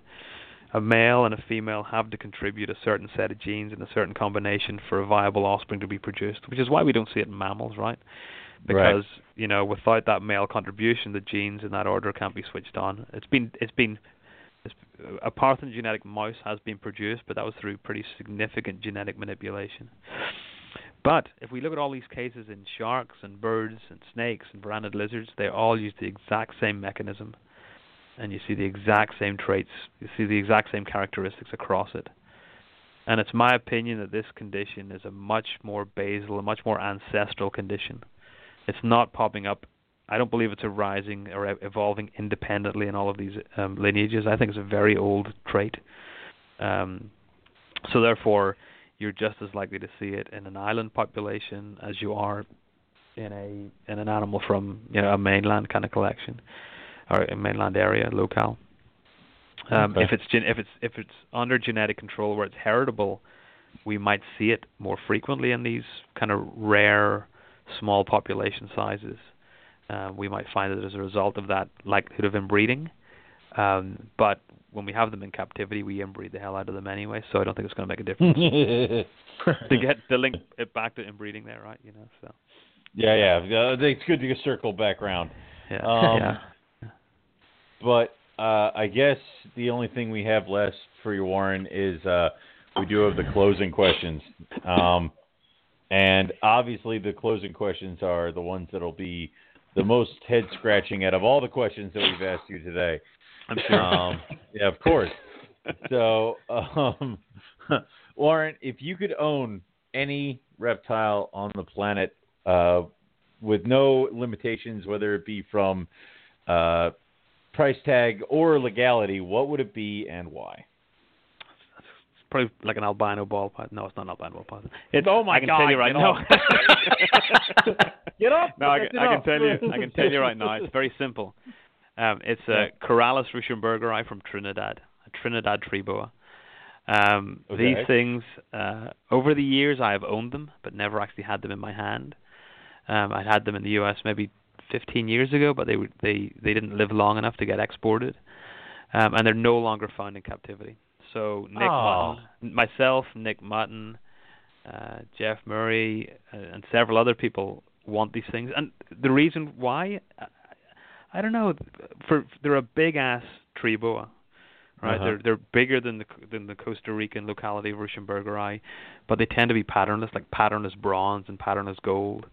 a male and a female have to contribute a certain set of genes in a certain combination for a viable offspring to be produced. Which is why we don't see it in mammals, right? Because you know, without that male contribution, the genes in that order can't be switched on. It's been it's been it's, a parthenogenetic mouse has been produced, but that was through pretty significant genetic manipulation. But if we look at all these cases in sharks and birds and snakes and varanid lizards, they all use the exact same mechanism, and you see the exact same traits, you see the exact same characteristics across it. And it's my opinion that this condition is a much more basal, a much more ancestral condition. It's not popping up. I don't believe it's arising or evolving independently in all of these um, lineages. I think it's a very old trait. Um, so therefore, you're just as likely to see it in an island population as you are in a in an animal from you know a mainland kind of collection or a mainland area locale. Um,
Okay.
If it's gen- if it's if it's under genetic control where it's heritable, we might see it more frequently in these kind of rare small population sizes. Uh, we might find that as a result of that likelihood of inbreeding. Um, but when we have them in captivity, we inbreed the hell out of them anyway. So I don't think it's going to make a difference to get to link it back to inbreeding there, right? You know, so
yeah, yeah. Uh, It's good to circle back around.
yeah,
Um,
yeah.
But uh, I guess the only thing we have left for you, Warren, is uh, we do have the closing questions. Um, and obviously, the closing questions are the ones that'll be the most head scratching out of all the questions that we've asked you today.
I'm sure.
Um, yeah, of course. So, um, Warren, if you could own any reptile on the planet uh, with no limitations, whether it be from uh, price tag or legality, what would it be and why?
It's probably like an albino ball python. No, it's not an albino ball python. It's,
Oh my
I can
God,
tell you right
get
now.
off. Get up!
no, I, can- I can tell you. I can tell you right now. It's very simple. Um, it's a Corallus ruschenbergerii from Trinidad, a Trinidad tree boa. Um,
Okay.
These things, uh, over the years, I have owned them, but never actually had them in my hand. Um, I had them in the U.S. maybe 15 years ago, but they were, they they didn't live long enough to get exported, um, and they're no longer found in captivity. So Nick. Mutton, myself, Nick Mutton, uh, Jeff Murray, uh, and several other people want these things. And the reason why, I, don't know. For they're a big ass tree boa, right?
Uh-huh.
They're they're bigger than the than the Costa Rican locality of Ruschenbergerii, but they tend to be patternless, like patternless bronze and patternless gold.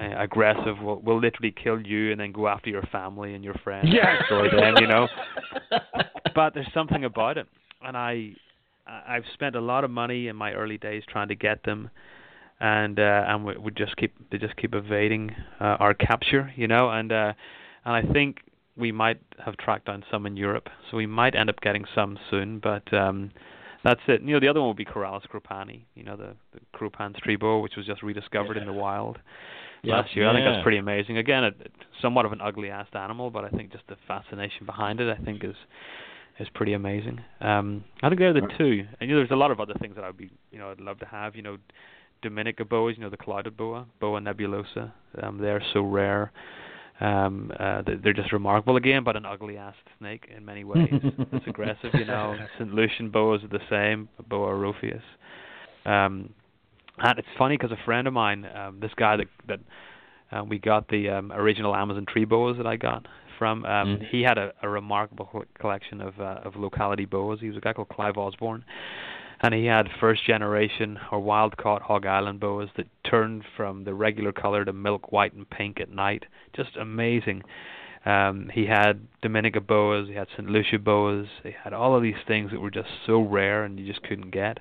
Uh, aggressive will will literally kill you and then go after your family and your friends
Yeah.
them, you know. But there's something about it, and I I- I've spent a lot of money in my early days trying to get them, and uh, and we, we just keep they just keep evading uh, our capture, you know, and uh, and I think we might have tracked down some in Europe, so we might end up getting some soon, but um, that's it. You know, the other one would be Corallus cropanii, you know, the, the tree boa, which was just rediscovered in the wild last year. I think that's pretty amazing. Again, it, somewhat of an ugly assed animal, but I think just the fascination behind it, I think is is pretty amazing. Um, I think they're the two. And you know, there's a lot of other things that I'd be, you know, I'd love to have. You know, Dominica boas, you know, the clouded boa, Boa nebulosa. Um, they're so rare. Um, uh, they- they're just remarkable again, but an ugly assed snake in many ways. it's aggressive, you know. St. Lucian boas are the same, Boa orophias. Um, and it's funny because a friend of mine, um, this guy that that uh, we got the um, original Amazon tree boas that I got from, um,
Mm.
he had a, a remarkable collection of uh, of locality boas. He was a guy called Clive Osborne, and he had first generation or wild caught Hog Island boas that turned from the regular color to milk white and pink at night. Just amazing. Um, he had Dominica boas, he had St. Lucia boas, he had all of these things that were just so rare and you just couldn't get.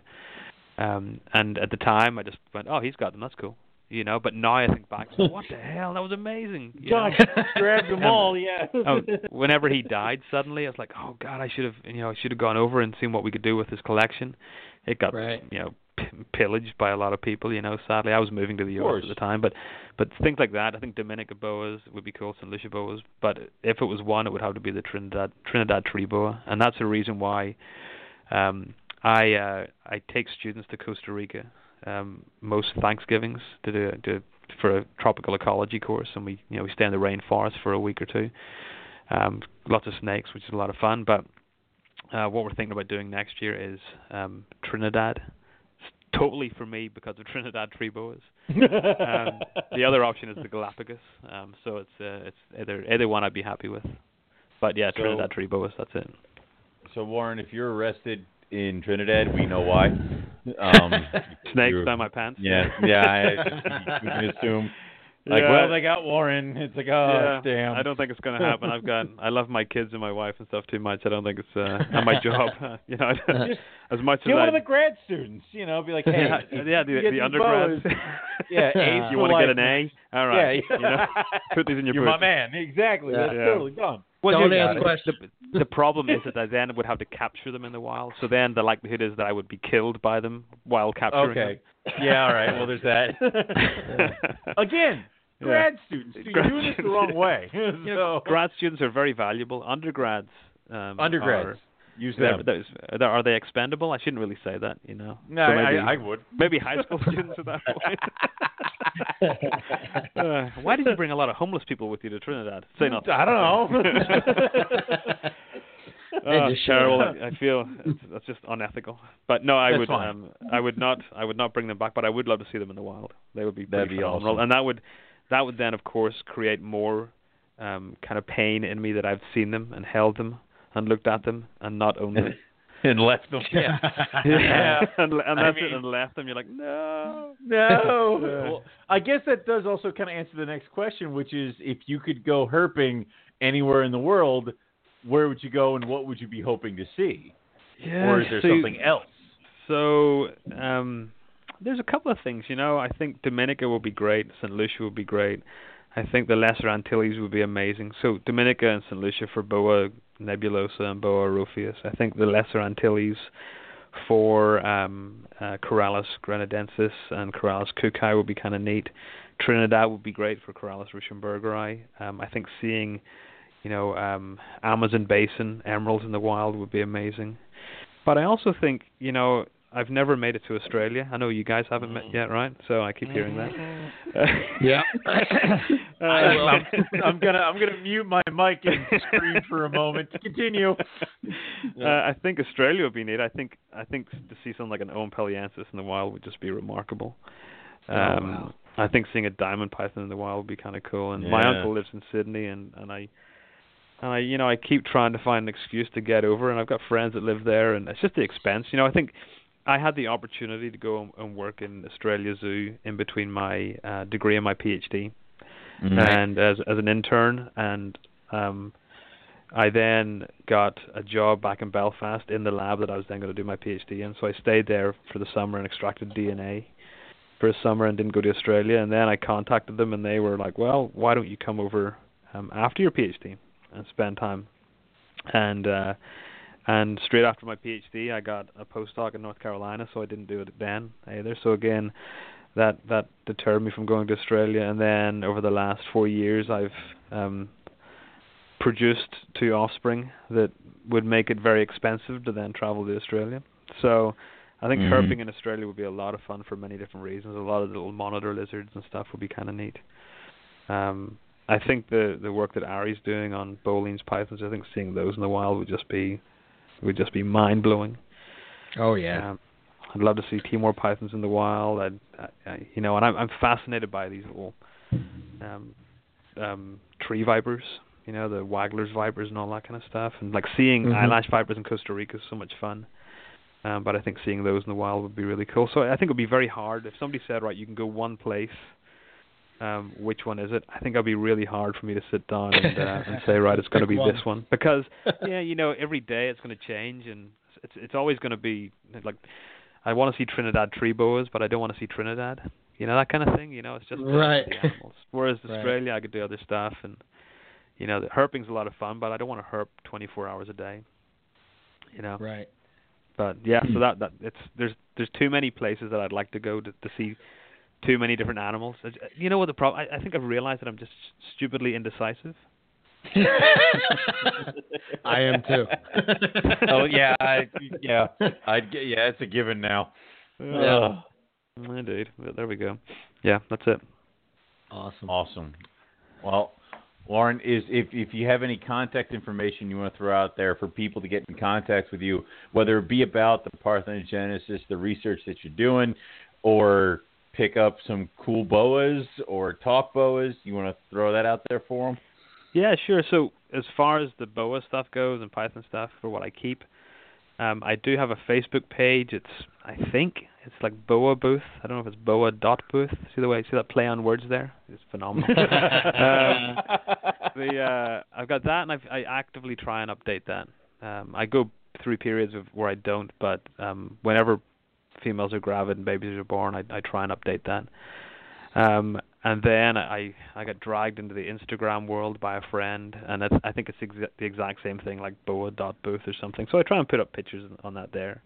Um, and at the time, I just went, "Oh, he's got them. That's cool." You know, but now I think back, what the hell? That was amazing. You know?
grabbed them all, yeah.
oh, whenever he died suddenly, I was like, oh god, I should have, you know, I should have gone over and seen what we could do with his collection. It got,
Right.
you know, pillaged by a lot of people. You know, sadly, I was moving to the US at the time, but but things like that, I think Dominica boas would be cool, St. Lucia boas. But if it was one, it would have to be the Trinidad Trinidad tree boa, and that's the reason why um, I uh, I take students to Costa Rica um, most Thanksgivings to do to for a tropical ecology course, and we you know we stay in the rainforest for a week or two. Um, lots of snakes, which is a lot of fun. But uh, what we're thinking about doing next year is um, Trinidad. It's totally for me because of Trinidad tree boas. Um, the other option is the Galapagos. Um, so it's uh, it's either either one I'd be happy with. But yeah,
So-
Trinidad tree boas. That's it.
So Warren, if you're arrested in Trinidad, we know why. Um,
Snakes down my pants.
Yeah, yeah. I, we can assume. Like,
Yeah.
well, they got Warren. It's like, oh,
yeah,
damn.
I don't think it's going to happen. I've got I love my kids and my wife and stuff too much. I don't think it's uh and my job. you know,
Just
as much as
one
I
of the grad students. You know, be like, hey,
yeah,
if
yeah,
you
the,
get
the undergrads.
boas- yeah, A's
you want to get an A? All right.
Yeah,
You know, put these in your
You're
boots.
my man. Exactly.
Yeah.
That's
Yeah.
totally done.
Well,
Don't ask
the-
questions.
The, the problem is that I then would have to capture them in the wild. So then the likelihood is that I would be killed by them while capturing
Okay. Yeah. All right. Well, there's that.
them.
Again,
Yeah.
grad students. Dude,
Grad
You're doing this the wrong way.
You know, grad students are very valuable. Undergrads. Um,
undergrads.
Are,
Use
they're-
them.
those- are they- are they expendable? I shouldn't really say that. You know.
No,
So
I,
maybe,
I, I would.
maybe high school students at that point. uh, why did you bring a lot of homeless people with you to Trinidad? Say nothing.
I don't know.
Oh, terrible. I, I feel it's, that's just unethical. But no, I
That's
would.
fine.
Um, I would not. I would not bring them back. But I would love to see them in the wild. They would be
That'd be
phenomenal.
awesome.
And that would, that would then of course create more, um, kind of pain in me that I've seen them and held them and looked at them and not owned them.
and left them.
Yeah.
Yeah.
and, and
I
that's
mean-
it, and left them. You're like, no.
No. Well, I guess that does also kind of answer the next question, which is if you could go herping anywhere in the world, where would you go and what would you be hoping to see?
Yeah.
or is there
see,
something else?
So, um, there's a couple of things. You know, I think Dominica will be great. St. Lucia will be great. I think the Lesser Antilles would be amazing. So Dominica and St. Lucia for Boa nebulosa and Boa orophias. I think the Lesser Antilles for um, uh, Corallus grenadensis and Corallus cooki would be kind of neat. Trinidad would be great for Corallus ruschenbergerii. Um, I think seeing, you know, um, Amazon basin emeralds in the wild would be amazing. But I also think, you know, I've never made it to Australia. I know you guys haven't met yet, right? So I keep hearing that.
Yeah.
Uh,
I will. I'm, I'm gonna I'm gonna mute my mic and scream for a moment. Continue.
uh, I think Australia would be neat. I think I think to see something like an oenpelliensis in the wild would just be remarkable.
Oh,
Um,
wow.
I think seeing a diamond python in the wild would be kind of cool. And my uncle lives in Sydney, and and I, and I, you know, I keep trying to find an excuse to get over. And I've got friends that live there, and it's just the expense. You know, I think I had the opportunity to go and, work in Australia Zoo in between my uh, degree and my PhD and as as an intern and um I then got a job back in Belfast in the lab that I was then going to do my PhD in. So I stayed there for the summer and extracted DNA for a summer and didn't go to Australia. And then I contacted them and they were like, "Well, why don't you come over um, after your PhD and spend time?" And uh, and straight after my PhD, I got a postdoc in North Carolina, so I didn't do it then either. So again, that that deterred me from going to Australia. And then over the last four years, I've um, produced two offspring that would make it very expensive to then travel to Australia. So I think
Mhm.
herping in Australia would be a lot of fun for many different reasons. A lot of little monitor lizards and stuff would be kind of neat. Um, I think the the work that Ari's doing on Boelen's pythons, I think seeing those in the wild would just be would just be mind blowing.
Oh yeah.
Um, I'd love to see Timor pythons in the wild. I'd, I, I, you know, and I'm I'm fascinated by these little um, um, tree vipers. You know, the Wagler's vipers and all that kind of stuff. And like seeing
Mhm.
eyelash vipers in Costa Rica is so much fun. Um, but I think seeing those in the wild would be really cool. So I think it would be very hard if somebody said, right, you can go one place um, which one is it, I think it'll be really hard for me to sit down and, uh, and say, right, it's going to be
one.
this one because yeah, you know, every day it's going to change and it's it's always going to be like I want to see Trinidad tree boas, but I don't want to see Trinidad. You know that kind of thing. You know, it's just
Right.
the animals. Whereas
Right.
Australia, I could do other stuff, and you know, the herping's a lot of fun, but I don't want to herp 24 hours a day. You know,
right.
but yeah, so that that it's there's there's too many places that I'd like to go to to see too many different animals. You know what the problem? I, I think I've realized that I'm just stupidly indecisive.
I am too.
oh yeah, I, yeah, I'd yeah, it's a given now.
Yeah.
Ugh.
Indeed. But there we go. Yeah, that's it.
Awesome.
Awesome. Well, Warren, is if if you have any contact information you want to throw out there for people to get in contact with you, whether it be about the parthenogenesis, the research that you're doing, or pick up some cool boas or talk boas, you want to throw that out there for them?
Yeah, sure. So as far as the boa stuff goes and Python stuff for what I keep, um, I do have a Facebook page. It's I think it's like Boa Booth. I don't know if it's Boa dot Booth. See the way see that play on words there? It's phenomenal. um, the uh, I've got that, and I've, I actively try and update that. Um, I go through periods of where I don't, but um, whenever females are gravid and babies are born, I, I try and update that. Um, and then I I got dragged into the Instagram world by a friend, and I think it's exa- the exact same thing, like boa dot booth or something. So I try and put up pictures on that there,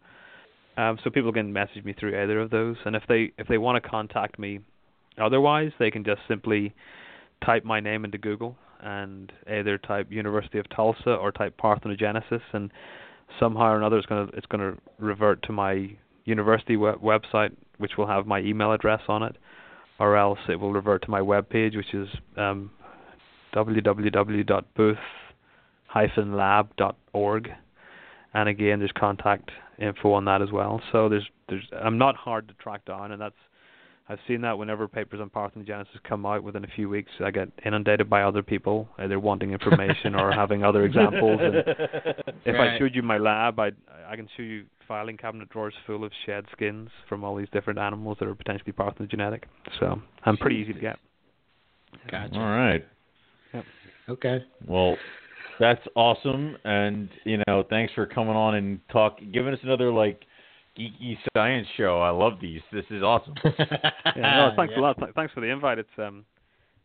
um, so people can message me through either of those. And if they if they want to contact me, otherwise they can just simply type my name into Google and either type University of Tulsa or type Parthenogenesis, and somehow or another it's gonna it's gonna revert to my university we- website, which will have my email address on it or else it will revert to my web page, which is um, www.booth-lab.org. And again, there's contact info on that as well. So there's there's I'm not hard to track down, and that's I've seen that whenever papers on parthenogenesis come out within a few weeks, I get inundated by other people either wanting information or having other examples. And if I showed you my lab, I I can show you filing cabinet drawers full of shed skins from all these different animals that are potentially parthenogenetic. So I'm pretty easy to get.
Gotcha.
All right.
Okay.
Well, that's awesome, and you know, thanks for coming on and talk, giving us another like geeky science show. I love these. This is awesome.
Yeah, no, thanks
Yeah.
a lot. Thanks for the invite. It's um,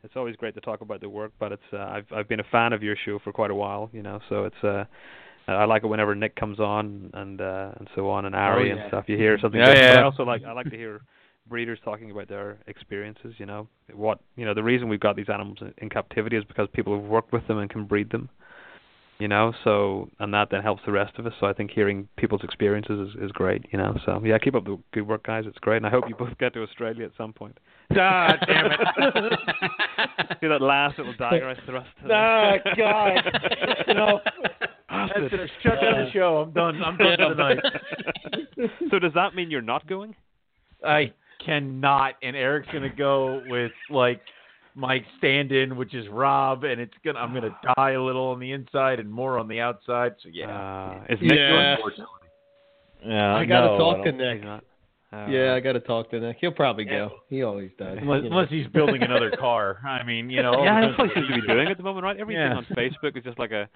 it's always great to talk about the work, but it's uh, I've I've been a fan of your show for quite a while, you know. So it's uh, I like it whenever Nick comes on and uh, and so on, and Ari and
yeah.
stuff. You hear something
Yeah,
different. But
yeah.
I also like I like to hear breeders talking about their experiences. You know, what you know the reason we've got these animals in, in captivity is because people have worked with them and can breed them. You know, so and that then helps the rest of us. So I think hearing people's experiences is, is great. You know, so yeah, keep up the good work, guys. It's great, and I hope you both get to Australia at some point.
ah, damn it.
See that last little dagger I thrust? to
Ah,
them?
God. No. That's it. Shut down the show. I'm done. I'm done for the night.
so does that mean you're not going?
I cannot. And Eric's gonna go with like my stand-in, which is Rob, and it's gonna. I'm gonna die a little on the inside and more on the outside. So yeah.
Uh, is Nick
Yeah.
Unfortunately. Yeah.
I gotta
no,
talk
I
to? Nick.
Uh,
Yeah, I gotta talk to Nick. He'll probably go. He always does.
Unless,
you know.
unless he's building another car. I mean, you know. all
Yeah, that's what
on
he seems to be doing at the moment, right? Everything
Yeah.
on Facebook is just like a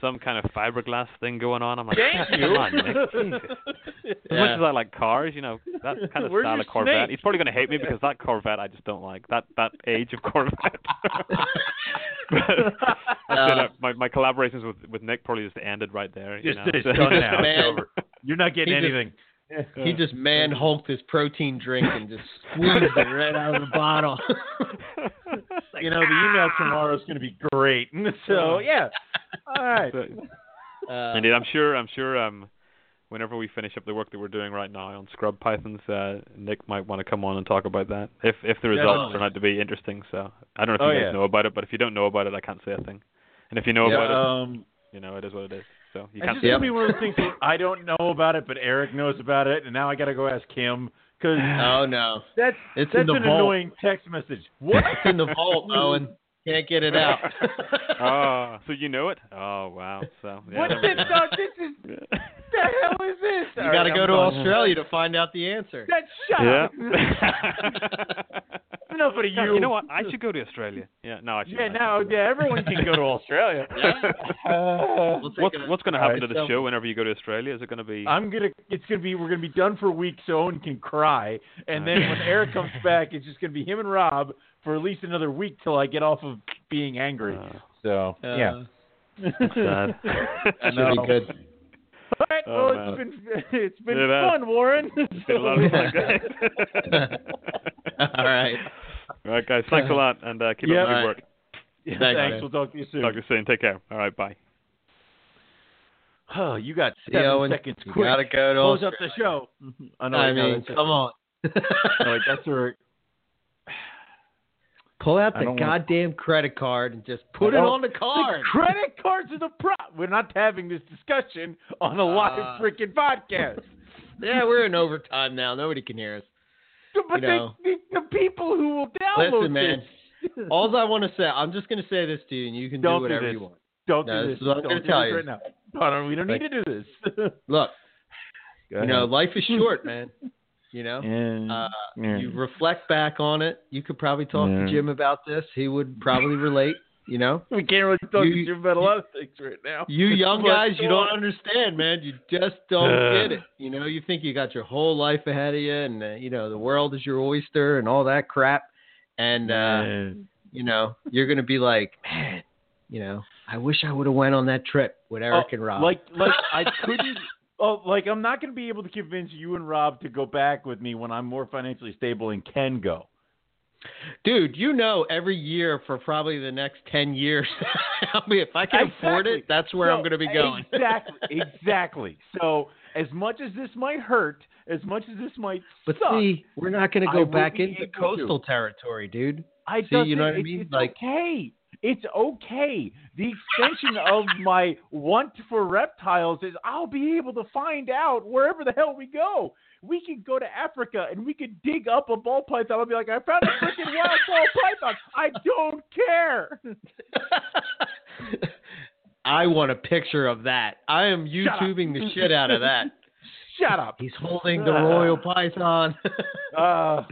some kind of fiberglass thing going on. I'm like,
Thank
come
you.
on, Nick. Jesus. As much as I like cars, you know, that kind of
Where's
style of Corvette.
snake?
He's probably going to hate me because that Corvette I just don't like. That that age of Corvette. But I said,
Uh,
uh, my my collaborations with with Nick probably just ended right there. you
Just
know?
it's done now. It's
Man.
over. You're not getting
He just-
anything.
He just man hulked his protein drink and just squeezed it right out of the bottle.
you know, the email tomorrow is going to be great. So yeah. All right.
So-
Uh,
Indeed, I'm sure. I'm sure. Um, whenever we finish up the work that we're doing right now on scrub pythons, uh, Nick might want to come on and talk about that if if the results
Definitely.
turn out to be interesting. So I don't know if
Oh,
you guys
yeah.
know about it, but if you don't know about it, I can't say a thing. And if you know
Yeah,
about it,
Um,
you know it is what it is. So you
it's just gonna
Yep.
be one of those things where I don't know about it, but Eric knows about it, and now I got to go ask him because
oh no,
that's
it's
that's
in the
an
vault.
annoying text message. What?
It's in the vault, Owen. Can't get it out.
Oh, so you know it? Oh wow. So yeah,
what
there
the
we
fuck? This is the hell is this?
You got to
right,
go
I'm
to
done.
Australia to find out the answer.
That shut
Yeah.
up. I'm enough of
God,
you.
you know what? I should go to Australia. Yeah, no, I should.
Yeah, now yeah, everyone can go to Australia. Uh,
We'll take
What's
a-
what's going to happen
right,
to the
so-
show whenever you go to Australia? Is it going to be?
I'm gonna. It's gonna be. We're gonna be done for a week, so Owen can cry, and then when Eric comes back, it's just gonna be him and Rob for at least another week till I get off of being angry.
Uh,
So
Uh,
yeah.
sad.
I
Should
know.
be good.
All right.
Oh,
well,
man.
it's been it's been
It has.
fun, Warren.
It's been a lot of fun, guys.
All right.
All right, guys. Thanks a lot, and uh, keep
Yeah.
up the good
All
work.
Yeah,
Thanks,
thanks. We'll talk to you soon.
Talk to you soon. Take care. All right, bye.
Oh, you got seven
Owen,
seconds.
you
Quick.
gotta go to
Close up the show. I know.
I
know,
mean, come on.
all right, that's all right.
Pull out the
don't want-
goddamn credit card and just put it on the card.
The credit cards are the pro. We're not having this discussion on a live
Uh,
freaking podcast.
yeah, we're in overtime now. Nobody can hear us.
But
you know.
the, the, the people who will download
Listen, man.
this.
All I want to say, I'm just going to say this to you, and you can
Don't
do
do
whatever
this.
you want.
Don't
No,
do
this
this.
I'm
Don't
gonna tell you.
right now. No, no, we don't need
Like-
to do this.
Look, you know, life is short, man. You know,
Yeah.
uh,
Yeah.
you reflect back on it. You could probably talk
Yeah.
to Jim about this. He would probably relate. You know,
we can't really talk
you-
to Jim about a lot of things right now.
you young guys, you don't understand, man. You just don't
Uh.
get it. You know, you think you got your whole life ahead of you, and uh, you know the world is your oyster and all that crap. And uh,
Yeah.
you know, you're gonna be like, man, you know, I wish I would have went on that trip with Eric
Oh,
and Rob.
Like, like I couldn't. Oh, like I'm not going to be able to convince you and Rob to go back with me when I'm more financially stable and can go.
Dude, you know, every year for probably the next ten years, I mean, if I can afford it, that's where I'm going to be going.
Exactly, exactly. So as much as this might hurt, as much as this might
But
suck,
see, we're not going to go
will
back into
able to.
coastal territory, dude.
I
see,
doesn't,
you know what I mean?
It's
Like-
okay. It's okay. The extension of my want for reptiles is I'll be able to find out wherever the hell we go. We could go to Africa and we could dig up a ball python. I'll be like, I found a freaking wild ball python. I don't care.
I want a picture of that. I am YouTubing the shit out of that.
Shut up.
He's holding the royal python.
Uh,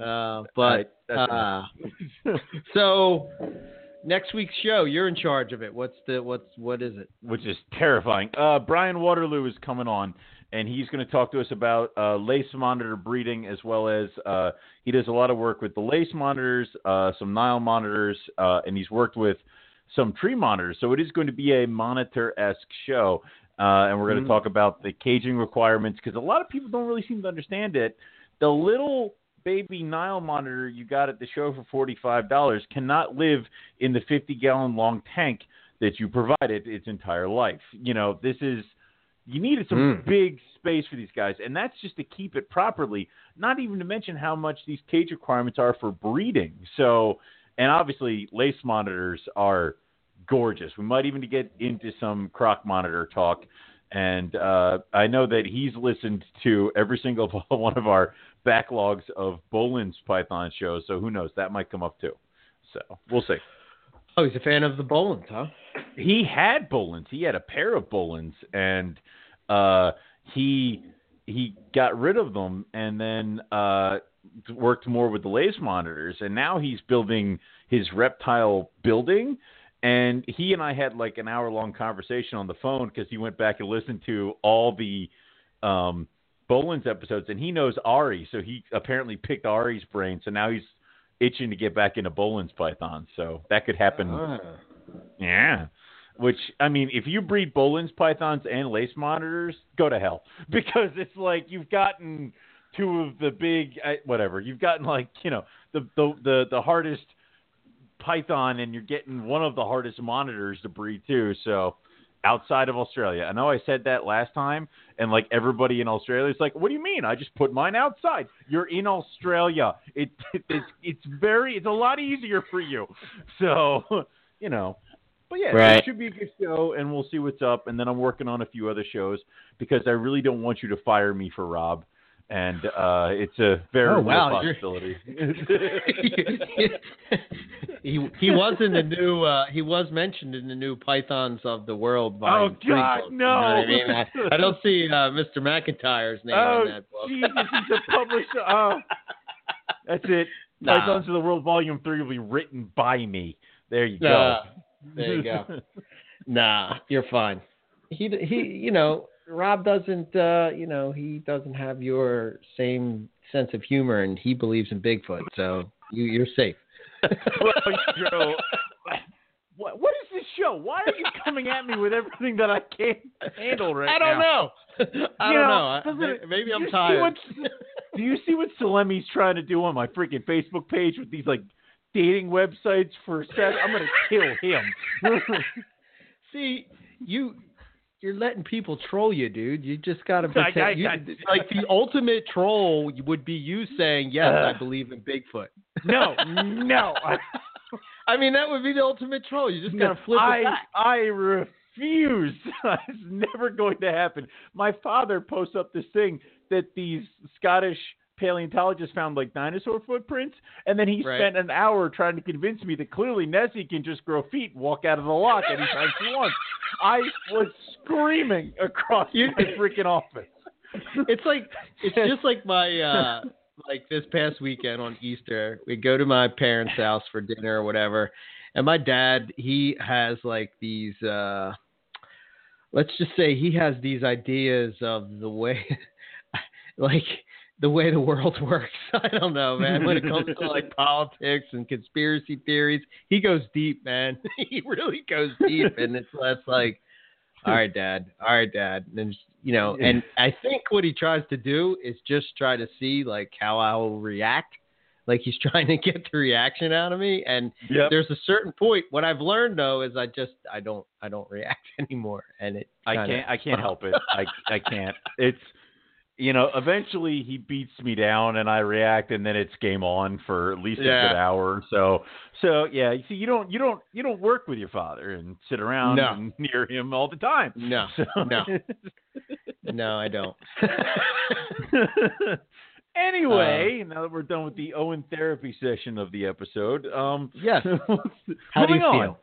uh, but uh, so next week's show, you're in charge of it. What's the what's what is it?
which is terrifying. Uh, Brian Waterloo is coming on, and he's going to talk to us about uh, lace monitor breeding as well as uh, he does a lot of work with the lace monitors, uh, some Nile monitors, uh, and he's worked with some tree monitors. So it is going to be a monitor esque show. Uh, and we're going to
Mhm.
talk about the caging requirements because a lot of people don't really seem to understand it. The little baby Nile monitor you got at the show for $45 cannot live in the 50 gallon long tank that you provided its entire life. You know, this is you needed some
Mm.
big space for these guys, and that's just to keep it properly. Not even to mention how much these cage requirements are for breeding. So, and obviously, lace monitors are gorgeous. We might even get into some croc monitor talk. And uh, I know that he's listened to every single one of our backlogs of Boelen's Python shows. So who knows? That might come up too. So we'll see.
Oh, he's a fan of the Boelens, huh?
He had Boelens. He had a pair of Boelens, and uh, he he got rid of them, and then uh, worked more with the lace monitors. And now he's building his reptile building. And he and I had like an hour long conversation on the phone because he went back and listened to all the um, Boelens episodes, and he knows Ari, so he apparently picked Ari's brain. So now he's itching to get back into Boelen's Python. So that could happen.
Ah.
Yeah. Which I mean, if you breed Boelen's pythons and lace monitors, go to hell because it's like you've gotten two of the big uh, whatever. You've gotten like you know the the the, the hardest python, and you're getting one of the hardest monitors to breed too. So outside of Australia, I know I said that last time, and like everybody in Australia is like, "What do you mean? I just put mine outside." You're in Australia. It, it it's it's very it's a lot easier for you. So you know. But yeah,
Right.
it should be a good show, and we'll see what's up. And then I'm working on a few other shows because I really don't want you to fire me for Rob, and uh, it's a very
Oh, wow, you're-
possibility.
he he was in the new uh he was mentioned in the new Pythons of the World by
Oh, God,
know I mean? I, I don't see uh, Mr. McIntyre's name
oh
on that book.
Jesus, he's a publisher. Oh, that's it.
Nah.
Pythons of the World Volume Three will be written by me. There you go.
Nah. There you go. nah, you're fine. He he, you know, Rob doesn't. uh, You know, he doesn't have your same sense of humor, and he believes in Bigfoot. So you you're safe.
well, Joe, what, what is this show? Why are you coming at me with everything that I can't handle right now?
I don't
now?
know. I
You
don't
know,
know. I- Maybe I'm tired.
Do you see what Salemi's trying to do on my freaking Facebook page with these like dating websites for sex? I'm gonna kill him.
See, you you're letting people troll you, dude. You just gotta
I-
pretend.
I-
you,
I-
like the ultimate troll would be you saying, "Yes, I believe in Bigfoot."
no, no. I,
I mean, that would be the ultimate troll. You just gotta flip
I,
it back.
I refuse. it's never going to happen. My father posts up this thing that these Scottish paleontologists found like dinosaur footprints, and then he
Right.
spent an hour trying to convince me that clearly Nessie can just grow feet and walk out of the loch anytime she wants. I was screaming across
You-
my freaking office.
It's like it's just like my uh like this past weekend on Easter, we go to my parents' house for dinner or whatever, and my dad he has like these uh let's just say he has these ideas of the way like the way the world works. I don't know, man. When it comes to like politics and conspiracy theories, he goes deep, man. he really goes deep, and it's less like, all right, dad, all right, dad, and you know. And I think what he tries to do is just try to see like how I will react. Like he's trying to get the reaction out of me, and
Yep.
there's a certain point. What I've learned though is I just I don't I don't react anymore, and it
I
kinda-
can't. I can't help it. I I can't. It's you know. Eventually, he beats me down, and I react, and then it's game on for at least a good hour. or So so yeah. You see, you don't you don't you don't work with your father and sit around
No.
and near him all the time.
No,
So,
no. no, I don't.
anyway, now that we're done with the Owen therapy session of the episode, um,
Yes. How do you
on.
feel?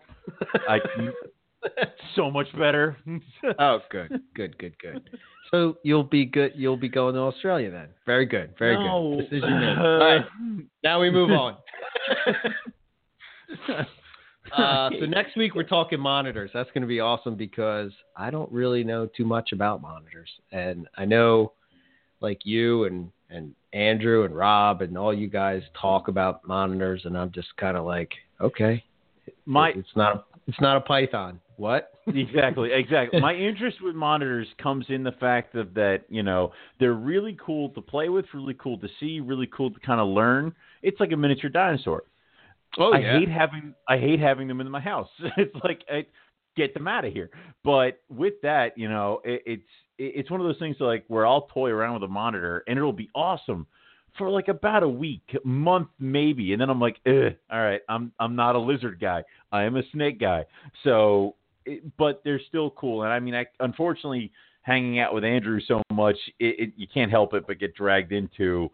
I so much better.
Oh, good, good, good, good. So you'll be good. You'll be going to Australia then. Very good, very
No.
good. Decision made. All right, now we move on. Uh, so next week we're talking monitors. That's going to be awesome because I don't really know too much about monitors, and I know, like you and and Andrew and Rob and all you guys talk about monitors, and I'm just kind of like, okay,
My
it's not it's not a Python. What?
exactly, exactly. My interest with monitors comes in the fact of that, you know, they're really cool to play with, really cool to see, really cool to kind of learn. It's like a miniature dinosaur.
Oh
I hate having I hate having them in my house. It's like I get them out of here. But with that, you know, it, it's it, it's one of those things like where I'll toy around with a monitor and it'll be awesome for like about a week, month maybe, and then I'm like, all right, I'm I'm not a lizard guy. I am a snake guy. So, it, but they're still cool. And I mean, I unfortunately hanging out with Andrew so much, it, it you can't help it but get dragged into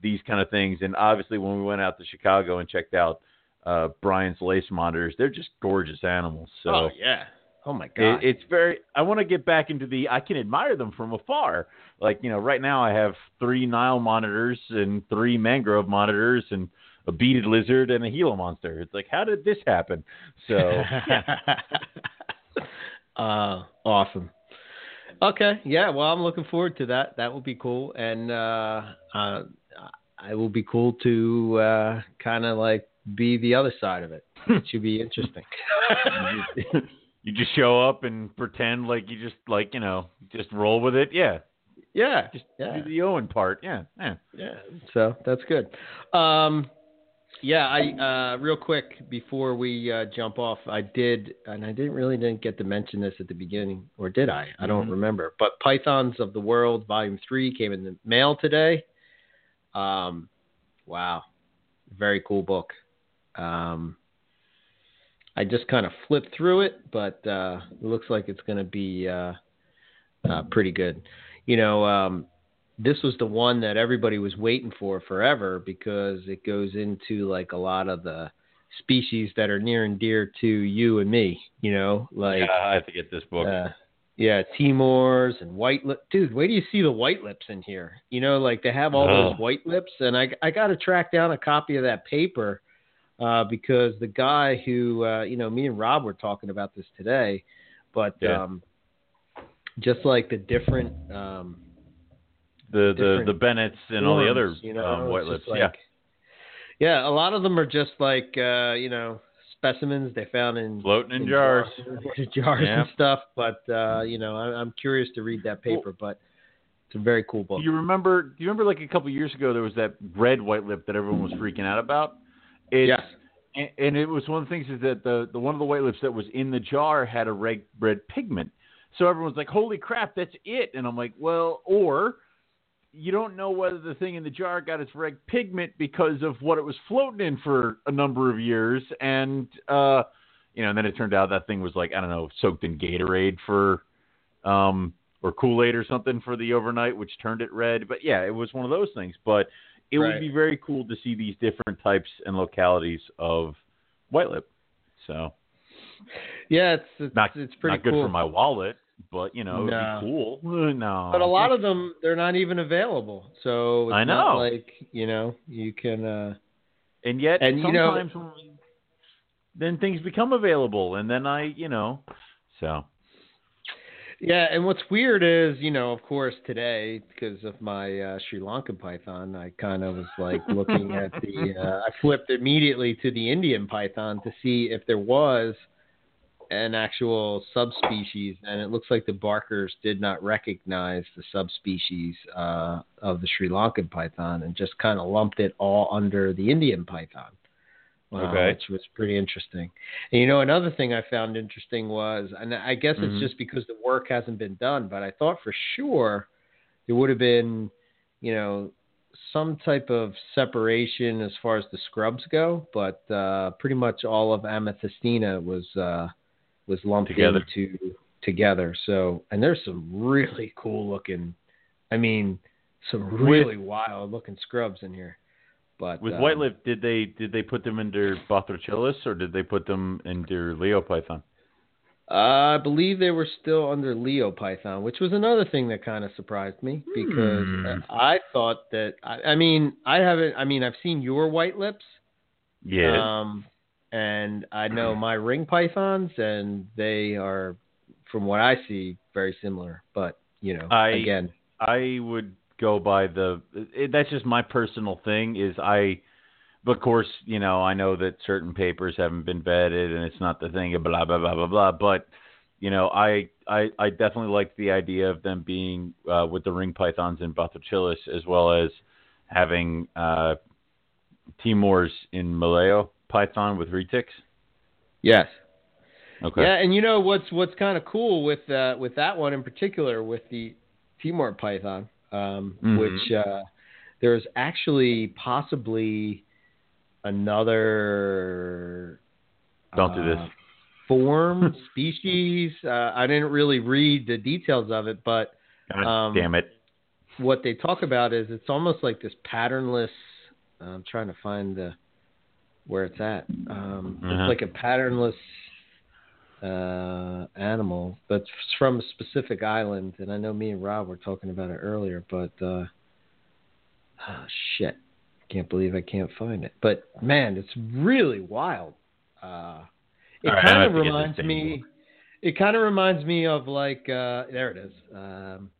these kind of things. And obviously, when we went out to Chicago and checked out uh, Brian's lace monitors. They're just gorgeous animals. So
oh yeah. Oh my
it,
god.
it's very. I want to get back into the. I can admire them from afar. Like you know, right now I have three Nile monitors and three mangrove monitors and a beaded lizard and a Gila monster. It's like, how did this happen? So yeah.
uh, awesome. Okay, yeah. Well, I'm looking forward to that. That will be cool, and uh, uh, I will be cool to uh, kind of like be the other side of it. It should be interesting.
you just show up and pretend like you just like you know just roll with it. Yeah,
yeah,
just
yeah.
do the Owen part. Yeah, yeah.
Yeah, so that's good. Um, yeah, I uh, real quick before we uh, jump off, I did, and I didn't really didn't get to mention this at the beginning, or did I? I don't
Mhm.
remember. But Pythons of the World Volume Three came in the mail today. Um, wow, very cool book. Um, I just kind of flipped through it, but uh, it looks like it's going to be uh, uh, pretty good. You know, um, this was the one that everybody was waiting for forever because it goes into like a lot of the species that are near and dear to you and me. You know, like
yeah, I have to get this book.
uh, Yeah, Timors and white lip. Dude, where do you see the white lips in here? You know, like they have all
Oh.
those white lips, and I I got to track down a copy of that paper uh, because the guy who uh, you know, me and Rob were talking about this today, but
Yeah.
um, just like the different um,
The the
different
the Bennetts and all the other
you know,
um, white lips.
just
yeah.
yeah, a lot of them are just like uh, you know specimens they found in
Floating in
in
jars.
jars, jars
Yeah.
and stuff. But uh, you know, I, I'm curious to read that paper. but it's a very cool book.
Do you remember? Do you remember like a couple years ago there was that red white lip that everyone was freaking out about? It's,
yes.
and, and it was one of the things is that the the one of the white lips that was in the jar had a red red pigment. So everyone's like, "Holy crap, that's it!" And I'm like, "Well, or you don't know whether the thing in the jar got its red pigment because of what it was floating in for a number of years, and uh, you know, and then it turned out that thing was like I don't know, soaked in Gatorade for um or Kool Aid or something for the overnight, which turned it red. But yeah, it was one of those things. But it
Right.
would be very cool to see these different types and localities of white lip. So
Yeah, it's it's,
not
it's pretty
not good
cool.
for my wallet, but you know,
No.
it'd be cool. No,
but a lot of them they're not even available. So it's
I know.
like you know you can. uh
and yet
and, you know-
sometimes then things become available, and then I, you know, so
Yeah, and what's weird is, you know, of course, today because of my uh, Sri Lankan python, I kind of was like looking at the. Uh, I flipped immediately to the Indian python to see if there was an actual subspecies, and it looks like the Barkers did not recognize the subspecies uh, of the Sri Lankan python and just kind of lumped it all under the Indian python.
Okay.
which was pretty interesting. And you know, another thing I found interesting was, and I guess
Mhm.
it's just because the work hasn't been done, but I thought for sure there would have been, you know, some type of separation as far as the scrubs go, but uh, pretty much all of Amethistina was uh, was lumped
Together.
into together. So, and there's some really cool looking, I mean, some really wild looking scrubs in here. But
with
um,
white lip, did they did they put them under Bothrochilus or did they put them under
Leiopython? I believe they were still under Leiopython, which was another thing that kind of surprised me because
Hmm.
uh, I thought that I, I mean I haven't I mean I've seen your white lips,
Yeah.
um, and I know my ring pythons, and they are, from what I see, very similar. But you know,
I-
again,
I would go by the. It, that's just my personal thing. Is I, of course, you know, I know that certain papers haven't been vetted, and it's not the thing. Blah blah blah blah blah. But you know, I I, I definitely like the idea of them being uh, with the ring pythons in Bothrochilus, as well as having uh, Timors in Malayo python with retics.
yes,
Okay.
yeah, and you know what's what's kind of cool with uh, with that one in particular with the Timor python, um,
Mhm.
which uh, there's actually possibly another
Don't do this.
uh, form species. Uh, I didn't really read the details of it, but um,
damn it.
what they talk about is it's almost like this patternless. I'm trying to find the where it's at. Um,
Uh-huh.
It's like a patternless uh, animal, but it's from a specific island. And I know me and Rob were talking about it earlier, but uh, oh, shit, can't believe I can't find it. But man, it's really wild. Uh, it
right,
kind of
have to get this
reminds me.
book.
It kind of reminds me of like uh, there it is. Um,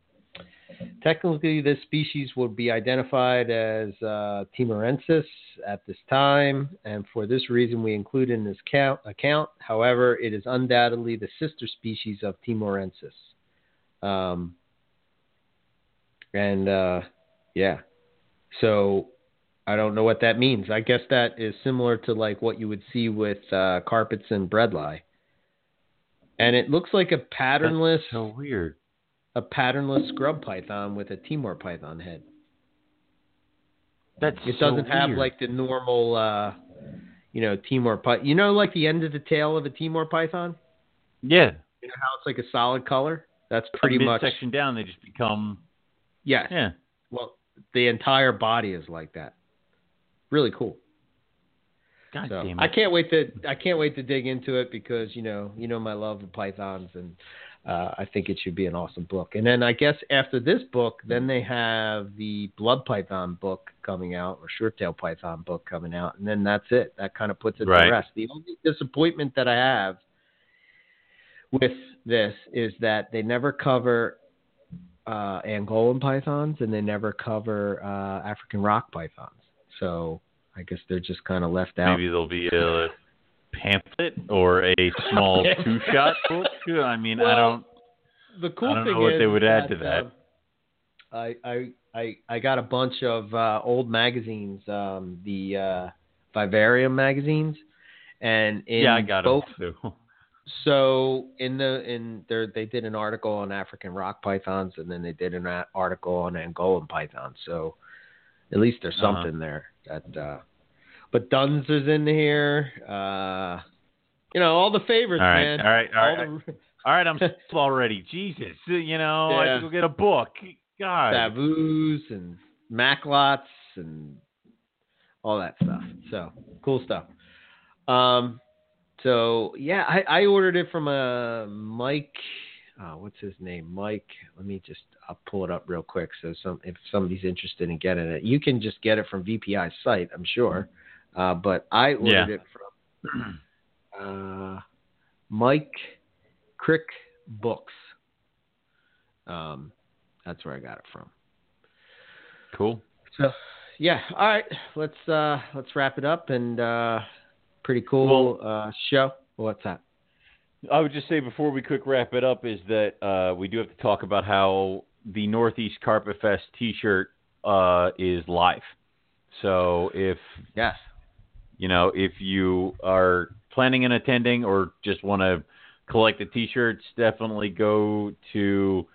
Technically, this species would be identified as uh, Timorensis at this time, and for this reason, we include in this count, account. However, it is undoubtedly the sister species of Timorensis. Um, and uh, yeah, so I don't know what that means. I guess that is similar to like what you would see with uh, carpets and bredli. And it looks like a patternless
That's so weird.
A patternless scrub python with a Timor python head.
That's
It
so
doesn't have like the normal, uh, you know, Timor python. You know, like the end of the tail of a Timor python.
yeah.
You know how it's like a solid color. That's pretty much
section down. They just become
yes.
yeah.
Well, the entire body is like that. Really cool.
God
So
damn it.
I can't wait to I can't wait to dig into it because you know you know my love of pythons and uh, I think it should be an awesome book. And then I guess after this book, then they have the Blood Python book coming out, or Short Tail Python book coming out, and then that's it. That kind of puts it
Right.
to rest. The only disappointment that I have with this is that they never cover uh, Angolan pythons and they never cover uh, African rock pythons. So I guess they're just kind of left out.
Maybe there'll be a pamphlet or a small two-shot book. I mean, I don't.
the cool
I don't
thing
know what they would add to
that,
that.
um, I, I I I got a bunch of uh, old magazines, um, the uh, Vivarium magazines, and in
yeah, I got
both.
them too.
So in the in there they did an article on African rock pythons, and then they did an article on Angolan pythons. So at least there's
Uh-huh.
something there. That uh, but Duns is in here. Uh, you know all the favorites,
All right,
man.
all right, all right,
All the,
All right, I'm already. Jesus, you know, I
Yeah.
have to go get a book. God.
Taboos and Maclots and all that stuff. So cool stuff. Um, so yeah, I, I ordered it from a Mike. Uh, what's his name? Mike. Let me just I'll pull it up real quick. So some if somebody's interested in getting it, you can just get it from VPI's site, I'm sure. Uh, but I ordered
Yeah.
it from uh, Mike Crick Books. Um, that's where I got it from.
Cool.
So, yeah. All right. Let's uh let's wrap it up and uh pretty cool uh show. What's that?
I would just say before we quick wrap it up is that uh, we do have to talk about how the Northeast Carpet Fest T-shirt uh, is live. So if
Yes.
you know if you are planning on attending or just want to collect the T-shirts, definitely go to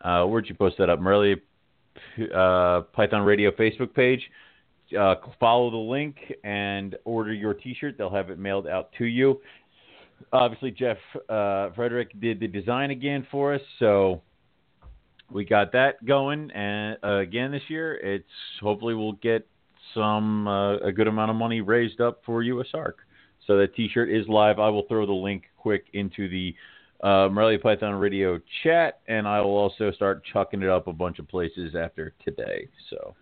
uh, where'd you post that up? Morelia uh, Python Radio Facebook page. Uh, follow the link and order your T-shirt. They'll have it mailed out to you. Obviously, Jeff uh, Frederick did the design again for us, so we got that going. And uh, again this year, it's hopefully we'll get some uh, a good amount of money raised up for USARK. So that T-shirt is live. I will throw the link quick into the uh, Morelia Python Radio chat, and I will also start chucking it up a bunch of places after today. So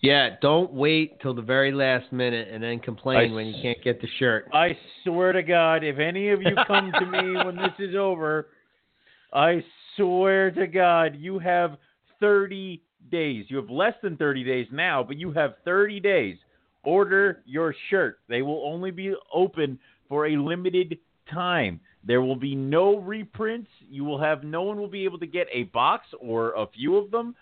Yeah, don't wait till the very last minute and then complain
I
when you can't get the shirt.
I swear to God, if any of you come to me when this is over, I swear to God, you have 30 days. You have less than 30 days now, but you have 30 days. Order your shirt. They will only be open for a limited time. There will be no reprints. You will have no one will be able to get a box or a few of them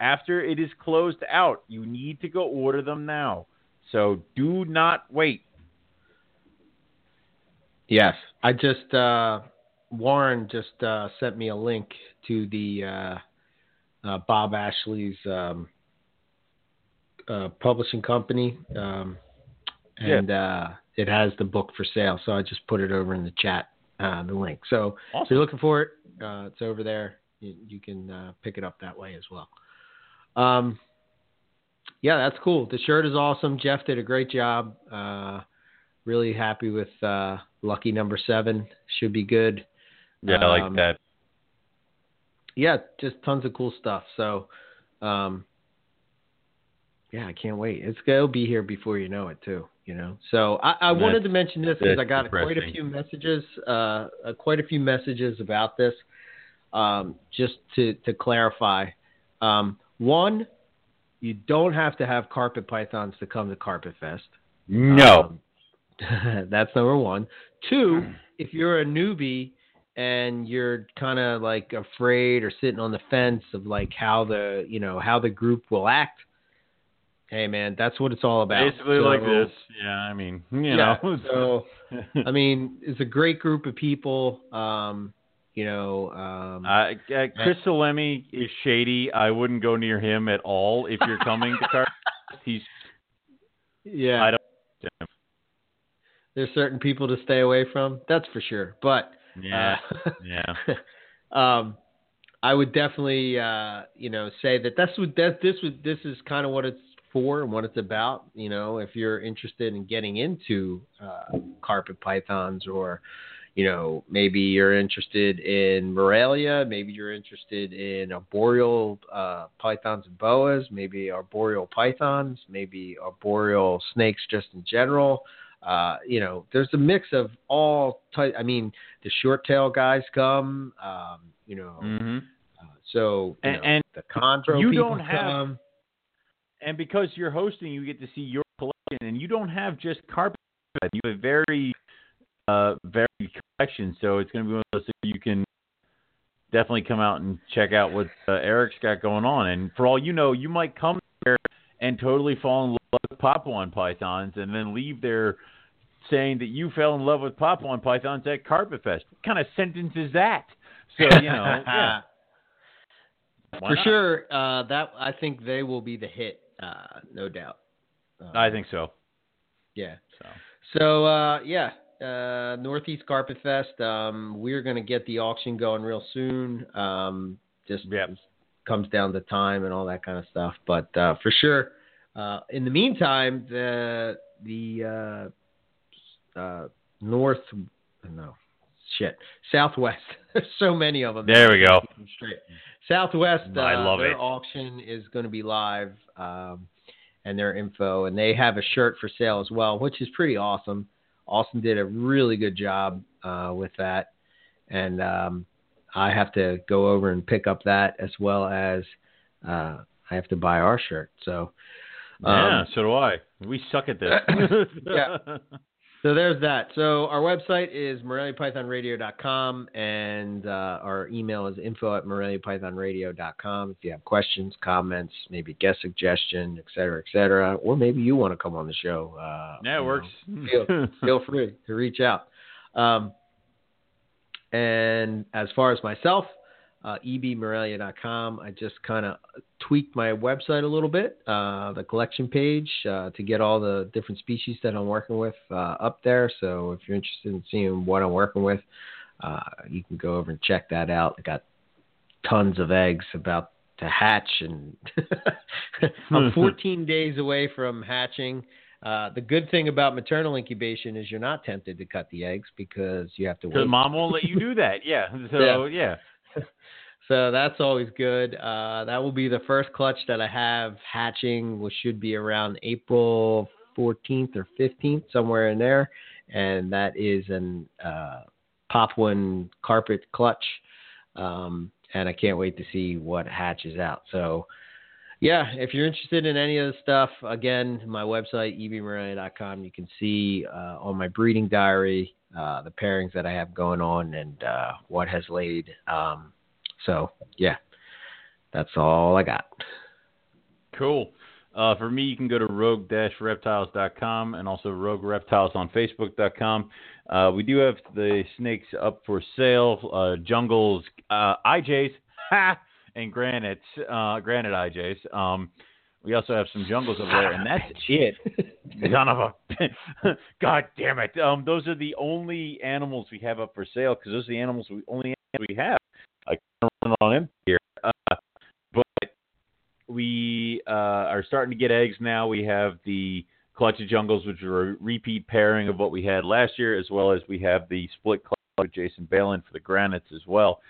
after it is closed out. You need to go order them now. So do not wait.
Yes. I just uh Warren just uh sent me a link to the uh, uh Bob Ashley's um uh publishing company. Um
Yeah.
and uh it has the book for sale. So I just put it over in the chat, uh the link. So if you're looking for it, uh it's over there. You, you can uh pick it up that way as well. Um yeah, that's cool. The shirt is awesome. Jeff did a great job. Uh really happy with uh lucky number seven. Should be good.
Yeah, I like
Um,
that.
Yeah, just tons of cool stuff. So um yeah, I can't wait. It's gonna be here before you know it too, you know. So I, I wanted to mention this because I got quite a few messages, uh, uh quite a few messages about this. Um, just to, to clarify. Um, one, you don't have to have carpet pythons to come to Carpet Fest.
No.
Um, that's number one. Two, if you're a newbie and you're kind of like afraid or sitting on the fence of like how the you know how the group will act, hey man, that's what it's all about.
Basically
So-
like this. Yeah, I mean, you
yeah,
know.
so I mean, it's a great group of people. Um, you know, um,
Uh, uh, Chris Salemi is shady. I wouldn't go near him at all if you're coming to Car. He's
yeah,
I don't.
there's certain people to stay away from. That's for sure. But
Yeah,
uh,
yeah.
um, I would definitely, uh, you know, say that that's what that this would this is kind of what it's for and what it's about. You know, if you're interested in getting into uh, carpet pythons or, you know, maybe you're interested in Morelia, maybe you're interested in arboreal uh, pythons and boas, maybe arboreal pythons, maybe arboreal snakes just in general. Uh, you know, there's a mix of all type. I mean, the short tail guys come. Um, you know,
Mm-hmm.
uh, so you
And-
know,
and
the chondro
you
people
don't have-
come.
And because you're hosting, you get to see your collection, and you don't have just carpet. You have a very, uh, varied collection. So it's going to be one of those things you can definitely come out and check out what uh, Eric's got going on. And for all you know, you might come there and totally fall in love with Papuan pythons, and then leave there saying that you fell in love with Papuan pythons at Carpet Fest. What kind of sentence is that? So you know, yeah.
For sure, uh, that I think they will be the hit, uh, no doubt. Um,
I think so.
Yeah.
So.
So uh, yeah, uh, Northeast Carpet Fest. Um, we're gonna get the auction going real soon. Um, just
Yep.
comes down to time and all that kind of stuff. But uh, for sure, uh, in the meantime, the the uh, uh, North no shit Southwest. There's so many of them.
There we go.
Straight. Southwest. Uh,
I love
their
it.
auction is going to be live. Um, and their info, and they have a shirt for sale as well, which is pretty awesome. Austin did a really good job uh, with that, and um, I have to go over and pick up that as well as uh, I have to buy our shirt. So,
Yeah,
um,
so do I. We suck at this.
Yeah. so there's that. So our website is moreliapythonradio.com, and uh, our email is info at moreliapythonradio.com. If you have questions, comments, maybe guest suggestion, et cetera, et cetera, or maybe you want to come on the show. Uh,
yeah, it works.
know, feel, feel free to reach out. Um, and as far as myself, uh, ebmorelia.com. I just kind of tweaked my website a little bit, uh, the collection page, uh, to get all the different species that I'm working with uh, up there. So if you're interested in seeing what I'm working with, uh, you can go over and check that out. I got tons of eggs about to hatch, and I'm 14 days away from hatching. Uh, the good thing about maternal incubation is you're not tempted to cut the eggs because you have to wait.
mom won't let you do that. Yeah. So yeah.
So that's always good. Uh, that will be the first clutch that I have hatching, which should be around April 14th or 15th, somewhere in there. And that is an uh, Papuan carpet clutch. Um, and I can't wait to see what hatches out. So, yeah, if you're interested in any of the stuff, again, my website, ebmorelia.com, you can see uh, on my breeding diary uh, the pairings that I have going on and uh, what has laid. Um, so, yeah, that's all I got.
Cool. Uh, for me, you can go to rogue-reptiles.com and also Rogue Reptiles on Facebook.com. Uh, we do have the snakes up for sale. Uh, jungles, uh, IJs, ha, and granites, uh, granite IJs. Um, we also have some jungles over there, and that's it. Son of a, God damn it! Um, those are the only animals we have up for sale because those are the animals we only animals we have. I can't run on empty here, uh, but we uh, are starting to get eggs now. We have the clutch of jungles, which are a repeat pairing of what we had last year, as well as we have the split clutch with Jason Balin for the granites as well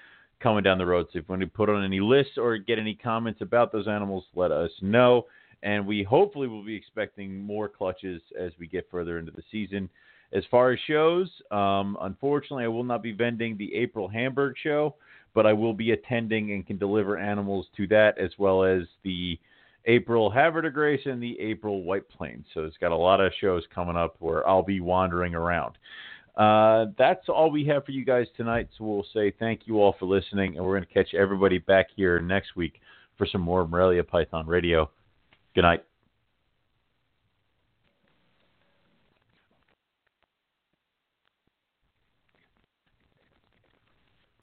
coming down the road. So if you want to put on any lists or get any comments about those animals, let us know. And we hopefully will be expecting more clutches as we get further into the season. As far as shows, um, unfortunately, I will not be vending the April Hamburg show, but I will be attending and can deliver animals to that, as well as the April Havre de Grace and the April White Plains. So it's got a lot of shows coming up where I'll be wandering around. Uh, that's all we have for you guys tonight. So we'll say thank you all for listening, and we're going to catch everybody back here next week for some more Morelia Python Radio. Good night.